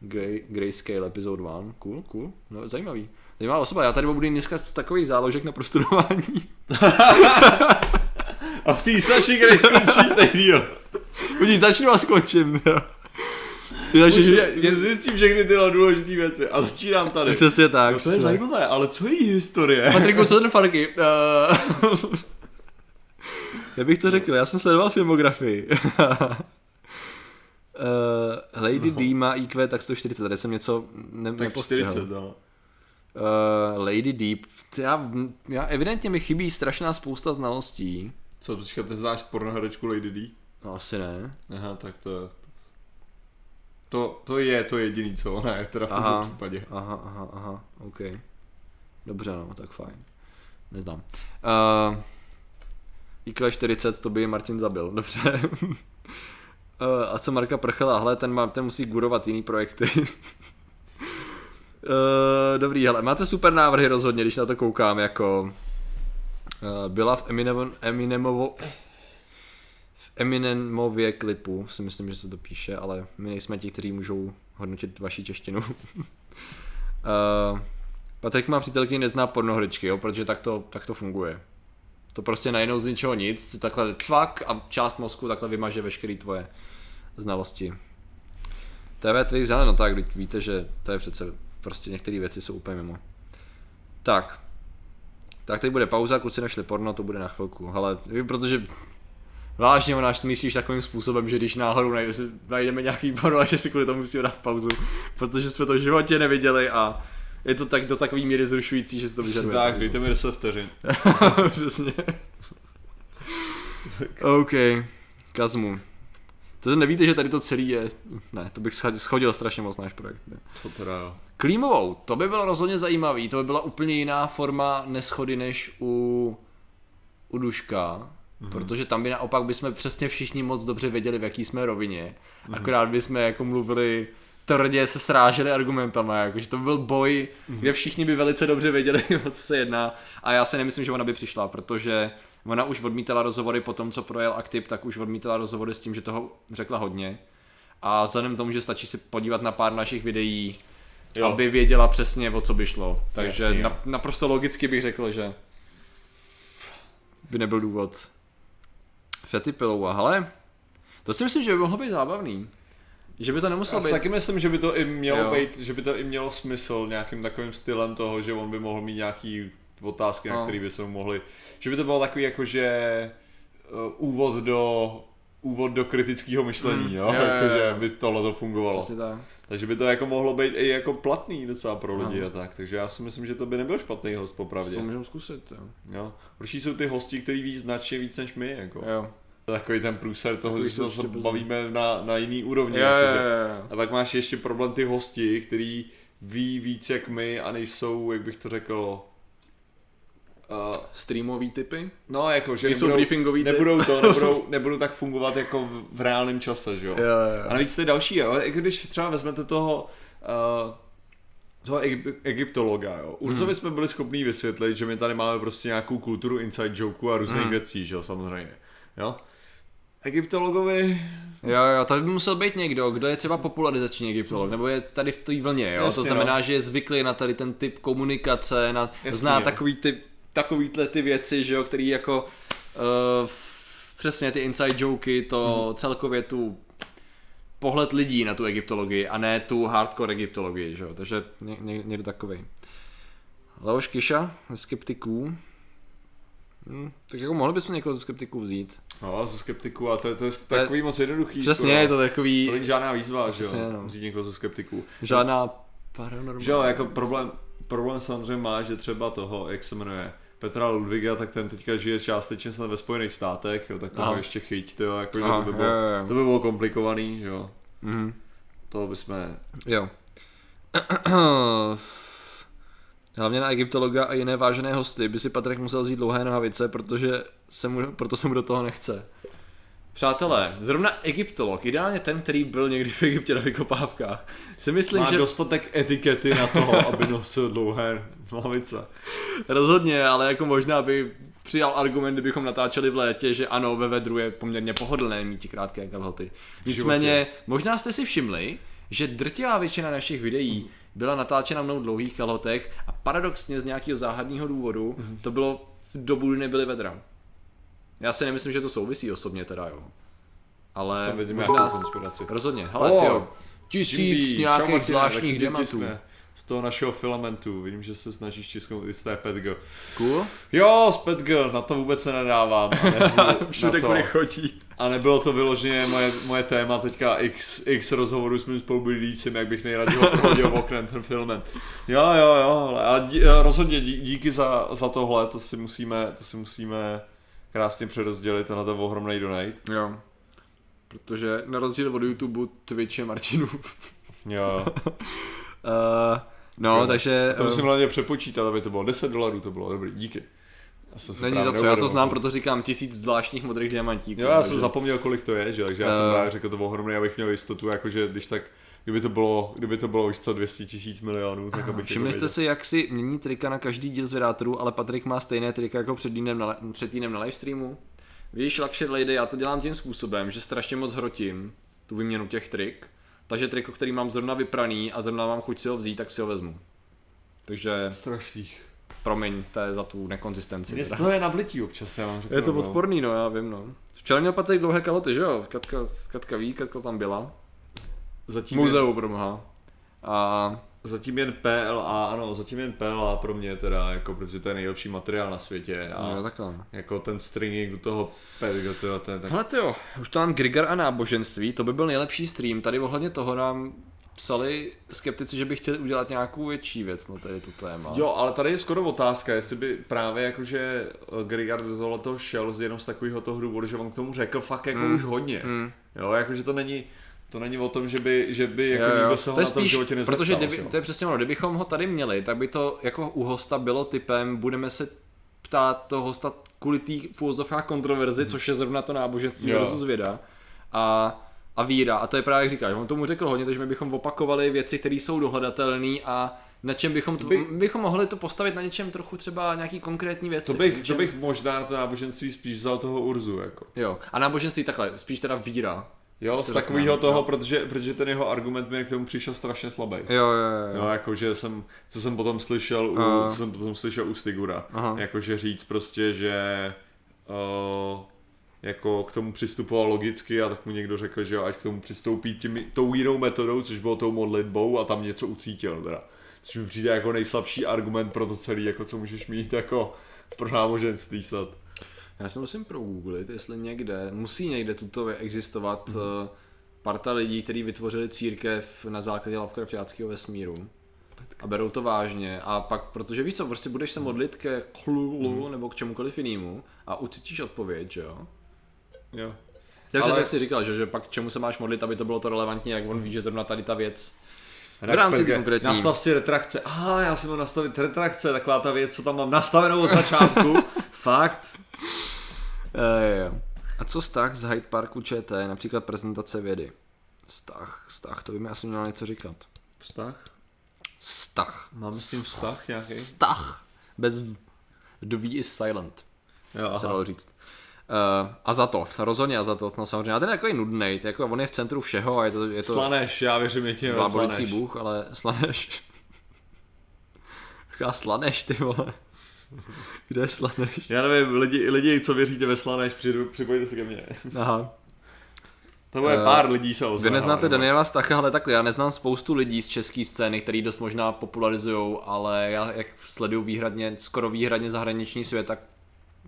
S1: Grey, Grayscale episode 1, cool, cool, no, zajímavý. Zajímavá osoba, já tady budu dneska z takových záložek na prostudování. <laughs>
S2: A té Saši Grey skončíš ten díl.
S1: Vidíš, začnu a skončím, jo. Takže, že,
S2: zjistím všechny tyhle důležité věci a začínám tady.
S1: přesně tak.
S2: No to je zajímavé, ale co je její historie?
S1: Patriku, co ten Farky? Uh, <laughs> já bych to řekl, já jsem sledoval filmografii. <laughs> Uh, Lady no. D má IQ tak 140, tady jsem něco ne-
S2: Tak
S1: nepostřehl.
S2: 40, no.
S1: Uh, Lady Deep, já, já evidentně mi chybí strašná spousta znalostí.
S2: Co, počkat, ty znáš pornoherečku Lady D?
S1: No asi ne.
S2: Aha, tak to... To, to je to jediný, co ona je, teda v tomto
S1: Aha.
S2: případě.
S1: Aha, aha, aha, OK. Dobře, no, tak fajn. Neznám. Uh, IQ 40, to by Martin zabil, dobře. <laughs> uh, a co Marka Prchala, hele, ten, má, ten musí gurovat jiný projekty. uh, <laughs> dobrý, hele, máte super návrhy rozhodně, když na to koukám, jako uh, byla v Eminem, Eminemovo, v Eminemově klipu, si myslím, že se to píše, ale my nejsme ti, kteří můžou hodnotit vaši češtinu. uh, <laughs> Patrik má přítelkyni, nezná pornohryčky, jo, protože tak to, tak to funguje. To prostě najednou z ničeho nic, takhle cvak a část mozku takhle vymaže veškeré tvoje znalosti. TV Twix, ale no tak, víte, že to je přece, prostě některé věci jsou úplně mimo. Tak. Tak teď bude pauza, kluci našli porno, to bude na chvilku, ale protože vážně o nás myslíš takovým způsobem, že když náhodou najdeme nějaký porno že si kvůli tomu musíme dát pauzu, protože jsme to v životě neviděli a je to tak do takové míry zrušující, že si to vyžaduje.
S2: Tak, dejte mi 10 vteřin. <laughs>
S1: Přesně. OK, Kazmu. To nevíte, že tady to celý je... Ne, to bych schodil, schodil strašně moc náš projekt. Ne.
S2: Co teda jo?
S1: Klímovou, to by bylo rozhodně zajímavý, to by byla úplně jiná forma neschody než u, u Duška, mm-hmm. protože tam by naopak bychom přesně všichni moc dobře věděli, v jaký jsme rovině, mm-hmm. akorát bychom jako mluvili tvrdě se sráželi argumentama, jakože to by byl boj, mm-hmm. kde všichni by velice dobře věděli, <laughs> o co se jedná a já si nemyslím, že ona by přišla, protože ona už odmítala rozhovory po tom, co projel Actip, tak už odmítala rozhovory s tím, že toho řekla hodně a vzhledem k tomu, že stačí se podívat na pár našich videí,
S2: Jo.
S1: aby věděla přesně, o co by šlo. Takže
S2: Jasně,
S1: na, naprosto logicky bych řekl, že by nebyl důvod. Fety Pillowa, hele, to si myslím, že by mohlo být zábavný. Že by to nemuselo být...
S2: taky myslím, že by to i mělo
S1: Jo.
S2: být, že by to i mělo smysl nějakým takovým stylem toho, že on by mohl mít nějaký otázky, na
S1: No.
S2: které by se mohli, že by to bylo takový jako, že uh, úvod do úvod do kritického myšlení,
S1: Mm,
S2: jo,
S1: jo, jo,
S2: jakože
S1: jo.
S2: by tohle to fungovalo.
S1: Tak.
S2: Takže by to jako mohlo být i jako platný docela pro lidi
S1: No.
S2: a tak, takže já si myslím, že to by nebyl špatný host popravdě.
S1: To můžeme zkusit, jo.
S2: Jo. Jsou ty hosti, který ví značně víc než my, jako.
S1: Jo,
S2: Takový ten průser toho, že se zase bavíme na, na jiný úrovni.
S1: jo,
S2: jakože-
S1: jo.
S2: a pak máš ještě problém ty hosti, který ví víc jak my a nejsou, jak bych to řekl, uh,
S1: Streamový typy?
S2: no jako, že
S1: Nejsou briefingový
S2: nebudou to, nebudou, <laughs> nebudou tak fungovat jako v, v reálném čase, že jo.
S1: Jo, jo,
S2: A navíc to je další, jo, když třeba vezmete toho, uh, toho Egyp- egyptologa, jo. Urzovi jsme byli schopní vysvětlit, že my tady máme prostě nějakou kulturu inside joke a různých
S1: Hmm.
S2: věcí, že jo, samozřejmě. Jo. Egyptologovi,
S1: Jo, jo, to by musel být někdo, kdo je třeba popularizační egyptolog, nebo je tady v té vlně, jo?
S2: Jasně,
S1: to znamená,
S2: no.
S1: že je zvyklý na tady ten typ komunikace, na,
S2: Jasně,
S1: zná
S2: jo.
S1: takový ty, takovýhle ty věci, že jo, který jako uh, přesně ty inside joky, to
S2: Mhm.
S1: celkově tu pohled lidí na tu egyptologii a ne tu hardcore egyptologii, že jo, takže ně, ně, někdo takový. Leoš Kiša, ze skeptiků. Hm, tak jako mohli bychom někoho ze skeptiků vzít.
S2: no, ze skeptiku a to, je- to je
S1: To je-
S2: takový moc jednoduchý.
S1: Přesně,
S2: skoro.
S1: je to takový,
S2: To není žádná výzva, že jo,
S1: no.
S2: vzít někoho ze skeptiků.
S1: žádná paranormální.
S2: Že jo, jako problém, problém samozřejmě má, že třeba toho, jak se jmenuje, Petra Ludviga, tak ten teďka žije částečně snad ve Spojených státech, jo, tak toho ještě chyť, tyjo, jako, že
S1: Aha,
S2: to by bylo,
S1: jo, jo, jo.
S2: to by bylo komplikovaný, že jo.
S1: Mhm.
S2: To bychom,
S1: Jo. <clears throat> Hlavně na egyptologa a jiné vážené hosty by si Patrik musel vzít dlouhé nohavice, protože se mu, proto se mu do toho nechce. Přátelé, zrovna egyptolog, ideálně ten, který byl někdy v Egyptě na vykopávkách, si myslím,
S2: má
S1: že
S2: dostatek etikety na toho, aby nosil dlouhé hlavice.
S1: rozhodně, ale jako možná by přijal argument, kdybychom natáčeli v létě, že ano, ve vedru je poměrně pohodlné mít ti krátké kalhoty. Nicméně, možná jste si všimli, že drtivá většina našich videí byla natáčena mnou v dlouhých kalhotech a paradoxně z nějakého záhadného důvodu to bylo v dobu, kdy nebyly vedra. Já si nemyslím, že to souvisí osobně teda, jo. Ale
S2: Tam
S1: možná...
S2: konspiraci.
S1: Rozhodně, hele,
S2: O,
S1: tyjo, tisíc
S2: Jimby,
S1: nějakých zvláštních
S2: tiskne. Z toho našeho filamentu. Vidím, že se snažíš tisknout i z té PETG.
S1: Cool.
S2: Jo, z PETG, na to vůbec se nedávám. <laughs>
S1: Všude, kudy chodí.
S2: A nebylo to vyloženě moje, moje téma, teďka x, x rozhovorů s mým spolubydlícím, jak bych nejraději hodil oknem ten filment. Jo, jo, jo, ale a dí, rozhodně dí, díky za, za tohle, to si musíme, to si musíme krásně přerozdělit na to ohromnej donate.
S1: Jo. Protože na rozdíl od YouTube, Twitch je Martinův.
S2: Jo, <laughs>
S1: Uh, no,
S2: Jo.
S1: takže...
S2: to
S1: eh,
S2: musím hlavně přepočítat, aby to bylo 10 dolarů, to bylo dobrý, díky. Já jsem
S1: Není za co, já to znám, proto říkám tisíc zvláštních modrých diamantíků.
S2: Jo, já
S1: takže-
S2: jsem zapomněl, kolik to je, že? takže já jsem
S1: Eh.
S2: právě řekl to ohromný, abych měl jistotu, jakože když tak, kdyby to bylo, kdyby to bylo už co 200 tisíc milionů, tak abych
S1: Všimli
S2: jako
S1: jste si, jak si mění trika na každý díl z Vědátorů, ale Patrik má stejné trika jako před týdnem na, před týdnem na livestreamu? Víš, Luxury Lady, já to dělám tím způsobem, že strašně moc hrotím tu výměnu těch trik, takže triko, který mám zrovna vypraný a zrovna mám chuť si ho vzít, tak si ho vezmu. Takže
S2: Strašný.
S1: promiň, to je za tu nekonzistenci.
S2: Mě toho je nablití občas, já vám řeknu.
S1: Je to
S2: no.
S1: odporný, no, já vím, no. Včera měl Patrik dlouhé kaloty, že jo? Katka, Katka ví, Katka tam byla.
S2: Zatím,
S1: Muzeu, promoha. A
S2: jen, zatím jen PLA, ano, zatím jen PLA pro mě teda, jako, protože to je nejlepší materiál na světě a
S1: jo, takhle. no.
S2: jako ten stringing do toho PLA, to, to je tak...
S1: Hele jo, už to mám Grigar a náboženství, to by byl nejlepší stream. Tady ohledně toho nám psali skeptici, že by chtěli udělat nějakou větší věc na tady to téma.
S2: Jo, ale tady je skoro otázka, jestli by právě jakože eh, Grigard do tohoto šel z jenom z takového toho důvodu, že on k tomu řekl fakt jako
S1: Mm.
S2: už hodně.
S1: Hmm.
S2: Jo, jakože to není, to není o tom, že by, že by jako
S1: Jo, jo.
S2: nikdo se ho
S1: to
S2: na tom životě nezeptal.
S1: protože kdyby,
S2: že
S1: to je přesně ono, kdybychom ho tady měli, tak by to jako u hosta bylo typem, budeme se ptát toho hosta kvůli té v kontroverzi, což je zrovna to náboženství
S2: Jo.
S1: versus věda. A, a víra. A to je právě jak říkáš, on tomu řekl hodně, takže my bychom opakovali věci, které jsou dohledatelné a na čem bychom to,
S2: bych-
S1: bychom mohli to postavit na něčem trochu třeba nějaký konkrétní věci.
S2: To bych,
S1: něčem,
S2: to bych možná na to náboženství spíš vzal toho Urzu, jako.
S1: Jo. A náboženství takhle, spíš teda víra.
S2: Jo, z takového toho,
S1: jo.
S2: protože, protože ten jeho argument mi k tomu přišel strašně slabý.
S1: Jo, jo, jo.
S2: Jo, jakože jsem, co jsem potom slyšel u,
S1: A.
S2: co jsem potom slyšel u Stigura,
S1: Aha.
S2: jakože říct prostě, že uh, jako k tomu přistupoval logicky a tak mu někdo řekl, že jo, ať k tomu přistoupí tím, tou jinou metodou, což bylo tou modlitbou a tam něco ucítil teda. Což mi přijde jako nejslabší argument pro to celý, jako co můžeš mít jako pro náboženství snad.
S1: Já si musím progooglit, jestli někde, musí někde tuto existovat
S2: Mhm.
S1: mm. parta lidí, kteří vytvořili církev na základě Lovecraftiáckého vesmíru. A berou to vážně. A pak, protože víš co, prostě budeš se modlit ke Cthulhu
S2: Mhm.
S1: mm. nebo k čemukoliv jinému a ucítíš odpověď, že jo?
S2: Jo. Ale-
S1: jak jsi říkal, že, že pak čemu se máš modlit, aby to bylo to relevantní, jak on ví, že zrovna tady ta věc.
S2: Tak
S1: rámci konkrétní.
S2: Nastav si retrakce. Aha, já si mám nastavit retrakce, taková ta věc, co tam mám nastavenou od začátku. <laughs> Fakt.
S1: E, jo. A co vztah z Hyde Parku ČT, například prezentace vědy? Vztah, vztah, to by mi asi mělo něco říkat.
S2: Vztah?
S1: Vztah.
S2: Mám s tím vztah nějaký?
S1: Vztah. Bez v. The V is silent,
S2: Jo,
S1: se
S2: aha.
S1: dalo říct. Uh, a za to, rozhodně a za to, no samozřejmě, a ten je takový nudný, jako on je v centru všeho a je to, je to
S2: Slaneš, já věřím, je tím slaneš.
S1: bůh, ale <laughs> slaneš. Jaká slaneš, ty vole. Kde je slaneš?
S2: Já nevím, lidi, lidi, co věříte ve slaneš, přijdu, připojte se ke mně.
S1: Aha.
S2: To bude
S1: Eh,
S2: pár lidí se ozve.
S1: Vy neznáte
S2: nebo-
S1: Daniela Stacha, ale takhle, já neznám spoustu lidí z české scény, který dost možná popularizují, ale já jak sleduju výhradně, skoro výhradně zahraniční svět, tak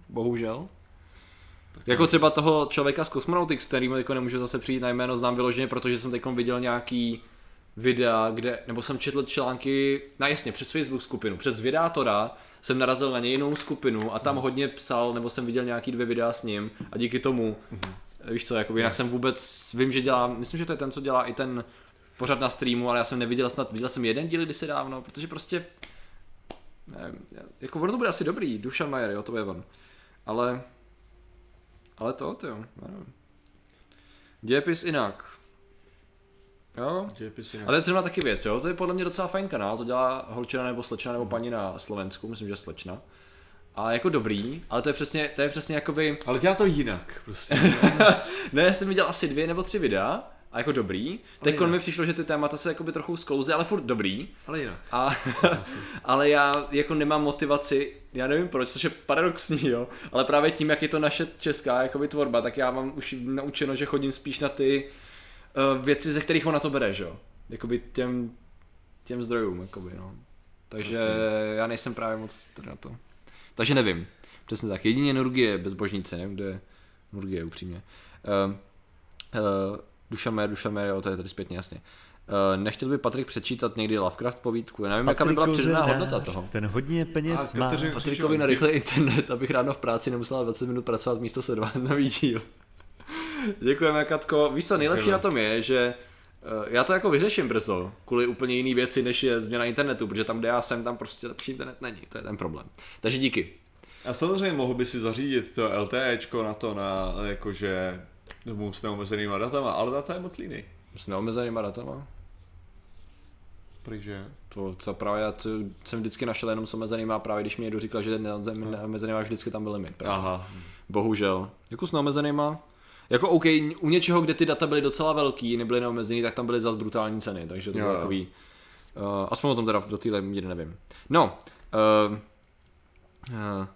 S1: bohužel. Jako třeba toho člověka z Cosmonautics, kterýmu jako nemůžu zase přijít na jméno, znám vyloženě, protože jsem teď viděl nějaký videa, kde, nebo jsem četl články, na jasně, přes Facebook skupinu, přes Vydátora jsem narazil na něj jinou skupinu a tam hodně psal, nebo jsem viděl nějaký dvě videa s ním a díky tomu, víš co, jako jinak jsem vůbec, vím, že dělá, myslím, že to je ten, co dělá i ten pořad na streamu, ale já jsem neviděl snad, viděl jsem jeden díl kdysi dávno, protože prostě, nevím, jako ono to bude asi dobrý, Dušan Majer, jo, to je on, ale, ale to, to jo, nevím. Dějepis jinak. Jo,
S2: Dějepisy
S1: a to je třeba taky věc, jo, to je podle mě docela fajn kanál, to dělá holčina nebo slečna nebo paní na Slovensku, myslím, že slečna. A jako dobrý, ale to je přesně, to je přesně jakoby,
S2: Ale dělá to jinak, prostě. <laughs>
S1: ne, já jsem viděl asi dvě nebo tři videa, a jako dobrý. Teď mi přišlo, že ty témata se jakoby trochu sklouzly, ale furt dobrý.
S2: Ale jinak.
S1: A, <laughs> ale já jako nemám motivaci, já nevím proč, což je paradoxní, jo, ale právě tím, jak je to naše česká jakoby tvorba, tak já mám už naučeno, že chodím spíš na ty uh, věci, ze kterých on na to bere, jo. Jakoby těm těm zdrojům, jakoby, no. Takže
S2: Jasně.
S1: já nejsem právě moc na to. Takže nevím. Přesně tak. Jedině Nurgie bezbožníci, nevím, kde je Nurgie upřímně. Uh, uh, Dušamer, Dušamer, jo, to je tady zpětně jasně. Uh, nechtěl by Patrik přečítat někdy Lovecraft povídku? Já nevím, jaká by byla přidaná hodnota toho.
S3: Ten hodně
S2: A
S3: peněz má.
S1: Patrikovi na rychlý internet, abych ráno v práci nemusela 20 minut pracovat místo se dva nový díl. Děkujeme, Katko. Víš co, nejlepší
S2: Děkujeme.
S1: na tom je, že eh, já to jako vyřeším brzo, kvůli úplně jiný věci, než je změna internetu, protože tam, kde já jsem, tam prostě lepší internet není, to je ten problém. Takže díky.
S2: A samozřejmě mohl by si zařídit to LTEčko na to, na jakože domů s neomezenýma datama, ale data je moc líný.
S1: S neomezenýma datama.
S2: Protože
S1: To, co právě já co jsem vždycky našel jenom s omezenýma, právě když mi někdo říkal, že neomezen- neomezenýma vždycky tam byl limit. Právě.
S2: Aha.
S1: Bohužel. Jako s neomezenýma. Jako OK, u něčeho, kde ty data byly docela velký, nebyly neomezený, tak tam byly zas brutální ceny, takže to
S2: Jo,
S1: bylo
S2: jo.
S1: takový... Uh, aspoň o tom teda do téhle míry nevím. No, uh, uh,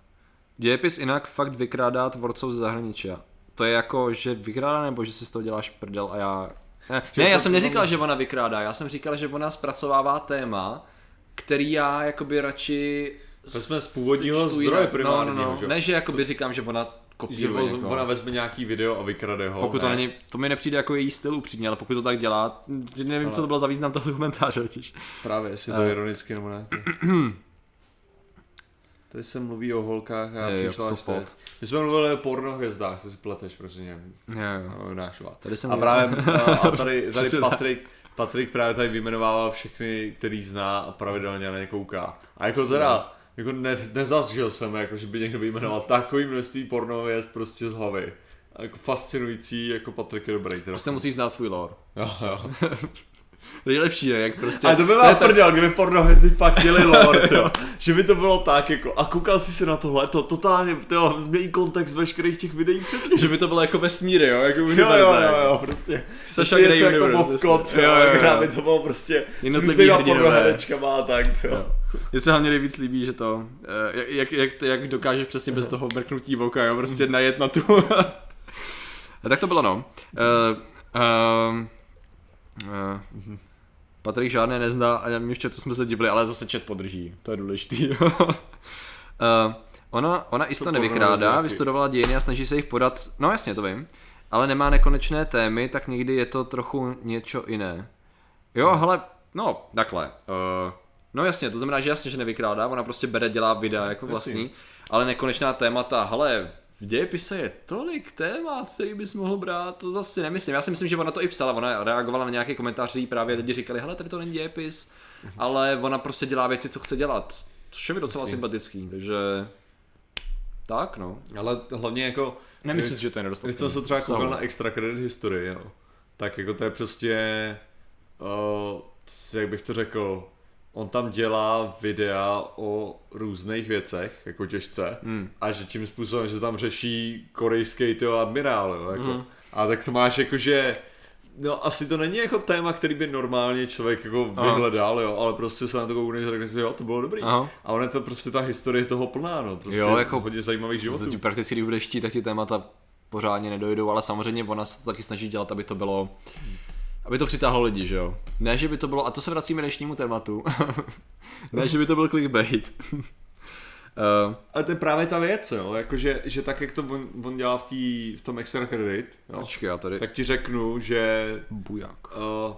S1: dějepis jinak fakt vykrádá tvorcov ze zahraničí. To je jako, že vykrádá, nebo že si z toho děláš prdel a já... Ne, ne já
S2: to-
S1: jsem
S2: to-
S1: neříkal, že ona vykrádá, já jsem říkal, že ona zpracovává téma, který já jakoby radši...
S2: Vezme z původního zdroje
S1: jinak.
S2: primárního,
S1: no, no, no.
S2: že?
S1: Ne, že jakoby říkám, že ona
S2: Že
S1: kopíruje někoho.
S2: ona vezme nějaký video a vykrade ho.
S1: Pokud to
S2: ne?
S1: není, to mi nepřijde jako její styl upřímně, ale pokud to tak dělá, že nevím, co to bylo za význam toho komentáře totiž.
S2: Právě, jestli to
S1: Eh.
S2: je ironicky nebo ne. <clears throat> Tady se mluví o holkách a
S1: Je,
S2: přišla až teď. My jsme mluvili o pornohvězdách, co si pleteš, prosím tě.
S1: Jo, jo.
S2: No, náš.
S1: Tady jsem
S2: A právě a, tady, <laughs> tady. Patrik, Patrik právě tady vyjmenovával všechny, který zná a pravidelně na ně kouká. A jako teda, jako ne, nezažil jsem, jako, že by někdo vyjmenoval takový množství pornohvězd prostě z hlavy. A jako fascinující, jako Patrik je dobrý. Teda.
S1: Prostě musíš znát svůj lore.
S2: Jo, jo. <laughs>
S1: Nejlepší je, jak prostě...
S2: Ale to by byla prdel, kdyby pornohvězdy fakt měli lore, <laughs> tyjo. Že by to bylo tak jako, a koukal jsi se na tohle, to totálně, tyjo, změní kontext veškerých těch videí předtím.
S1: Že by to bylo jako vesmíry, jo? Jako
S2: Jo,
S1: univerze,
S2: jo,
S1: jako.
S2: jo, jo, prostě.
S1: Saša
S2: Prostě
S1: Grey
S2: něco jako
S1: Universe, prostě.
S2: jo,
S1: Jo, jo, jo.
S2: jo, by to bylo prostě s
S1: Jednotlivý
S2: různýma
S1: hrdinové.
S2: pornoherečkama a tak, jo.
S1: Mně se hlavně nejvíc líbí, že to, eh, jak, jak, jak dokážeš přesně bez toho mrknutí oka, jo, prostě najet na tu. <laughs> A tak to bylo, no. Uh, uh, uh, Patrik žádné nezná a my v chatu jsme se divili, ale zase chat podrží, to je důležitý. uh, <laughs> ona, ona isto
S2: To
S1: nevykrádá, vystudovala dějiny a snaží se jich podat, no jasně, to vím, ale nemá nekonečné témy, tak někdy je to trochu něco jiné. Jo, hele, no, takhle. Uh, no jasně, to znamená, že jasně, že nevykrádá, ona prostě bere, dělá videa jako vlastní,
S2: Jasně.
S1: ale nekonečná témata, hele, v dějepise je tolik témat, který bys mohl brát, to zase nemyslím. Já si myslím, že ona to i psala, ona reagovala na nějaké komentáře, který právě lidi říkali, hele, tady to není dějepis, ale ona prostě dělá věci, co chce dělat, což je mi docela
S2: Jasně.
S1: sympatický, takže tak no.
S2: Ale hlavně jako,
S1: Nemyslím si, že to je
S2: Když
S1: nedostatečné.
S2: jsem se třeba koukal na extra credit history, jo, tak jako to je prostě, uh, jak bych to řekl, on tam dělá videa o různých věcech, jako těžce,
S1: Hmm.
S2: a že tím způsobem, že se tam řeší korejský tyho admirál, jo, jako.
S1: Mhm.
S2: A tak to máš jako, že No asi to není jako téma, který by normálně člověk jako
S1: Aha.
S2: vyhledal, jo, ale prostě se na to koukneš a řekneš si, jo, to bylo dobrý.
S1: Aha.
S2: A ono je to prostě ta historie toho plná, no, prostě
S1: Jo, jako-
S2: hodně zajímavých životů.
S1: Životů. Prakticky, když budeš chtít, tak ty témata pořádně nedojdou, ale samozřejmě ona se to taky snaží dělat, aby to bylo aby to přitáhlo lidi, že jo. Ne, že by to bylo, a to se vracíme dnešnímu tématu, <laughs> ne, že by to byl clickbait. uh, <laughs>
S2: Ale to je právě ta věc, jo, jakože, že tak, jak to on, on dělá v, tý, v tom extra credit, jo,
S1: počkej, já tady...
S2: tak ti řeknu, že
S1: Bujak.
S2: uh,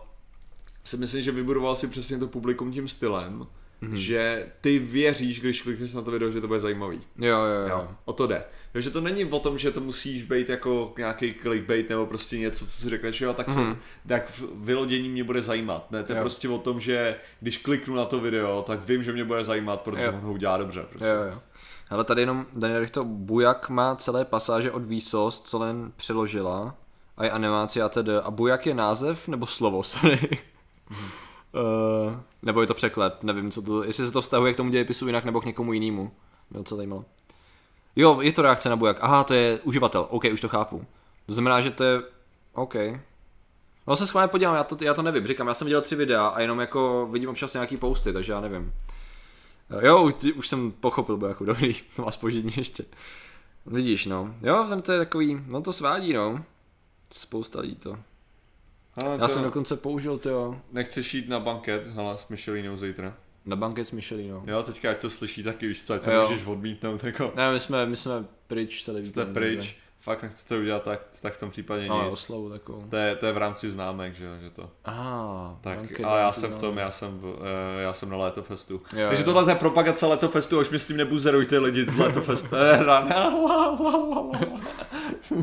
S2: si myslím, že vybudoval si přesně to publikum tím stylem, mm-hmm. že ty věříš, když klikneš na to video, že to bude zajímavý.
S1: Jo, jo, jo.
S2: Jo, o to jde. Takže to není o tom, že to musíš být jako nějaký clickbait nebo prostě něco, co si řekneš, jo, tak, mm-hmm. tak v- vylodění mě bude zajímat. Ne, to je
S1: Jo.
S2: prostě o tom, že když kliknu na to video, tak vím, že mě bude zajímat, protože
S1: Jo.
S2: on ho udělá dobře. Prostě.
S1: Jo, jo. Ale tady jenom Daniel Richter Bujak má celé pasáže od Výsos, co len přeložila. A je animace a tedy. A Bujak je název nebo slovo, sorry. Uh, nebo je to překlep, nevím, co to, jestli se to vztahuje k tomu dějepisu jinak nebo k někomu jinému. Mě co zajímalo. Jo, je to reakce na Bujak. Aha, to je uživatel. OK, už to chápu. To znamená, že to je... OK. No se schválně podívám, já to, já to nevím. Říkám, já jsem viděl tři videa a jenom jako vidím občas nějaký posty, takže já nevím. Jo, už, už jsem pochopil, byl <laughs> jako dobrý, to má spoždění ještě. Vidíš, no. Jo, ten to je takový, no to svádí, no. Spousta lidí to.
S2: Hele,
S1: Já
S2: to-
S1: jsem dokonce použil to
S2: Nechceš jít na banket, hele, s Michelinou zítra.
S1: na banket s Michelinou.
S2: Jo, teďka ať to slyší taky, víš co, ať to
S1: Jo.
S2: můžeš odmítnout, jako
S1: Ne, my jsme, my jsme pryč tady.
S2: jste pryč, fakt nechcete udělat tak, tak v tom případě nic.
S1: oslavu takovou.
S2: To je, to je v rámci známek, že jo, že to.
S1: Aha,
S2: Tak,
S1: banket,
S2: ale já jsem v tom, já jsem, v, eh, já jsem na Létofestu.
S1: Jo,
S2: Takže
S1: jo.
S2: tohle je propagace Létofestu, už myslím nebuzerujte lidi z Létofestu. La. <laughs>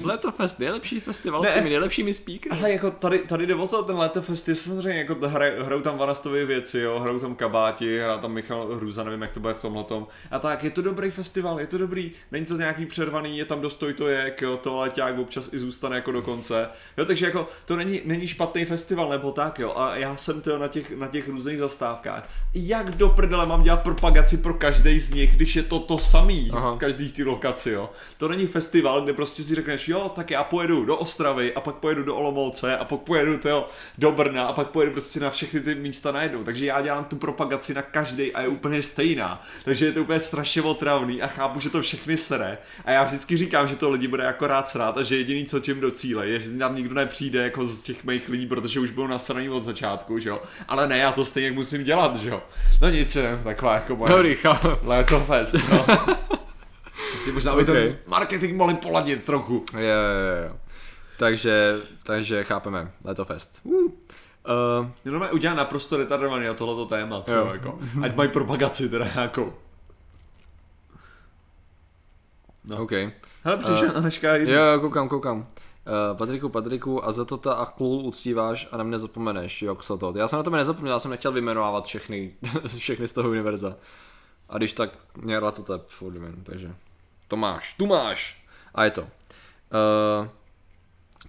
S1: Letofest, nejlepší festival
S2: Ne.
S1: s těmi nejlepšími speakery.
S2: Ale jako tady, tady jde o to, ten Létofest je samozřejmě jako hraj, hrajou tam Vanastové věci, jo, hrajou tam kabáti, hrá tam Michal Hruza, nevím jak to bude v tomhletom. A tak, je to dobrý festival, je to dobrý, není to nějaký přervaný, je tam dostoj to je, jo, to leťák občas i zůstane jako do konce. Jo, takže jako to není, není špatný festival nebo tak, jo. A já jsem to na těch, na těch různých zastávkách. Jak do prdele mám dělat propagaci pro každý z nich, když je to to samý
S1: Aha.
S2: v každý té lokaci, jo. To není festival, kde prostě si řekneš, jo, tak já pojedu do Ostravy a pak pojedu do Olomouce a pak pojedu tyjo, do Brna a pak pojedu prostě na všechny ty místa najednou. Takže já dělám tu propagaci na každý a je úplně stejná. Takže je to úplně strašně otravný a chápu, že to všechny sere. A já vždycky říkám, že to lidi bude jako rád srát a že jediný, co čím docíle, je, že tam nikdo nepřijde jako z těch mých lidí, protože už budou nasraný od začátku, že jo. Ale ne, já to stejně musím dělat, že jo. No nic, je taková jako moje
S1: Dobrý, chápu.
S2: Létofest, no. <laughs> Asi možná by
S1: Okay.
S2: ten marketing mohli poladit trochu.
S1: Jo, jo, jo. Takže, takže chápeme, Letofest. Uh. Uh,
S2: Jenom je udělat naprosto retardovaný na tohleto téma, to
S1: Jo.
S2: jako. Ať mají propagaci teda nějakou. No.
S1: OK.
S2: Hele, přišel uh, Aneška Jiří.
S1: Jo, jo, koukám, koukám. Uh, Patriku, Patriku, a za to ta a klul uctíváš a na mě zapomeneš, jo, to. Já jsem na to nezapomněl, já jsem nechtěl vyjmenovávat všechny, <laughs> všechny z toho univerza. A když tak, mě rád to tep, takže to máš, tu máš. A je to. Uh,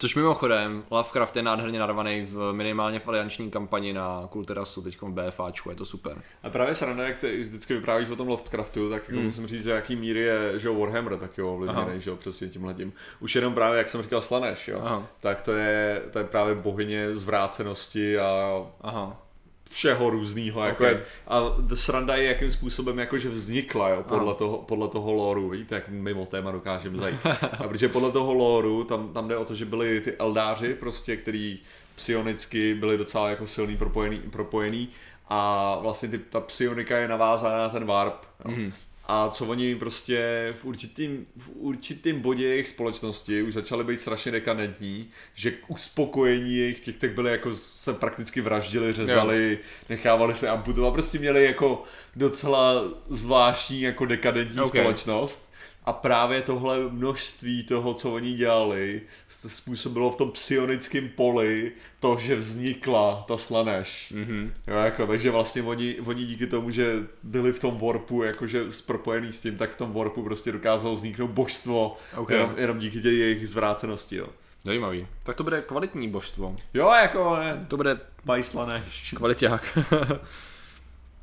S1: což mimochodem, Lovecraft je nádherně narvaný v minimálně v alianční kampani na Kulterasu, teď v BFAčku, je to super.
S2: A právě sranda, jak ty vždycky vyprávíš o tom Lovecraftu, tak jako musím říct, že jaký míry je, že Warhammer tak jo,
S1: Hmm.
S2: Ovlivněný, že jo, přesně tímhletím. Už jenom právě, jak jsem říkal, Slanesh, jo,
S1: Aha.
S2: tak to je, to je právě bohyně zvrácenosti a
S1: Aha.
S2: Všeho různýho, jako
S1: Ok.
S2: je, a sranda je, jakým způsobem jakože vznikla, jo, podle toho, podle toho loru, víte, jak mimo téma dokážeme zajít. A protože podle toho loru, tam, tam jde o to, že byli ty eldáři prostě, který psionicky byli docela jako silný propojený, propojený a vlastně ty, ta psionika je navázaná na ten warp. Jo.
S1: Mhm.
S2: A co oni prostě v určitým, v určitým bodě jejich společnosti už začali být strašně dekadentní, že k uspokojení jejich těch tak byli jako se prakticky vraždili, řezali, nechávali se amputovat, prostě měli jako docela zvláštní jako dekadentní
S1: Ok.
S2: společnost. A právě tohle množství toho, co oni dělali, způsobilo v tom psionickém poli to, že vznikla ta slaneš.
S1: Mhm.
S2: Jo, jako, takže vlastně oni, oni díky tomu, že byli v tom warpu, jakože propojený s tím, tak v tom warpu prostě dokázalo vzniknout božstvo,
S1: Ok.
S2: jenom, jenom díky těch jejich zvrácenosti, jo.
S1: Zajímavý. Tak to bude kvalitní božstvo.
S2: Jo, jako ne,
S1: To bude
S2: bajslaneš.
S1: kvaliták. <laughs>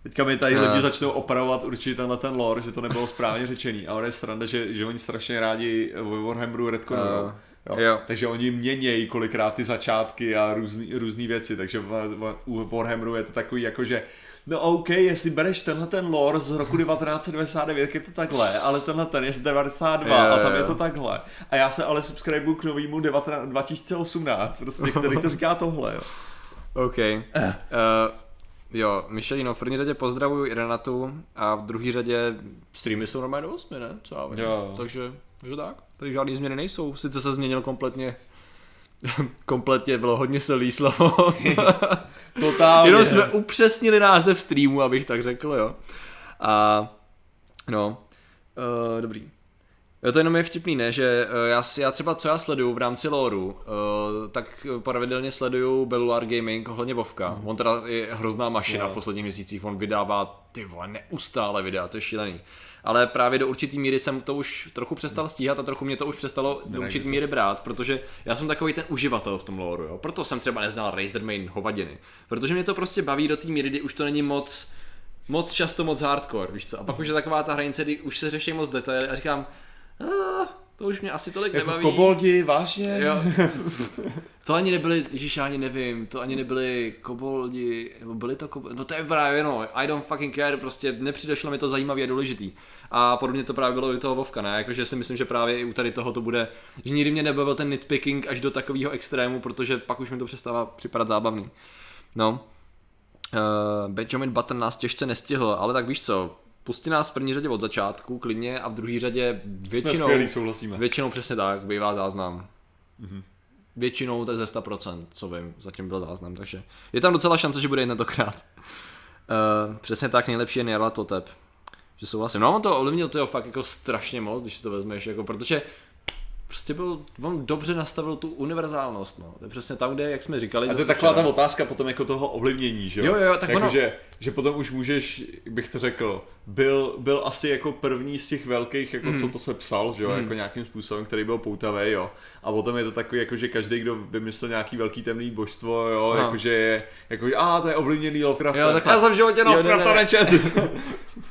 S2: Teďka mi tady
S1: Eh.
S2: lidi začnou opravovat určitě tenhle ten lore, že to nebylo správně řečený, ale je sranda, že, že oni strašně rádi ve Warhammeru retconujou.
S1: Eh,
S2: Jo.
S1: jo.
S2: Takže oni měnějí kolikrát ty začátky a různý věci, takže v- v- u Warhammeru je to takový jako, že No OK, jestli bereš tenhle ten lore z roku 1999, je to takhle, ale tenhle ten je z 92
S1: Jo,
S2: a tam
S1: jo.
S2: je to takhle. A já se ale subscribuju k novýmu 19, 2018, prostě, který to říká tohle, jo. <laughs>
S1: OK. Uh, jo, Michelino, v první řadě pozdravuju Renatu a v druhé řadě streamy jsou normálně do 8, ne? Co já vím.
S2: Jo.
S1: Takže, takže tak. Tady žádný změny nejsou. Sice se změnil kompletně <laughs> kompletně bylo hodně silný slovo. <laughs>
S2: Totálně.
S1: Jenom jsme upřesnili název streamu, abych tak řekl, jo. A no, uh, dobrý. Jo, to jenom je vtipný, ne, že uh, já, já třeba, co já sleduju v rámci loru, uh, tak pravidelně sleduju Belluar Gaming ohledně Vovka. Mm. On teda je hrozná mašina
S2: Jo.
S1: v posledních měsících, on vydává ty vole neustále videa, to je šílený. Ale právě do určitý míry jsem to už trochu přestal stíhat a trochu mě to už přestalo do určitý míry brát, protože já jsem takový ten uživatel v tom loru, jo. Proto jsem třeba neznal Razer Main hovadiny. Protože mě to prostě baví do té míry, kdy už to není moc moc často moc hardcore, víš co? A pak už je taková ta hranice, kdy už se řeší moc detaily a říkám, "Ah, to už mě asi tolik
S2: Jako
S1: nebaví.
S2: koboldi, vážně?
S1: Jo. <laughs> to ani nebyli, ježiš, ani nevím, to ani nebyli koboldi, nebo byli to koboldi, no to je právě, no, I don't fucking care, prostě nepřišlo mi to zajímavý a důležitý. A podobně to právě bylo i u toho Vovka, ne, jakože si myslím, že právě i u tady toho to bude, že nikdy mě nebavil ten nitpicking až do takového extrému, protože pak už mi to přestává připadat zábavný. No, Uh, Benjamin Button nás těžce nestihl, ale tak víš co, pustí nás v první řadě od začátku, klidně, a v druhé řadě
S2: Jsme
S1: většinou,
S2: skvělí, souhlasíme.
S1: většinou přesně tak, bývá záznam. Mm-hmm. Většinou tak ze 100%, co vím, zatím byl záznam, takže je tam docela šance, že bude i tentokrát. Uh, <laughs> přesně tak, nejlepší je Jarla Totep. Že souhlasím. No on to ovlivnil toho fakt jako strašně moc, když si to vezmeš, jako, protože prostě byl, on dobře nastavil tu univerzálnost, no. To je přesně tam, kde, jak jsme říkali.
S2: A to je taková ta otázka potom jako toho ovlivnění, že
S1: Jo, jo, tak
S2: jako
S1: ono-
S2: že, že potom už můžeš, bych to řekl, byl, byl asi jako první z těch velkých, jako
S1: Mhm.
S2: co to se psal, že jo, jako nějakým způsobem, který byl poutavý, jo. A potom je to takový, jako že každý, kdo vymyslel nějaký velký temný božstvo, jo,
S1: No.
S2: jakože je, jako, a to je ovlivněný Lovecraftem.
S1: Jo, takhle.
S2: Já jsem v životě
S1: Jo, ne,
S2: Lovecrafta
S1: ne.
S2: nečet. <laughs>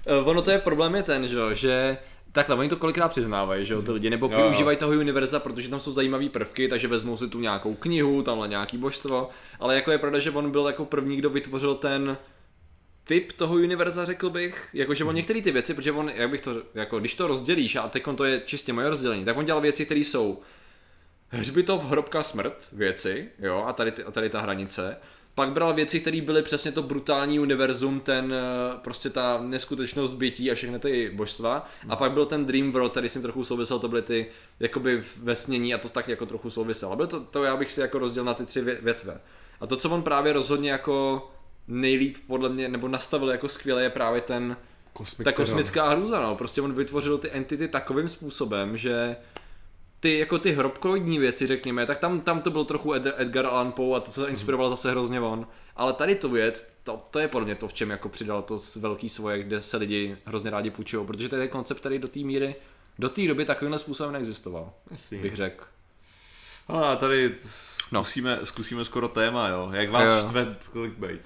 S1: Eh, ono to je problém je ten, že, jo, že Takhle, oni to kolikrát přiznávají, že jo, ty lidi, nebo
S2: Jo, jo.
S1: využívají toho univerza, protože tam jsou zajímavé prvky, takže vezmou si tu nějakou knihu, tamhle nějaký božstvo, ale jako je pravda, že on byl jako první, kdo vytvořil ten typ toho univerza, řekl bych, jakože on některé ty věci, protože on, jak bych to, jako když to rozdělíš, a teď to je čistě moje rozdělení, tak on dělal věci, které jsou hřbitov, hrobka, smrt, věci, jo, a tady, a tady ta hranice. Pak bral věci, které byly přesně to brutální univerzum, ten eh, prostě ta neskutečnost bytí a všechny ty božstva. A pak byl ten Dream World, který tím trochu souvisel, to byly ty jakoby vesnění a to tak jako trochu souviselo. Bylo to, to já bych si jako rozdělil na ty tři vě- větve. A to, co on právě rozhodně jako nejlíp podle mě, nebo nastavil jako skvěle, je právě ten, ta kosmická hrůza, no. Prostě on vytvořil ty entity takovým způsobem, že ty jako ty hrobkoidní věci, řekněme, tak tam, tam to byl trochu Ed, Edgar Allan Poe a to se inspiroval zase hrozně on. Ale tady tu věc, to, to je podle mě to, v čem jako přidal to velký svoje, kde se lidi hrozně rádi půjčují, protože to je koncept, který do té míry, do té doby takovýmhle způsobem neexistoval,
S2: Jasný.
S1: bych řekl.
S2: A tady zkusíme, no. zkusíme skoro téma, jo. Jak vás
S1: Jo.
S2: štve clickbait?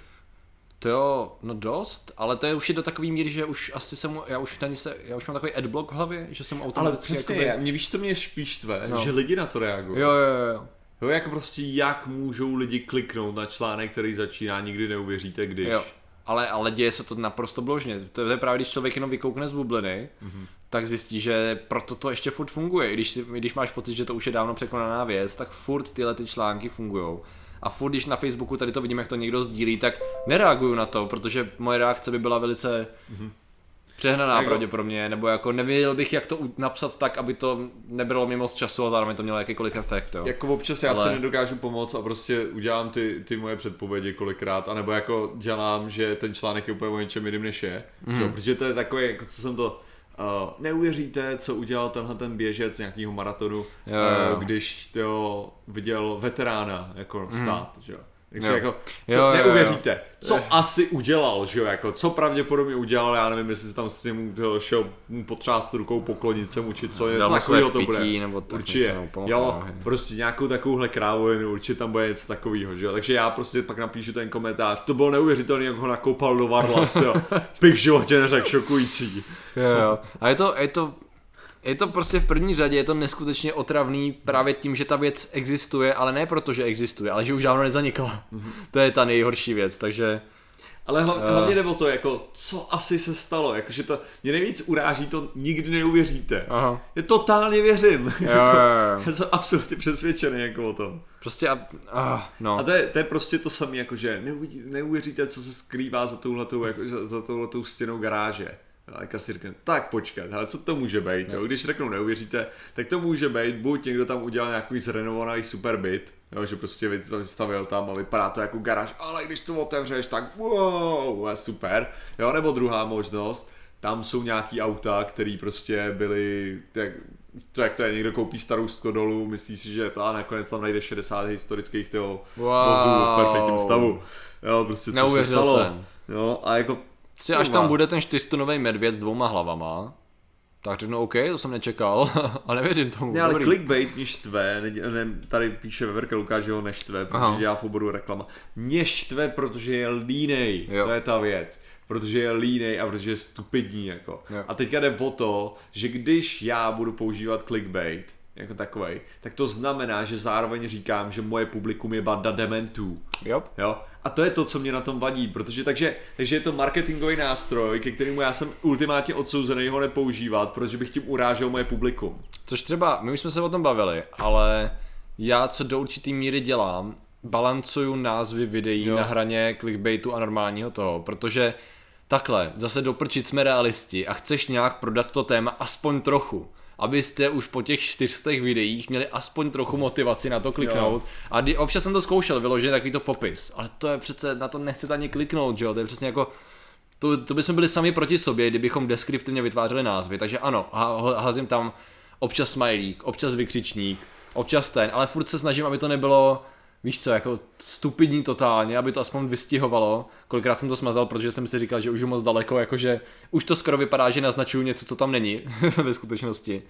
S1: To jo, no dost, ale to je už je do takový míry, že už asi jsem, já už tady se, já už mám takový adblock v hlavě, že jsem
S2: Ale
S1: automaticky
S2: přesně,
S1: jakoby...
S2: mě víš, co mě spíš štve?
S1: No.
S2: Že lidi na to reagují.
S1: Jo, jo, jo.
S2: jo, jako prostě jak můžou lidi kliknout na článek, který začíná, nikdy neuvěříte, když.
S1: Jo. Ale, ale děje se to naprosto bložně. To je právě, když člověk jenom vykoukne z bubliny, mm-hmm. tak zjistí, že proto to ještě furt funguje. I když, si, když máš pocit, že to už je dávno překonaná věc, tak furt tyhle ty články fungují. A furt, když na Facebooku tady to vidím, jak to někdo sdílí, tak nereaguju na to, protože moje reakce by byla velice mm-hmm. přehnaná
S2: Jako-
S1: pravděpodobně, nebo jako nevěděl bych, jak to napsat tak, aby to nebralo mi moc času a zároveň to mělo jakýkoliv efekt. Jo.
S2: Jako občas já
S1: Ale-
S2: si nedokážu pomoct a prostě udělám ty, ty moje předpovědi kolikrát, anebo jako dělám, že ten článek je úplně o něčem jiným než je, mm. že? jo? protože to je takové, jako co jsem to, uh, neuvěříte, co udělal tenhle ten běžec nějakého maratonu,
S1: Jo, jo.
S2: Uh, když to viděl veterána jako stát, že jo. Takže
S1: Jo.
S2: jako, co,
S1: Jo, jo, jo.
S2: neuvěříte, co asi udělal, že jo, jako, co pravděpodobně udělal, já nevím, jestli se tam s ním šel potřást rukou, poklonit se mu, či co, něco takového to bude.
S1: pití, nebo tak
S2: Určitě,
S1: něco, pomohl,
S2: jo,
S1: no,
S2: prostě nějakou takovouhle krávovinu, určitě tam bude něco takového, že jo, takže já prostě pak napíšu ten komentář, to bylo neuvěřitelné, jak ho nakopal do varla, <laughs> jo, bych v životě neřekl šokující.
S1: Jo, jo. A je to, je to, je to prostě v první řadě, je to neskutečně otravný právě tím, že ta věc existuje, ale ne proto, že existuje, ale že už dávno nezanikla. To je ta nejhorší věc, takže
S2: Ale hla,
S1: Jo.
S2: hlavně jde o to, jako, co asi se stalo, jakože to, mě nejvíc uráží, to nikdy neuvěříte.
S1: aha.
S2: Já totálně věřím, <laughs>
S1: Jo, jo, jo.
S2: já jsem absolutně přesvědčený jako o tom.
S1: Prostě a, ah, no.
S2: A to je, to je prostě to samé, jakože neuvěříte, co se skrývá za touhletou, jako, za, za touhletou stěnou garáže. A řekne, tak počkat, ale co to může být, jo? když řeknou neuvěříte, tak to může být, buď někdo tam udělal nějaký zrenovovaný super byt, jo? že prostě vystavil tam a vypadá to jako garáž, ale když to otevřeš, tak wow, je super, jo? nebo druhá možnost, tam jsou nějaký auta, které prostě byly, tak, tak to je, někdo koupí starou Skodolu, myslí si, že to a nakonec tam najde 60 historických toho
S1: Wow.
S2: vozů v perfektním stavu. Jo, prostě co se
S1: Neuvěřil
S2: stalo.
S1: jsem.
S2: Jo, a jako
S1: Prostě až tam bude ten čtyřtunový medvěd s dvouma hlavama, Tak řeknu OK, to jsem nečekal <laughs> a nevěřím tomu.
S2: Ne, ale
S1: Dobrý.
S2: clickbait mě štve, ne, ne, tady píše Veverka Lukáš, že ho neštve, protože
S1: Aha.
S2: dělá v oboru reklama. Mě štve, protože je línej,
S1: Jo.
S2: to je ta věc. Protože je línej a protože je stupidní jako.
S1: Jo.
S2: A teďka jde o to, že když já budu používat clickbait, jako takovej, tak to znamená, že zároveň říkám, že moje publikum je banda dementů.
S1: Jo.
S2: Jo? A to je to, co mě na tom vadí, protože takže, takže je to marketingový nástroj, ke kterému já jsem ultimátně odsouzený ho nepoužívat, protože bych tím urážel moje publikum.
S1: Což třeba, my už jsme se o tom bavili, ale já co do určitý míry dělám, balancuju názvy videí
S2: Jo.
S1: na hraně clickbaitu a normálního toho, protože takhle, zase doprčit jsme realisti a chceš nějak prodat to téma aspoň trochu, abyste už po těch 400 videích měli aspoň trochu motivaci na to kliknout. Jo. A kdy, občas jsem to zkoušel vyložit takový to popis, ale to je přece, na to nechcete ani kliknout, že jo, to je přesně jako, to, to bychom byli sami proti sobě, kdybychom deskriptivně vytvářeli názvy. Takže ano, házím tam občas smajlík, občas vykřičník, občas ten, ale furt se snažím, aby to nebylo, víš co, jako stupidní totálně, aby to aspoň vystihovalo. Kolikrát jsem to smazal, protože jsem si říkal, že už je moc daleko, jakože už to skoro vypadá, že naznačuju něco, co tam není <laughs> ve skutečnosti.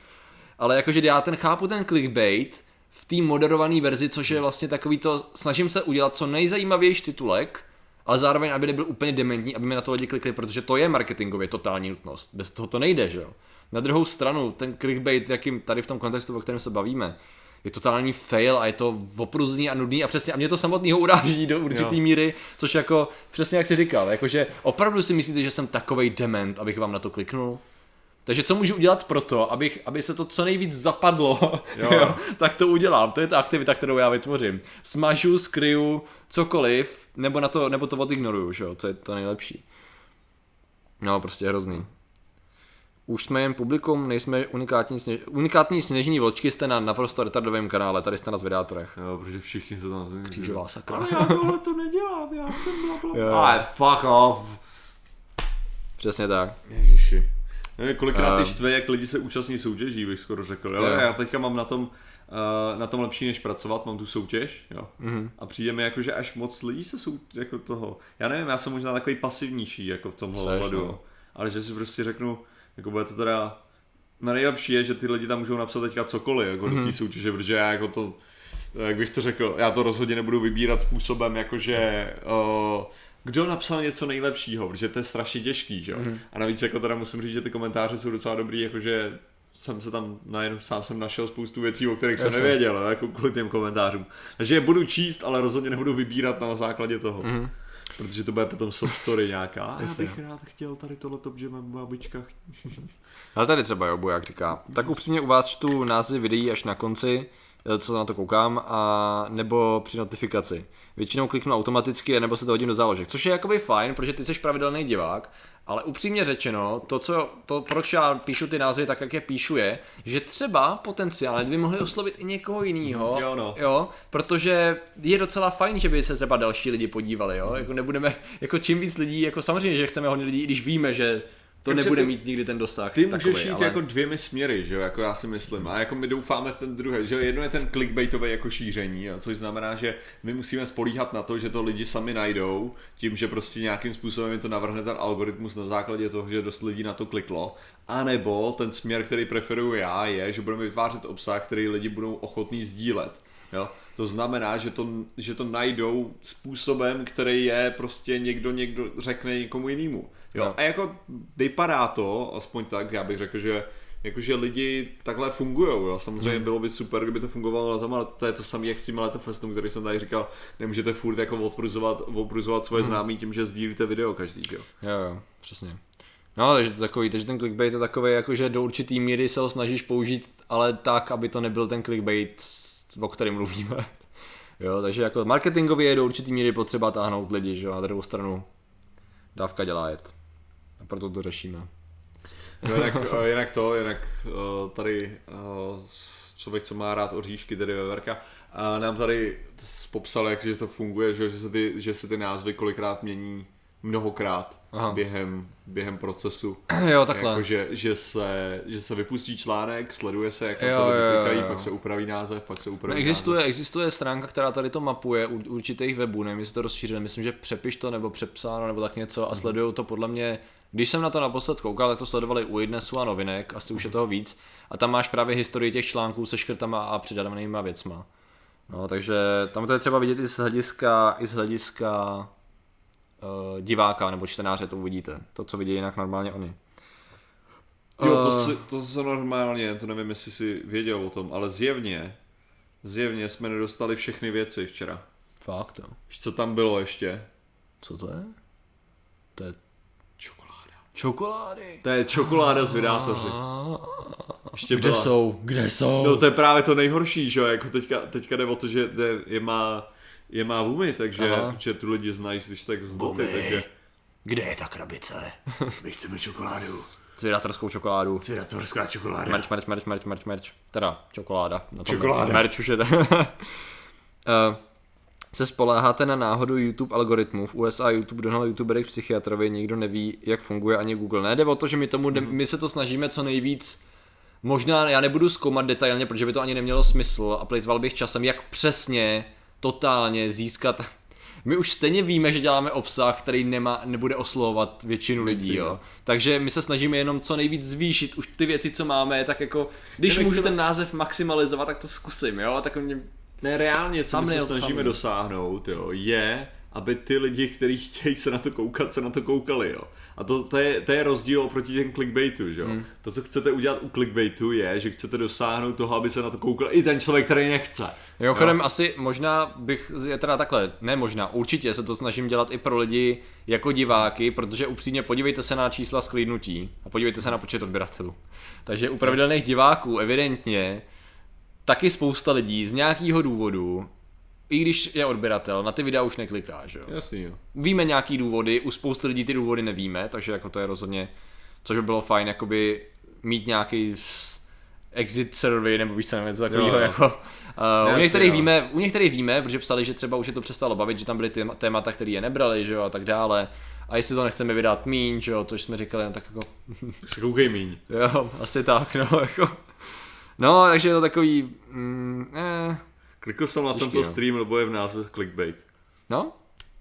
S1: Ale jakože já ten chápu ten clickbait v té moderované verzi, což je vlastně takový to, snažím se udělat co nejzajímavější titulek, ale zároveň, aby nebyl úplně dementní, aby mi na to lidi klikli, protože to je marketingově totální nutnost. Bez toho to nejde, že jo. Na druhou stranu, ten clickbait, jakým tady v tom kontextu, o kterém se bavíme, je totální fail a je to opruzný a nudný a přesně a mě to samotného uráží do určitý
S2: Jo.
S1: míry, což jako přesně jak jsi říkal, jakože opravdu si myslíte, že jsem takovej dement, abych vám na to kliknul? Takže co můžu udělat pro to, abych, aby se to co nejvíc zapadlo, jo. <laughs>
S2: Jo.
S1: Jo, tak to udělám. To je ta aktivita, kterou já vytvořím. Smažu, skryju, cokoliv, nebo, na to, nebo to odignoruju, že jo, co je to nejlepší. No, prostě hrozný. Už jsme jen publikum, nejsme unikátní, sněž... unikátní sněžní vločky, jste na naprosto retardovém kanále, tady jste na zvědátorech.
S2: Jo, protože všichni se tam...
S1: Křížová sakra.
S2: Ale já tohle to nedělám, já jsem bla bla. Ale fuck off.
S1: Přesně tak.
S2: Ježiši. Nevím, kolikrát ty štve, jak lidi se účastní soutěží, bych skoro řekl. Jo?
S1: Jo.
S2: Já teďka mám na tom, uh, na tom lepší než pracovat, mám tu soutěž, jo.
S1: Mhm.
S2: Mm-hmm. A přijde mi jako, že až moc lidí se sou, jako toho. Já nevím, já jsem možná takový pasivnější jako v tomhle ohledu.
S1: no.
S2: Ale že si prostě řeknu, jako bude to teda na nejlepší je, že ty lidi tam můžou napsat teďka cokoliv jako mm-hmm. do té soutěže, protože já jako to, jak bych to řekl, já to rozhodně nebudu vybírat způsobem, jakože uh, kdo napsal něco nejlepšího, protože to je strašně těžký, že jo. Mm-hmm. A navíc jako teda musím říct, že ty komentáře jsou docela dobrý, jakože jsem se tam najednou sám jsem našel spoustu věcí, o kterých jsem nevěděl, jako kvůli těm komentářům. Takže je budu číst, ale rozhodně nebudu vybírat na základě toho. Mm-hmm. Protože to bude potom sob story nějaká. A <laughs> já bych rád chtěl tady tohleto, že mám babička. <laughs>
S1: Ale tady třeba Jobu, jak říká. Tak upřímně u vás čtu názvy videí až na konci, co na to koukám, a nebo při notifikaci. Většinou kliknu automaticky, nebo se to hodím do záložek, což je jakoby fajn, protože ty jsi pravidelný divák, ale upřímně řečeno, to, co, to, proč já píšu ty názvy tak, jak je píšu, je, že třeba potenciálně by mohli oslovit i někoho jiného.
S2: Jo, no.
S1: jo, protože je docela fajn, že by se třeba další lidi podívali, jo, jako nebudeme, jako čím víc lidí, jako samozřejmě, že chceme hodně lidí, i když víme, že to
S2: Takže
S1: nebude
S2: ty-
S1: mít nikdy ten dosah.
S2: Ty
S1: takovej,
S2: můžeš jít
S1: ale...
S2: jako dvěmi směry, že jo, jako já si myslím. A jako my doufáme v ten druhý, že jo, jedno je ten clickbaitové jako šíření, jo, což znamená, že my musíme spolíhat na to, že to lidi sami najdou, tím, že prostě nějakým způsobem jim to navrhne ten algoritmus na základě toho, že dost lidí na to kliklo. A nebo ten směr, který preferuji já, je, že budeme vytvářet obsah, který lidi budou ochotní sdílet. Jo? To znamená, že to, že to najdou způsobem, který je prostě někdo někdo řekne někomu jinému. Jo?
S1: No.
S2: A jako vypadá to, aspoň tak, já bych řekl, že jakože lidi takhle fungují, jo. Samozřejmě bylo by super, kdyby to fungovalo na tom, ale to je to samé, jak s tím letofestem, který jsem tady říkal, nemůžete furt jako odpruzovat, odpruzovat svoje známí tím, že sdílíte video každý, jo.
S1: Jo, jo, přesně. No, takže to takový, takže ten clickbait je takový, jako že do určitý míry se ho snažíš použít, ale tak, aby to nebyl ten clickbait, o kterém mluvíme. <laughs> Jo, takže jako marketingově je do určitý míry potřeba táhnout lidi, že jo, na druhou stranu dávka dělá jet. A proto to řešíme.
S2: No, jinak, <laughs> eh, jinak to, jinak eh, tady eh, člověk, co má rád oříšky, tedy Veverka, a nám tady popsal, jak že to funguje, že, že, se ty, že se ty názvy kolikrát mění mnohokrát
S1: Aha.
S2: během, během procesu. <clears throat>
S1: jo, takhle.
S2: Jako, že, že, se, že se vypustí článek, sleduje se, jak
S1: Jo,
S2: to lidi
S1: jo, jo,
S2: klikají,
S1: jo.
S2: pak se upraví název, pak se upraví
S1: No, existuje, existuje stránka, která tady to mapuje u určitých webů, nevím, jestli to rozšířené, myslím, že přepiš to nebo přepsáno nebo tak něco
S2: Mhm.
S1: a sledují to podle mě, když jsem na to naposled koukal, tak to sledovali u Idnesu a novinek, asi už je toho víc a tam máš právě historii těch článků se škrtama a přidanými věcma. No, takže tam to je třeba vidět i z hlediska, i z hlediska diváka nebo čtenáře, to uvidíte. To, co vidí jinak normálně oni.
S2: Jo, to,
S1: Eh.
S2: si, to se normálně, to nevím, jestli si věděl o tom, ale zjevně, zjevně jsme nedostali všechny věci včera.
S1: Fakt, jo.
S2: Co tam bylo ještě?
S1: Co to je? To je
S2: Čokoláda.
S1: čokolády.
S2: To je čokoláda z vydátoři. Ještě
S1: Kde
S2: byla.
S1: jsou? Kde jsou?
S2: No to je právě to nejhorší, že jo, jako teďka, teďka jde o to, že jde, je má, je má Bumi, takže,
S1: Aha.
S2: protože tu lidi znají, když tak z doty, takže
S1: Kde je ta krabice? <laughs>
S2: my chceme čokoládu.
S1: Zvědatorskou čokoládu.
S2: Cvědatorská čokoláda.
S1: Merch, merch, merch, merch, merch, merch. Teda, čokoláda. Na tom
S2: Čokoláda.
S1: Merch už je to. <laughs> Eh, se spoléháte na náhodu YouTube algoritmů. V USA YouTube dohnal youtubery k psychiatrovi, nikdo neví, jak funguje ani Google. Ne, jde o to, že my, tomu,
S2: Mhm.
S1: my se to snažíme co nejvíc Možná já nebudu zkoumat detailně, protože by to ani nemělo smysl a plejtval bych časem, jak přesně, totálně získat. My už stejně víme, že děláme obsah, který nemá, nebude oslovovat většinu lidí, jo. Takže my se snažíme jenom co nejvíc zvýšit už ty věci, co máme, tak jako, když můžu ten název maximalizovat, tak to zkusím, jo. Tak mě,
S2: Ne, reálně, co my se snažíme
S1: thumbnail.
S2: dosáhnout, jo, je, aby ty lidi, kteří chtějí se na to koukat, se na to koukali, jo. A to, to, je, to je rozdíl oproti těm clickbaitu, jo.
S1: Hmm.
S2: To, co chcete udělat u clickbaitu, je, že chcete dosáhnout toho, aby se na to koukal i ten člověk, který nechce.
S1: Jo, chodem, asi možná bych, je teda takhle, ne možná, určitě se to snažím dělat i pro lidi jako diváky, protože upřímně podívejte se na čísla sklídnutí a podívejte se na počet odběratelů. Takže u pravidelných diváků evidentně taky spousta lidí z nějakého důvodu, i když je odběratel, na ty videa už nekliká, že jo.
S2: Jasný, jo.
S1: Víme nějaký důvody, u spousty lidí ty důvody nevíme, takže jako to je rozhodně, což by bylo fajn, jakoby mít nějaký exit survey nebo víc něco takového,
S2: Jo, jo.
S1: jako Uh, u,
S2: Jasně,
S1: některých
S2: jo.
S1: víme, u některých víme, protože psali, že třeba už je to přestalo bavit, že tam byly téma- témata, které je nebrali, že jo, a tak dále. A jestli to nechceme vydat míň, že jo, což jsme říkali, no, tak jako, <laughs>
S2: se koukej míň.
S1: jo, asi tak, no, <laughs> jako. No, takže je to takový, mm, eh,
S2: Klikl jsem na
S1: Těžký,
S2: tento
S1: no.
S2: stream, lebo je v názvu clickbait.
S1: no,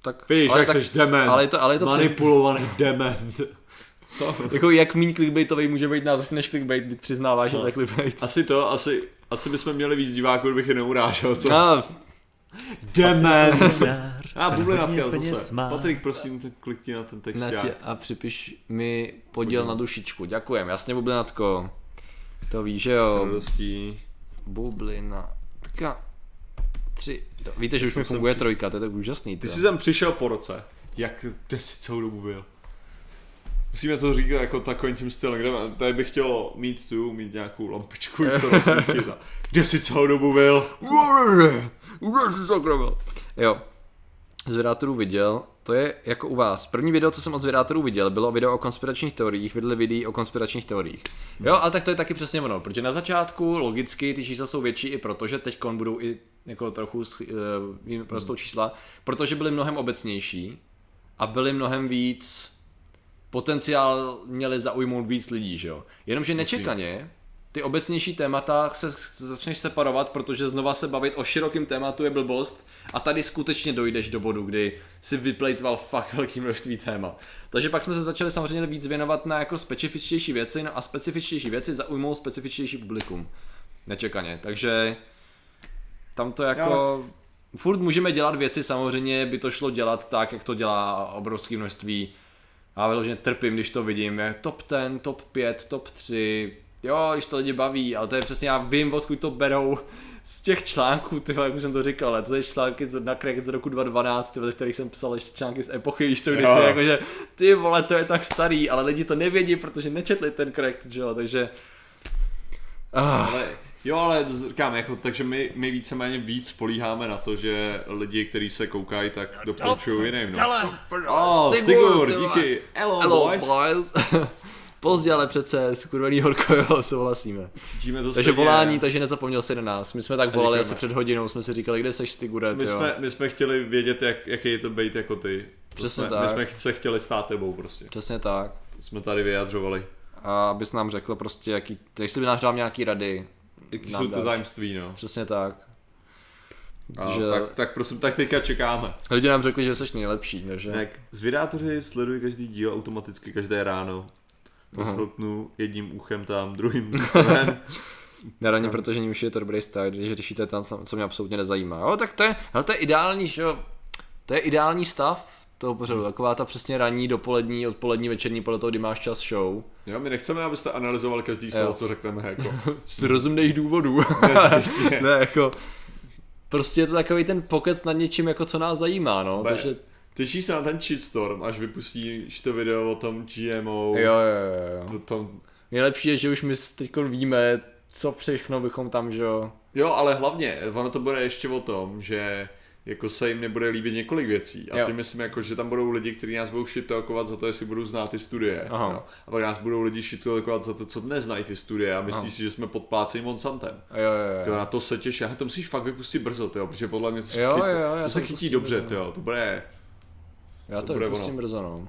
S1: tak,
S2: Víš,
S1: ale
S2: jak
S1: tak,
S2: seš dement.
S1: ale je to- ale je to přes-
S2: Manipulovaný dement. <laughs> Co?
S1: jako jak míň clickbaitový může být název než clickbait, když přiznáváš, že to je clickbait.
S2: Asi to, asi, asi bychom měli víc diváků, kdybych je neurážel, co?
S1: No,
S2: Dement. A bublinatka zase. Patrik, prosím, tak klikni na ten text.
S1: na tě a připiš mi podíl na dušičku. Děkujem, jasně bublinatko. To víš, že jo.
S2: Radostí.
S1: Bublinatka. Tři. Víte, že už mi funguje
S2: při-
S1: trojka, to je tak úžasný.
S2: Ty
S1: to.
S2: jsi tam přišel po roce. Jak, kde jsi celou dobu byl? Musíme to říkat jako takovým tím stylem, kde tady bych chtěl mít tu, mít nějakou lampičku, už to <laughs> Kde jsi celou dobu byl?
S1: Jo. Z vydátorů viděl, to je jako u vás. První video, co jsem od vydátorů viděl, bylo video o konspiračních teoriích, videli videí o konspiračních teoriích. Jo, ale tak to je taky přesně ono, protože na začátku logicky ty čísla jsou větší i proto, že teď budou i jako trochu uh, prostou čísla, protože byly mnohem obecnější a byly mnohem víc potenciál měli zaujmout víc lidí, že jo. Jenomže nečekaně ty obecnější témata se začneš separovat, protože znova se bavit o širokém tématu je blbost a tady skutečně dojdeš do bodu, kdy si vyplejtval fakt velký množství témat. Takže pak jsme se začali samozřejmě víc věnovat na jako specifičtější věci no a specifičtější věci zaujmou specifičtější publikum. Nečekaně, takže tam to jako... Furt můžeme dělat věci, samozřejmě by to šlo dělat tak, jak to dělá obrovské množství. Já vyloženě trpím, když to vidím, je top 10, top 5, top 3, jo, když to lidi baví, ale to je přesně, já vím, odkud to berou z těch článků, ty jak už jsem to říkal, ale to je články z- na Crack z roku 2012, ty z kterých jsem psal ještě články z epochy, víš co, kdy
S2: Jo.
S1: se jakože, ty vole, to je tak starý, ale lidi to nevědí, protože nečetli ten Crack, že jo, takže... Ah,
S2: Ale, jo, ale říkám, jako, takže my, my víceméně víc spolíháme na to, že lidi, kteří se koukají, tak doporučují jiným. No. Oh, Stigur, díky. Hello,
S1: Hello,
S2: boys.
S1: boys. <laughs> Pozdě, ale přece skurvený horko, jo, souhlasíme.
S2: Cítíme to
S1: Takže
S2: stejně.
S1: volání, takže nezapomněl si na nás. My jsme tak volali asi před hodinou, jsme si říkali, kde seš ty Guret,
S2: My
S1: jo.
S2: jsme, my jsme chtěli vědět, jak, jaký je to být jako ty. To
S1: Přesně
S2: jsme,
S1: tak.
S2: My jsme se chtěli stát tebou prostě.
S1: Přesně tak.
S2: To jsme tady vyjadřovali.
S1: A abys nám řekl prostě, jaký, jestli by nás dal nějaký rady.
S2: Jaký jsou to tajemství, no.
S1: Přesně tak.
S2: A,
S1: Protože
S2: tak, tak prosím, tak teďka čekáme.
S1: lidi nám řekli, že jsi nejlepší, takže...
S2: Jak zvědátoři sledují každý díl automaticky každé ráno. To jedním uchem tam, druhým ven. <laughs>
S1: Neraně, protože ní už je to dobrý start, když řešíte tam, co mě absolutně nezajímá. Jo, tak to je, hele, to je ideální, že jo, to je ideální stav toho pořadu, taková ta přesně ranní, dopolední, odpolední, večerní, podle toho, kdy máš čas show.
S2: Jo, my nechceme, abyste analyzovali každý slovo, co řekneme, jako. <laughs>
S1: Z rozumných důvodů.
S2: Nezbytně. <laughs>
S1: ne, jako, prostě je to takový ten pokec nad něčím, jako co nás zajímá, no,
S2: Be-
S1: takže,
S2: Těšíš se na ten shitstorm, až vypustíš to video o tom GMO,
S1: jo, jo, jo, jo.
S2: o tom...
S1: Nejlepší je, že už my teď víme, co všechno bychom tam, že jo,
S2: Jo, ale hlavně, ono to bude ještě o tom, že jako se jim nebude líbit několik věcí. A
S1: Jo.
S2: tím myslím, jako, že tam budou lidi, kteří nás budou shittalkovat za to, jestli budou znát ty studie.
S1: Aha.
S2: Jo. A pak nás budou lidi shittalkovat za to, co neznají ty studie a myslí
S1: Aha.
S2: si, že jsme podpláceni Monsantem.
S1: jo, jo,
S2: To
S1: jo.
S2: na to se těší, a to musíš fakt vypustit brzo, tyjo, protože podle mě to se,
S1: Jo,
S2: chytí,
S1: jo,
S2: to
S1: to
S2: se chytí dobře,
S1: brzo.
S2: tyjo, to bude,
S1: Já
S2: To
S1: to,
S2: bude
S1: vypustím
S2: ono.
S1: brzo, no.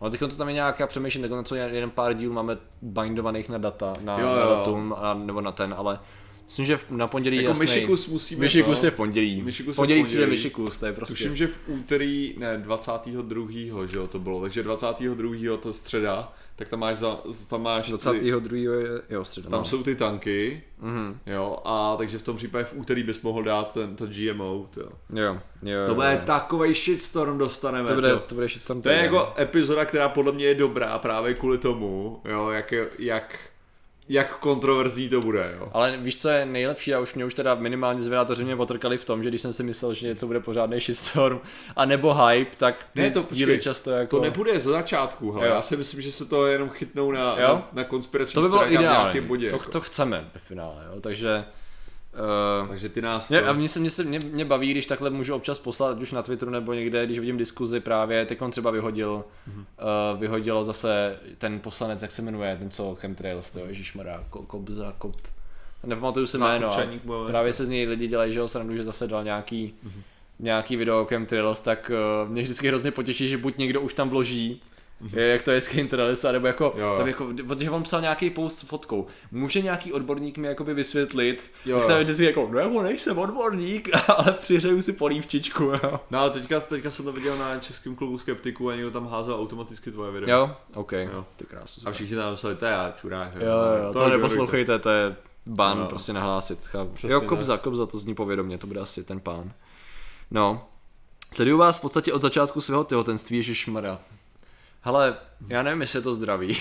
S1: Ale teď to tam je nějak, já přemýšlím, tak co jeden pár dílů máme bindovaných na data, na,
S2: Jo,
S1: na
S2: jo.
S1: datum, a, nebo na ten, ale myslím, že v- na pondělí
S2: jako
S1: jasný.
S2: myšikus musíme,
S1: Myšikus
S2: no.
S1: je v pondělí.
S2: Myšikus je
S1: v
S2: v
S1: pondělí
S2: pondělí.
S1: přijde myšikus, to je prostě.
S2: Tuším, že v úterý, ne, 22. že jo, to bylo, takže 22. to je středa, tak tam máš, za, tam máš, ty,
S1: 22. je, jo, středa.
S2: tam
S1: no.
S2: jsou ty tanky,
S1: Mhm.
S2: jo, a takže v tom případě v úterý bys mohl dát ten, to GMO, tyjo.
S1: Jo, jo,
S2: To
S1: jo,
S2: bude
S1: jo.
S2: takovej shitstorm dostaneme,
S1: to bude, to bude shitstorm
S2: To je jako epizoda, která podle mě je dobrá právě kvůli tomu, jo, jak, jak, jak kontroverzní to bude, jo.
S1: Ale víš, co je nejlepší, a už mě už teda minimálně zvědátoři mě otrkali v tom, že když jsem si myslel, že něco bude pořádný shitstorm, a nebo hype, tak ty
S2: Ne, to
S1: díly
S2: počkej,
S1: často jako...
S2: To nebude ze začátku, hele.
S1: Jo.
S2: já si myslím, že se to jenom chytnou na,
S1: Jo?
S2: na, na konspirační
S1: to by bylo ideální,
S2: bodě.
S1: to,
S2: jako.
S1: to chceme ve finále, jo, takže... Uh,
S2: Takže ty nás
S1: mě,
S2: to...
S1: a mě, se, mě, se, mě, mě baví, když takhle můžu občas poslat, ať už na Twitteru nebo někde, když vidím diskuzi právě, teď on třeba vyhodil,
S2: Mhm.
S1: mm-hmm. uh, vyhodilo zase ten poslanec, jak se jmenuje, ten co Chemtrails, to ježišmarja, ko, Kobza, Kop, nepamatuju si jméno, právě se z něj lidi dělají, že ho srandu, že zase dal nějaký,
S2: Mhm.
S1: mm-hmm. nějaký video o Chemtrails, tak uh, mě vždycky hrozně potěší, že buď někdo už tam vloží, jak to je s Chemtrails, nebo jako.
S2: Jo.
S1: tam jako, protože on psal nějaký post s fotkou, může nějaký odborník mi jakoby vysvětlit,
S2: Jo, jo.
S1: vždycky jako, no jako nejsem odborník, <laughs> ale přihřeju si polívčičku, jo.
S2: No ale teďka, teďka jsem to viděl na českém klubu skeptiků a někdo tam házel automaticky tvoje video.
S1: Jo, OK,
S2: Jo.
S1: ty krásno.
S2: A všichni tam napsali, to je já, čurák.
S1: Jo, jo, to, to neposlouchejte, to je ban,
S2: Jo.
S1: prostě nahlásit.
S2: Přesně
S1: Jo. Kobza, Kobza, to zní povědomě, to bude asi ten pán. No, sleduju vás v podstatě od začátku svého těhotenství, ježišmarja. Hele, já nevím, jestli je to zdraví.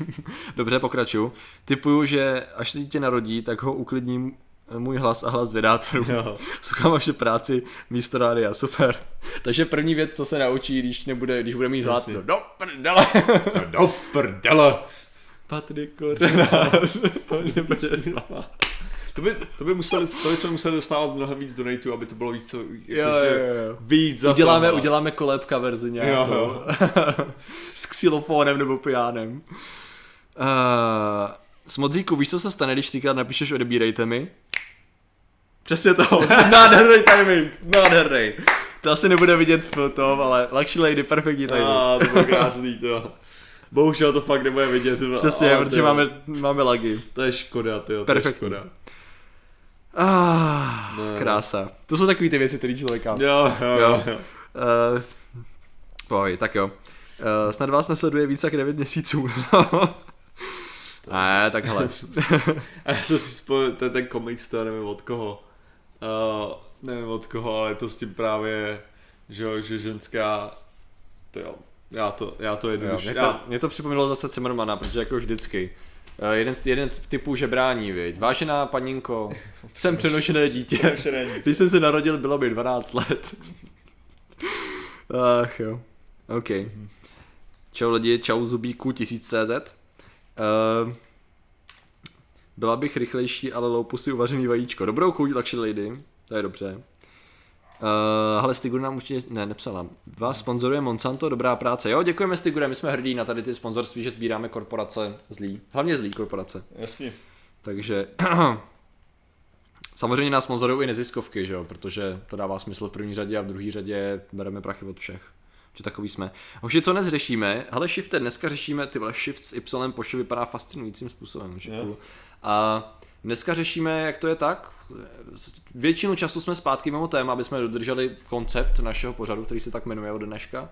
S1: <laughs> Dobře, pokračuju. Typuju, že až se dítě narodí, tak ho uklidním můj hlas a hlas vědátorů. <laughs> Soukám vaše práci místo rádia, super. Takže první věc, co se naučí, když, nebude, když bude mít hlad,
S2: Jasně.
S1: no do prdele. <laughs>
S2: Do prdele.
S1: Patrik Kořenář. Nebude
S2: To by, to by museli, to bychom museli dostávat mnohem víc donatů, aby to bylo víc, co,
S1: Jo,
S2: jakože
S1: jo, jo.
S2: víc za
S1: Uděláme,
S2: to,
S1: uděláme kolébka verzi nějakou.
S2: Jo, <laughs>
S1: S xylofonem nebo pijánem. Uh, Smodzíku, víš, co se stane, když třikrát napíšeš odebírejte mi? Přesně to. <laughs> nádherný timing. Nádherný. To asi nebude vidět v tom, ale Luxury Lady, perfektní timing.
S2: A, to bylo krásný, to. Bohužel to fakt nebude vidět.
S1: Přesně,
S2: ale
S1: protože
S2: to-
S1: máme, máme lagy.
S2: To je škoda, to
S1: Perfektní.
S2: je škoda.
S1: Ah,
S2: Ne.
S1: krása. To jsou takové ty věci, které člověka
S2: Jo, jo, jo.
S1: Jo. Uh, pohoj, tak jo. Uh, snad vás nesleduje víc jak 9 měsíců. <laughs> ne, tak hele. <laughs>
S2: A já jsem si spojil, to je ten komiks, to nevím od koho. Uh, nevím od koho, ale to s tím právě, že, jo, že ženská, to jo, já to, já to jednoduše,
S1: mě, to,
S2: já,
S1: mě to připomnělo zase Zimmermana, protože jako vždycky. Uh, jeden, z, jeden z typů žebrání, viď. Vážená paninko, <laughs> jsem přenošené dítě. Když jsem se narodil, bylo mi 12 let. Ach jo. OK. Čau lidi, čau zubíku 1000CZ. Uh, byla bych rychlejší, ale loupu si uvařený vajíčko. Dobrou chuť, luxury lady. To je dobře. Uh, hele, Stigur nám určitě, ne, nepsala. Vás sponzoruje Monsanto, dobrá práce. Jo, děkujeme Stigure, my jsme hrdí na tady ty sponzorství, že sbíráme korporace zlý. Hlavně zlý korporace.
S2: Jasně.
S1: Takže <clears throat> samozřejmě nás sponzorují i neziskovky, že jo, protože to dává smysl v první řadě a v druhé řadě bereme prachy od všech. Že takový jsme. Hoši, co dnes řešíme? Hele, shifte, dneska řešíme, ty vole, shift s Y poště vypadá fascinujícím způsobem. Že cool. A dneska řešíme, jak to je tak. Většinu času jsme zpátky mimo téma, aby jsme dodrželi koncept našeho pořadu, který se tak jmenuje od dneška.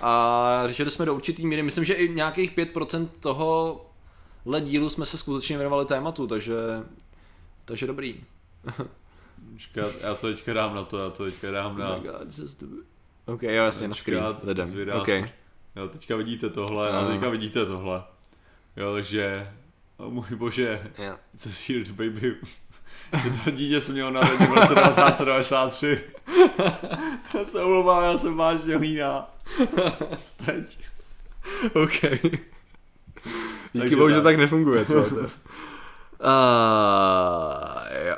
S1: A řešili jsme do určitý míry, myslím, že i nějakých 5% toho dílu jsme se skutečně věnovali tématu, takže, takže dobrý.
S2: Počkat, já to teďka dám na to, já to teďka dám na...
S1: Oh my God, just. OK, jo, jasně, na screen, lidem.
S2: zvědám.
S1: OK.
S2: Jo, teďka vidíte tohle, a
S1: Ano.
S2: teďka vidíte tohle. Jo, takže... O můj bože,
S1: Yeah.
S2: co si baby. To dítě se mělo narodit v roce 1993. Já se omlouvám, já jsem vážně hlína. Co teď?
S1: OK. Díky bohu, že
S2: tak.
S1: nefunguje, co? <laughs> A, jo.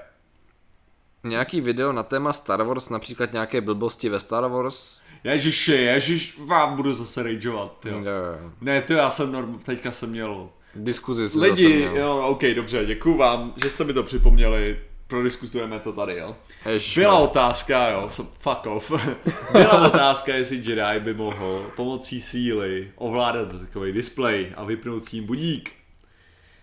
S1: Nějaký video na téma Star Wars, například nějaké blbosti ve Star Wars.
S2: Ježiši, ježiš, vám budu zase rageovat, jo.
S1: Jo, jo.
S2: Ne, to já jsem norm, teďka jsem měl
S1: Diskuzi si zase
S2: Lidi, jo, ok, dobře, děkuju vám, že jste mi to připomněli. Prodiskutujeme to tady, jo.
S1: Ježiš,
S2: Byla otázka, jo, so, fuck off. <laughs> Byla otázka, jestli Jedi by mohl pomocí síly ovládat takový displej a vypnout tím budík.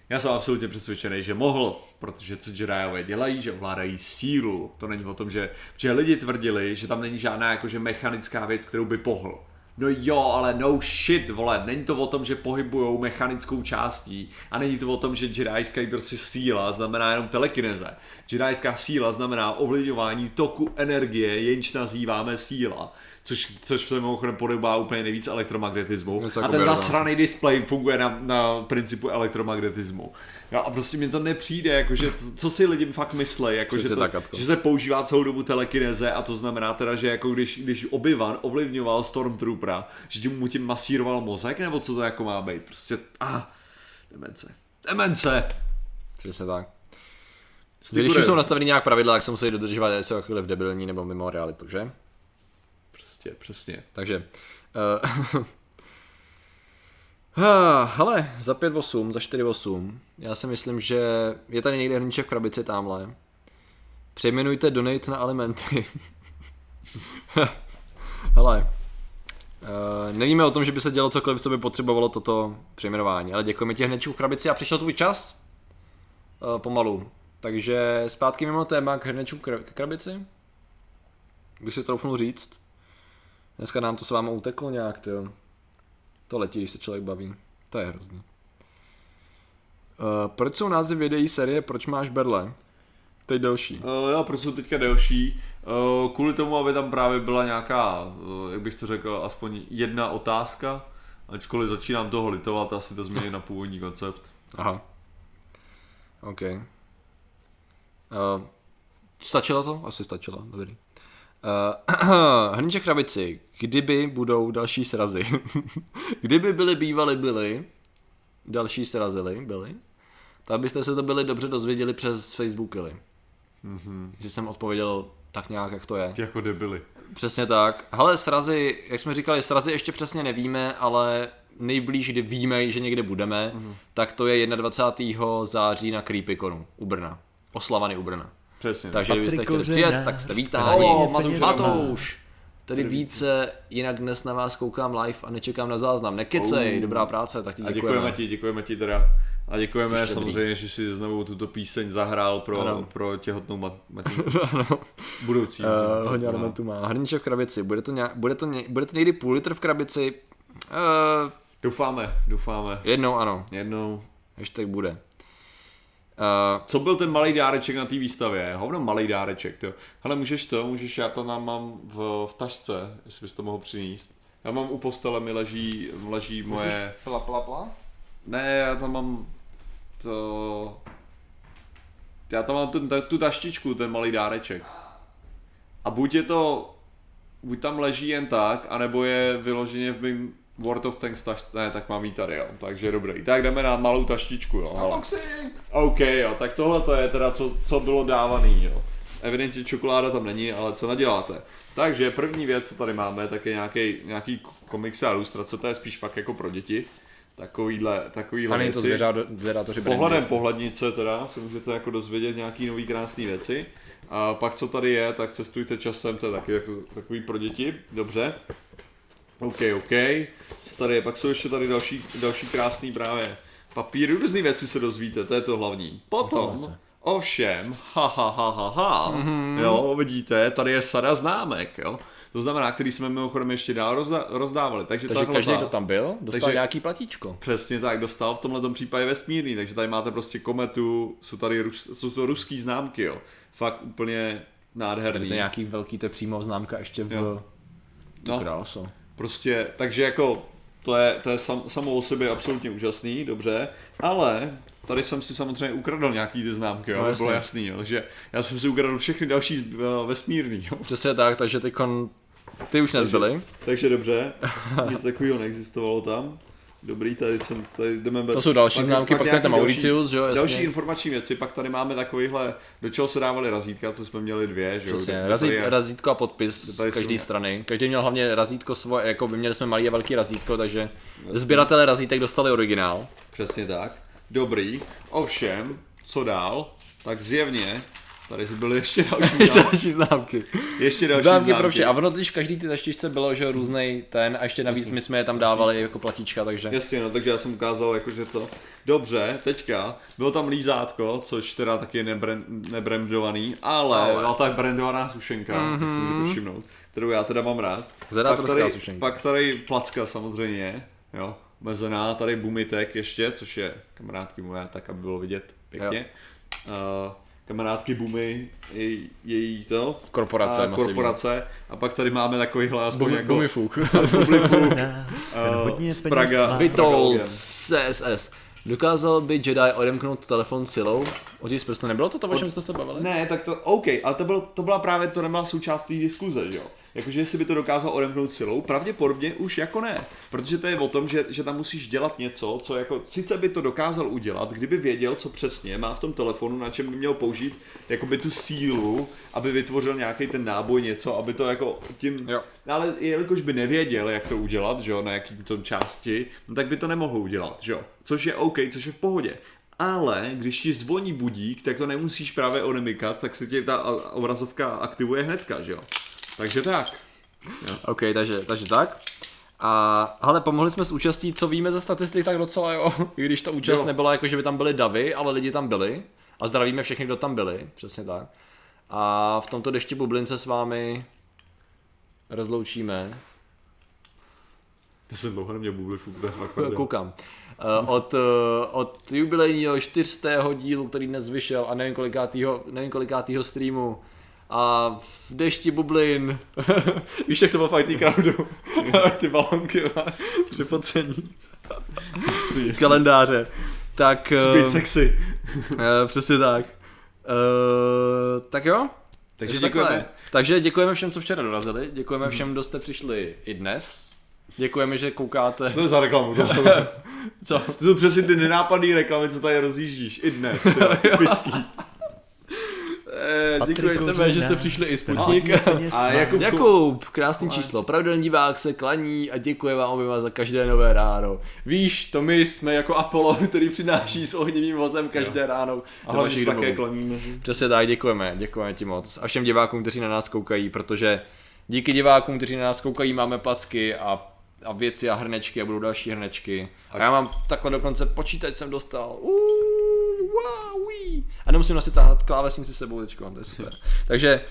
S2: Já jsem absolutně přesvědčený, že mohl, protože co Jediové dělají, že ovládají sílu. To není o tom, že, že lidi tvrdili, že tam není žádná jakože mechanická věc, kterou by pohl. No jo, ale no shit, vole, není to o tom, že pohybujou mechanickou částí a není to o tom, že jedijská prostě síla znamená jenom telekineze. Jedijská síla znamená ovlivňování toku energie, jenž nazýváme síla, což, což se mimochodem podobá úplně nejvíc elektromagnetismu.
S1: Něco
S2: A
S1: jako
S2: ten zasraný display funguje na, na principu elektromagnetismu. Jo, a prostě mi to nepřijde, jakože, co, si lidi fakt myslí, jako, že, to,
S1: tak,
S2: že se používá celou dobu telekineze a to znamená teda, že jako když, když Obi-Wan ovlivňoval Stormtroopera, že tím mu tím masíroval mozek, nebo co to jako má být, prostě, ah, demence. Demence!
S1: Přesně tak. Když už jsou nastaveny nějak pravidla, tak se musí dodržovat, ať jsou jakkoliv debilní nebo mimo realitu, že?
S2: Prostě, přesně.
S1: Takže... <laughs> Uh, hele, za 5.8, za 4.8, já si myslím, že je tady někde hrníček v krabici tamhle. Přejmenujte donate na alimenty. <laughs> hele, uh, nevíme o tom, že by se dělo cokoliv, co by potřebovalo toto přejmenování, ale děkujeme ti hned v krabici a přišel tvůj čas. Uh, pomalu. Takže zpátky mimo téma k hrnečům krabici. Bych si troufnul říct. Dneska nám to s vámi uteklo nějak, tyjo. To letí, když se člověk baví. To je hrozný. Uh, proč jsou názvy videí série Proč máš berle? Teď delší.
S2: Uh, jo, proč jsou teďka delší? Uh, kvůli tomu, aby tam právě byla nějaká, uh, jak bych to řekl, aspoň jedna otázka, ačkoliv začínám toho litovat, asi to změní na původní koncept.
S1: Aha. OK. Uh, stačilo to? Asi stačilo, dobrý. <clears throat> Uh, Hrníček krabici. Kdyby budou další srazy. <laughs> Kdyby byly bývaly byly, další srazily byly, tak byste se to byli dobře dozvěděli přes Facebookily. Mm-hmm. Že jsem odpověděl tak nějak, jak to je.
S2: Jako debily.
S1: Přesně tak. Hele, srazy, jak jsme říkali, srazy ještě přesně nevíme, ale nejblíž, kdy víme, že někde budeme, mm. tak to je 21. září na Creepyconu u Brna. Oslavany u Brna.
S2: Přesně.
S1: Takže kdybyste chtěli přijet, tak jste vítáni.
S2: Matouš
S1: Matouš! Tady více, jinak dnes na vás koukám live a nečekám na záznam. Nekecej,
S2: Oh.
S1: dobrá práce, tak ti
S2: A
S1: děkujeme.
S2: děkujeme ti, děkujeme ti teda. A děkujeme
S1: Jsi štědrý.
S2: samozřejmě, že si znovu tuto píseň zahrál pro,
S1: Ano.
S2: pro těhotnou mat, matinku. <laughs> Budoucí.
S1: Uh, hodně elementů má. Hrníček v krabici. Bude to, nějak, bude, to ně, bude to někdy půl litr v krabici? Uh,
S2: Doufáme, doufáme.
S1: jednou ano.
S2: Jednou.
S1: Ještě tak bude. Uh,
S2: Co byl ten malý dáreček na té výstavě? Hovno malý dáreček, to. Hele, můžeš to, můžeš, já to nám mám v, v tašce, jestli bys to mohl přinést. Já mám u postele, mi leží, leží moje...
S1: Pla, pla, pla?
S2: Ne, já tam mám to... Já tam mám tu, ta- tu taštičku, ten malý dáreček. A buď je to, buď tam leží jen tak, anebo je vyloženě v mým World of Tanks tašce, ne, tak mám jí tady, jo. Takže dobrý. Tak jdeme na malou taštičku, jo. hele. OK, jo, tak tohle to je teda, co, co bylo dávaný, jo. Evidentně čokoláda tam není, ale co naděláte. Takže první věc, co tady máme, tak je nějaký, nějaký komiksy a ilustrace, to je spíš fakt jako pro děti. Takovýhle, takovýhle
S1: A není to
S2: věci.
S1: zvědá- zvědátoři
S2: Pohledem
S1: Brandy.
S2: pohlednice teda se můžete jako dozvědět nějaký nový krásný věci. A pak co tady je, tak cestujte časem, to je taky jako, takový pro děti, dobře. OK, OK. Co tady je? Pak jsou ještě tady další, další krásný právě papíry, různé věci se dozvíte, to je to hlavní. Potom, ovšem, ha, ha, ha, ha, ha, mm-hmm. jo, vidíte, tady je sada známek, jo. To znamená, který jsme mimochodem ještě dál rozda- rozdávali. Takže,
S1: Takže
S2: tahle
S1: každý,
S2: ta-
S1: kdo tam byl, dostal
S2: Takže-
S1: nějaký platíčko.
S2: Přesně tak, dostal v tomhle případě vesmírný, takže tady máte prostě kometu, jsou tady rus, jsou to ruský známky, jo. Fakt úplně
S1: Tady
S2: nádherný.
S1: to je nějaký velký, to je přímo známka ještě v...
S2: Jo.
S1: To
S2: No. Prostě, takže jako, to je, to je sam, samo o sobě absolutně úžasný, dobře, ale tady jsem si samozřejmě ukradl nějaký ty známky, jo,
S1: No,
S2: bylo jasný, jo, takže já jsem si ukradl všechny další eh, vesmírný, jo.
S1: Přesně tak, takže ty kon... Ty už nezbyly.
S2: Takže dobře, nic takového neexistovalo tam. Dobrý, tady jsem, tady jdeme
S1: To jsou další známky, pak tady
S2: nějaký
S1: ten Mauritius, že jo, jasně.
S2: Další informační věci, pak tady máme takovýhle, do čeho se dávaly razítka, co jsme měli dvě, že jo.
S1: Přesně,
S2: Tady
S1: razít,
S2: je-
S1: razítko a podpis z
S2: Tady
S1: každé strany. Každý měl hlavně razítko svoje, jako by měli jsme malý a velký razítko, takže sběratelé razítek dostali originál.
S2: Přesně tak. Dobrý. Ovšem, co dál? Tak zjevně, tady byly ještě další <laughs>
S1: Ještě
S2: známky.
S1: další známky.
S2: Ještě další
S1: Známky
S2: známky.
S1: pro vše. A ono totiž v každý ty taštičce bylo, že různej ten, a ještě navíc my jsme je tam dávali jako platíčka, takže...
S2: Jasně, no, takže já jsem ukázal jakože to. Dobře, teďka, bylo tam lízátko, což teda taky je nebren, nebrandovaný, ale,
S1: Ale.
S2: byla tak brandovaná sušenka, mm-hmm. si můžete všimnout, kterou já teda mám rád. Pak tady,
S1: sušenka.
S2: Pak tady placka samozřejmě, jo, mezená, tady bumitek ještě, což je kamarádky moje, tak aby bylo vidět pěkně. Uh, kamarádky Bumy, její, její to,
S1: Korporace
S2: a korporace, a pak tady máme takovýhle aspoň
S1: Bumi,
S2: jako
S1: Bumifuk.
S2: Bumifuk, uh, <laughs> z Praga, Logan.
S1: CSS. Dokázal by Jedi odemknout telefon silou? Otisk prstu. Nebylo to to, o čem jste se bavili?
S2: Ne, tak to, OK, ale to, bylo, to byla právě, to nebyla součást té diskuze, že jo? Jakože jestli by to dokázal odemknout silou, pravděpodobně už jako ne. Protože to je o tom, že, že tam musíš dělat něco, co jako, sice by to dokázal udělat, kdyby věděl, co přesně má v tom telefonu, na čem by měl použít jakoby tu sílu, aby vytvořil nějaký ten náboj, něco, aby to jako tím...
S1: Jo.
S2: Ale jelikož by nevěděl, jak to udělat, že jo, na jaký tom části, no tak by to nemohl udělat, že jo. Což je OK, což je v pohodě. Ale když ti zvoní budík, tak to nemusíš právě odemykat, tak se ti ta obrazovka aktivuje hnedka, že jo. Takže tak.
S1: OK, takže, takže tak. A hele, pomohli jsme s účastí, co víme ze statistik, tak docela jo. <laughs> I když ta účast
S2: Jo.
S1: nebyla jako, že by tam byly davy, ale lidi tam byli. A zdravíme všechny, kdo tam byli, přesně tak. A v tomto dešti bublince s vámi rozloučíme.
S2: To jsem dlouho neměl bubli to je fakt.
S1: Koukám. Eh, Od, eh, od jubilejního 400. dílu, který dnes vyšel a nevím kolikátýho, nevím kolikátýho streamu a v dešti bublin. <laughs> Víš, jak to bylo v IT crowdu? <laughs> Ty balonky při focení
S2: Jasný,
S1: kalendáře. Tak,
S2: být
S1: eh,
S2: sexy.
S1: eh, přesně tak. Eh, tak jo?
S2: Takže
S1: takhle.
S2: děkujeme.
S1: Takže děkujeme všem, co včera dorazili. Děkujeme všem, kdo jste přišli i dnes. Děkujeme, že koukáte.
S2: Co to je za reklamu? To, <laughs>
S1: Co?
S2: to jsou přesně ty nenápadné reklamy, co tady rozjíždíš. I dnes, typický.
S1: Eh, děkujeme,
S3: Kouřina.
S1: že jste přišli i Sputnik.
S3: Hodně peněz
S2: A
S3: má.
S2: Jakub,
S1: Jakub, krásný číslo. Pravidelný divák se klaní a děkuje vám oběma za každé nové ráno. Víš, to my jsme jako Apollo, který přináší s ohnivým vozem každé ráno.
S2: a hlavně se také klaníme.
S1: Přesně tak, děkujeme, děkujeme ti moc. A všem divákům, kteří na nás koukají, protože díky divákům, kteří na nás koukají, máme placky a, a věci a hrnečky a budou další hrnečky. A já mám takhle dokonce počítač jsem dostal. Uuu, wow, wee. A nemusím nosit tahat klávesnici sebou teďko, to je super. <laughs> Takže,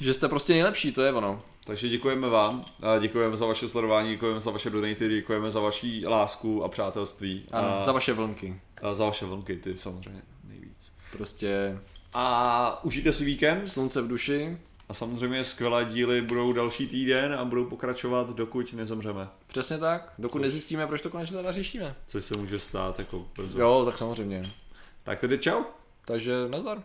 S1: že jste prostě nejlepší, to je ono.
S2: Takže děkujeme vám, děkujeme za vaše sledování, děkujeme za vaše donaty, děkujeme za vaši lásku a přátelství.
S1: Ano,
S2: a,
S1: za vaše vlnky.
S2: a za vaše vlnky, ty samozřejmě nejvíc.
S1: Prostě
S2: A užijte si víkend
S1: slunce v duši.
S2: A samozřejmě skvělé díly budou další týden a budou pokračovat, dokud nezemřeme.
S1: Přesně tak, dokud nezjistíme, proč to konečně teda řešíme.
S2: Což se může stát jako brzo.
S1: Jo, tak samozřejmě.
S2: Tak tedy čau.
S1: Takže nazdar.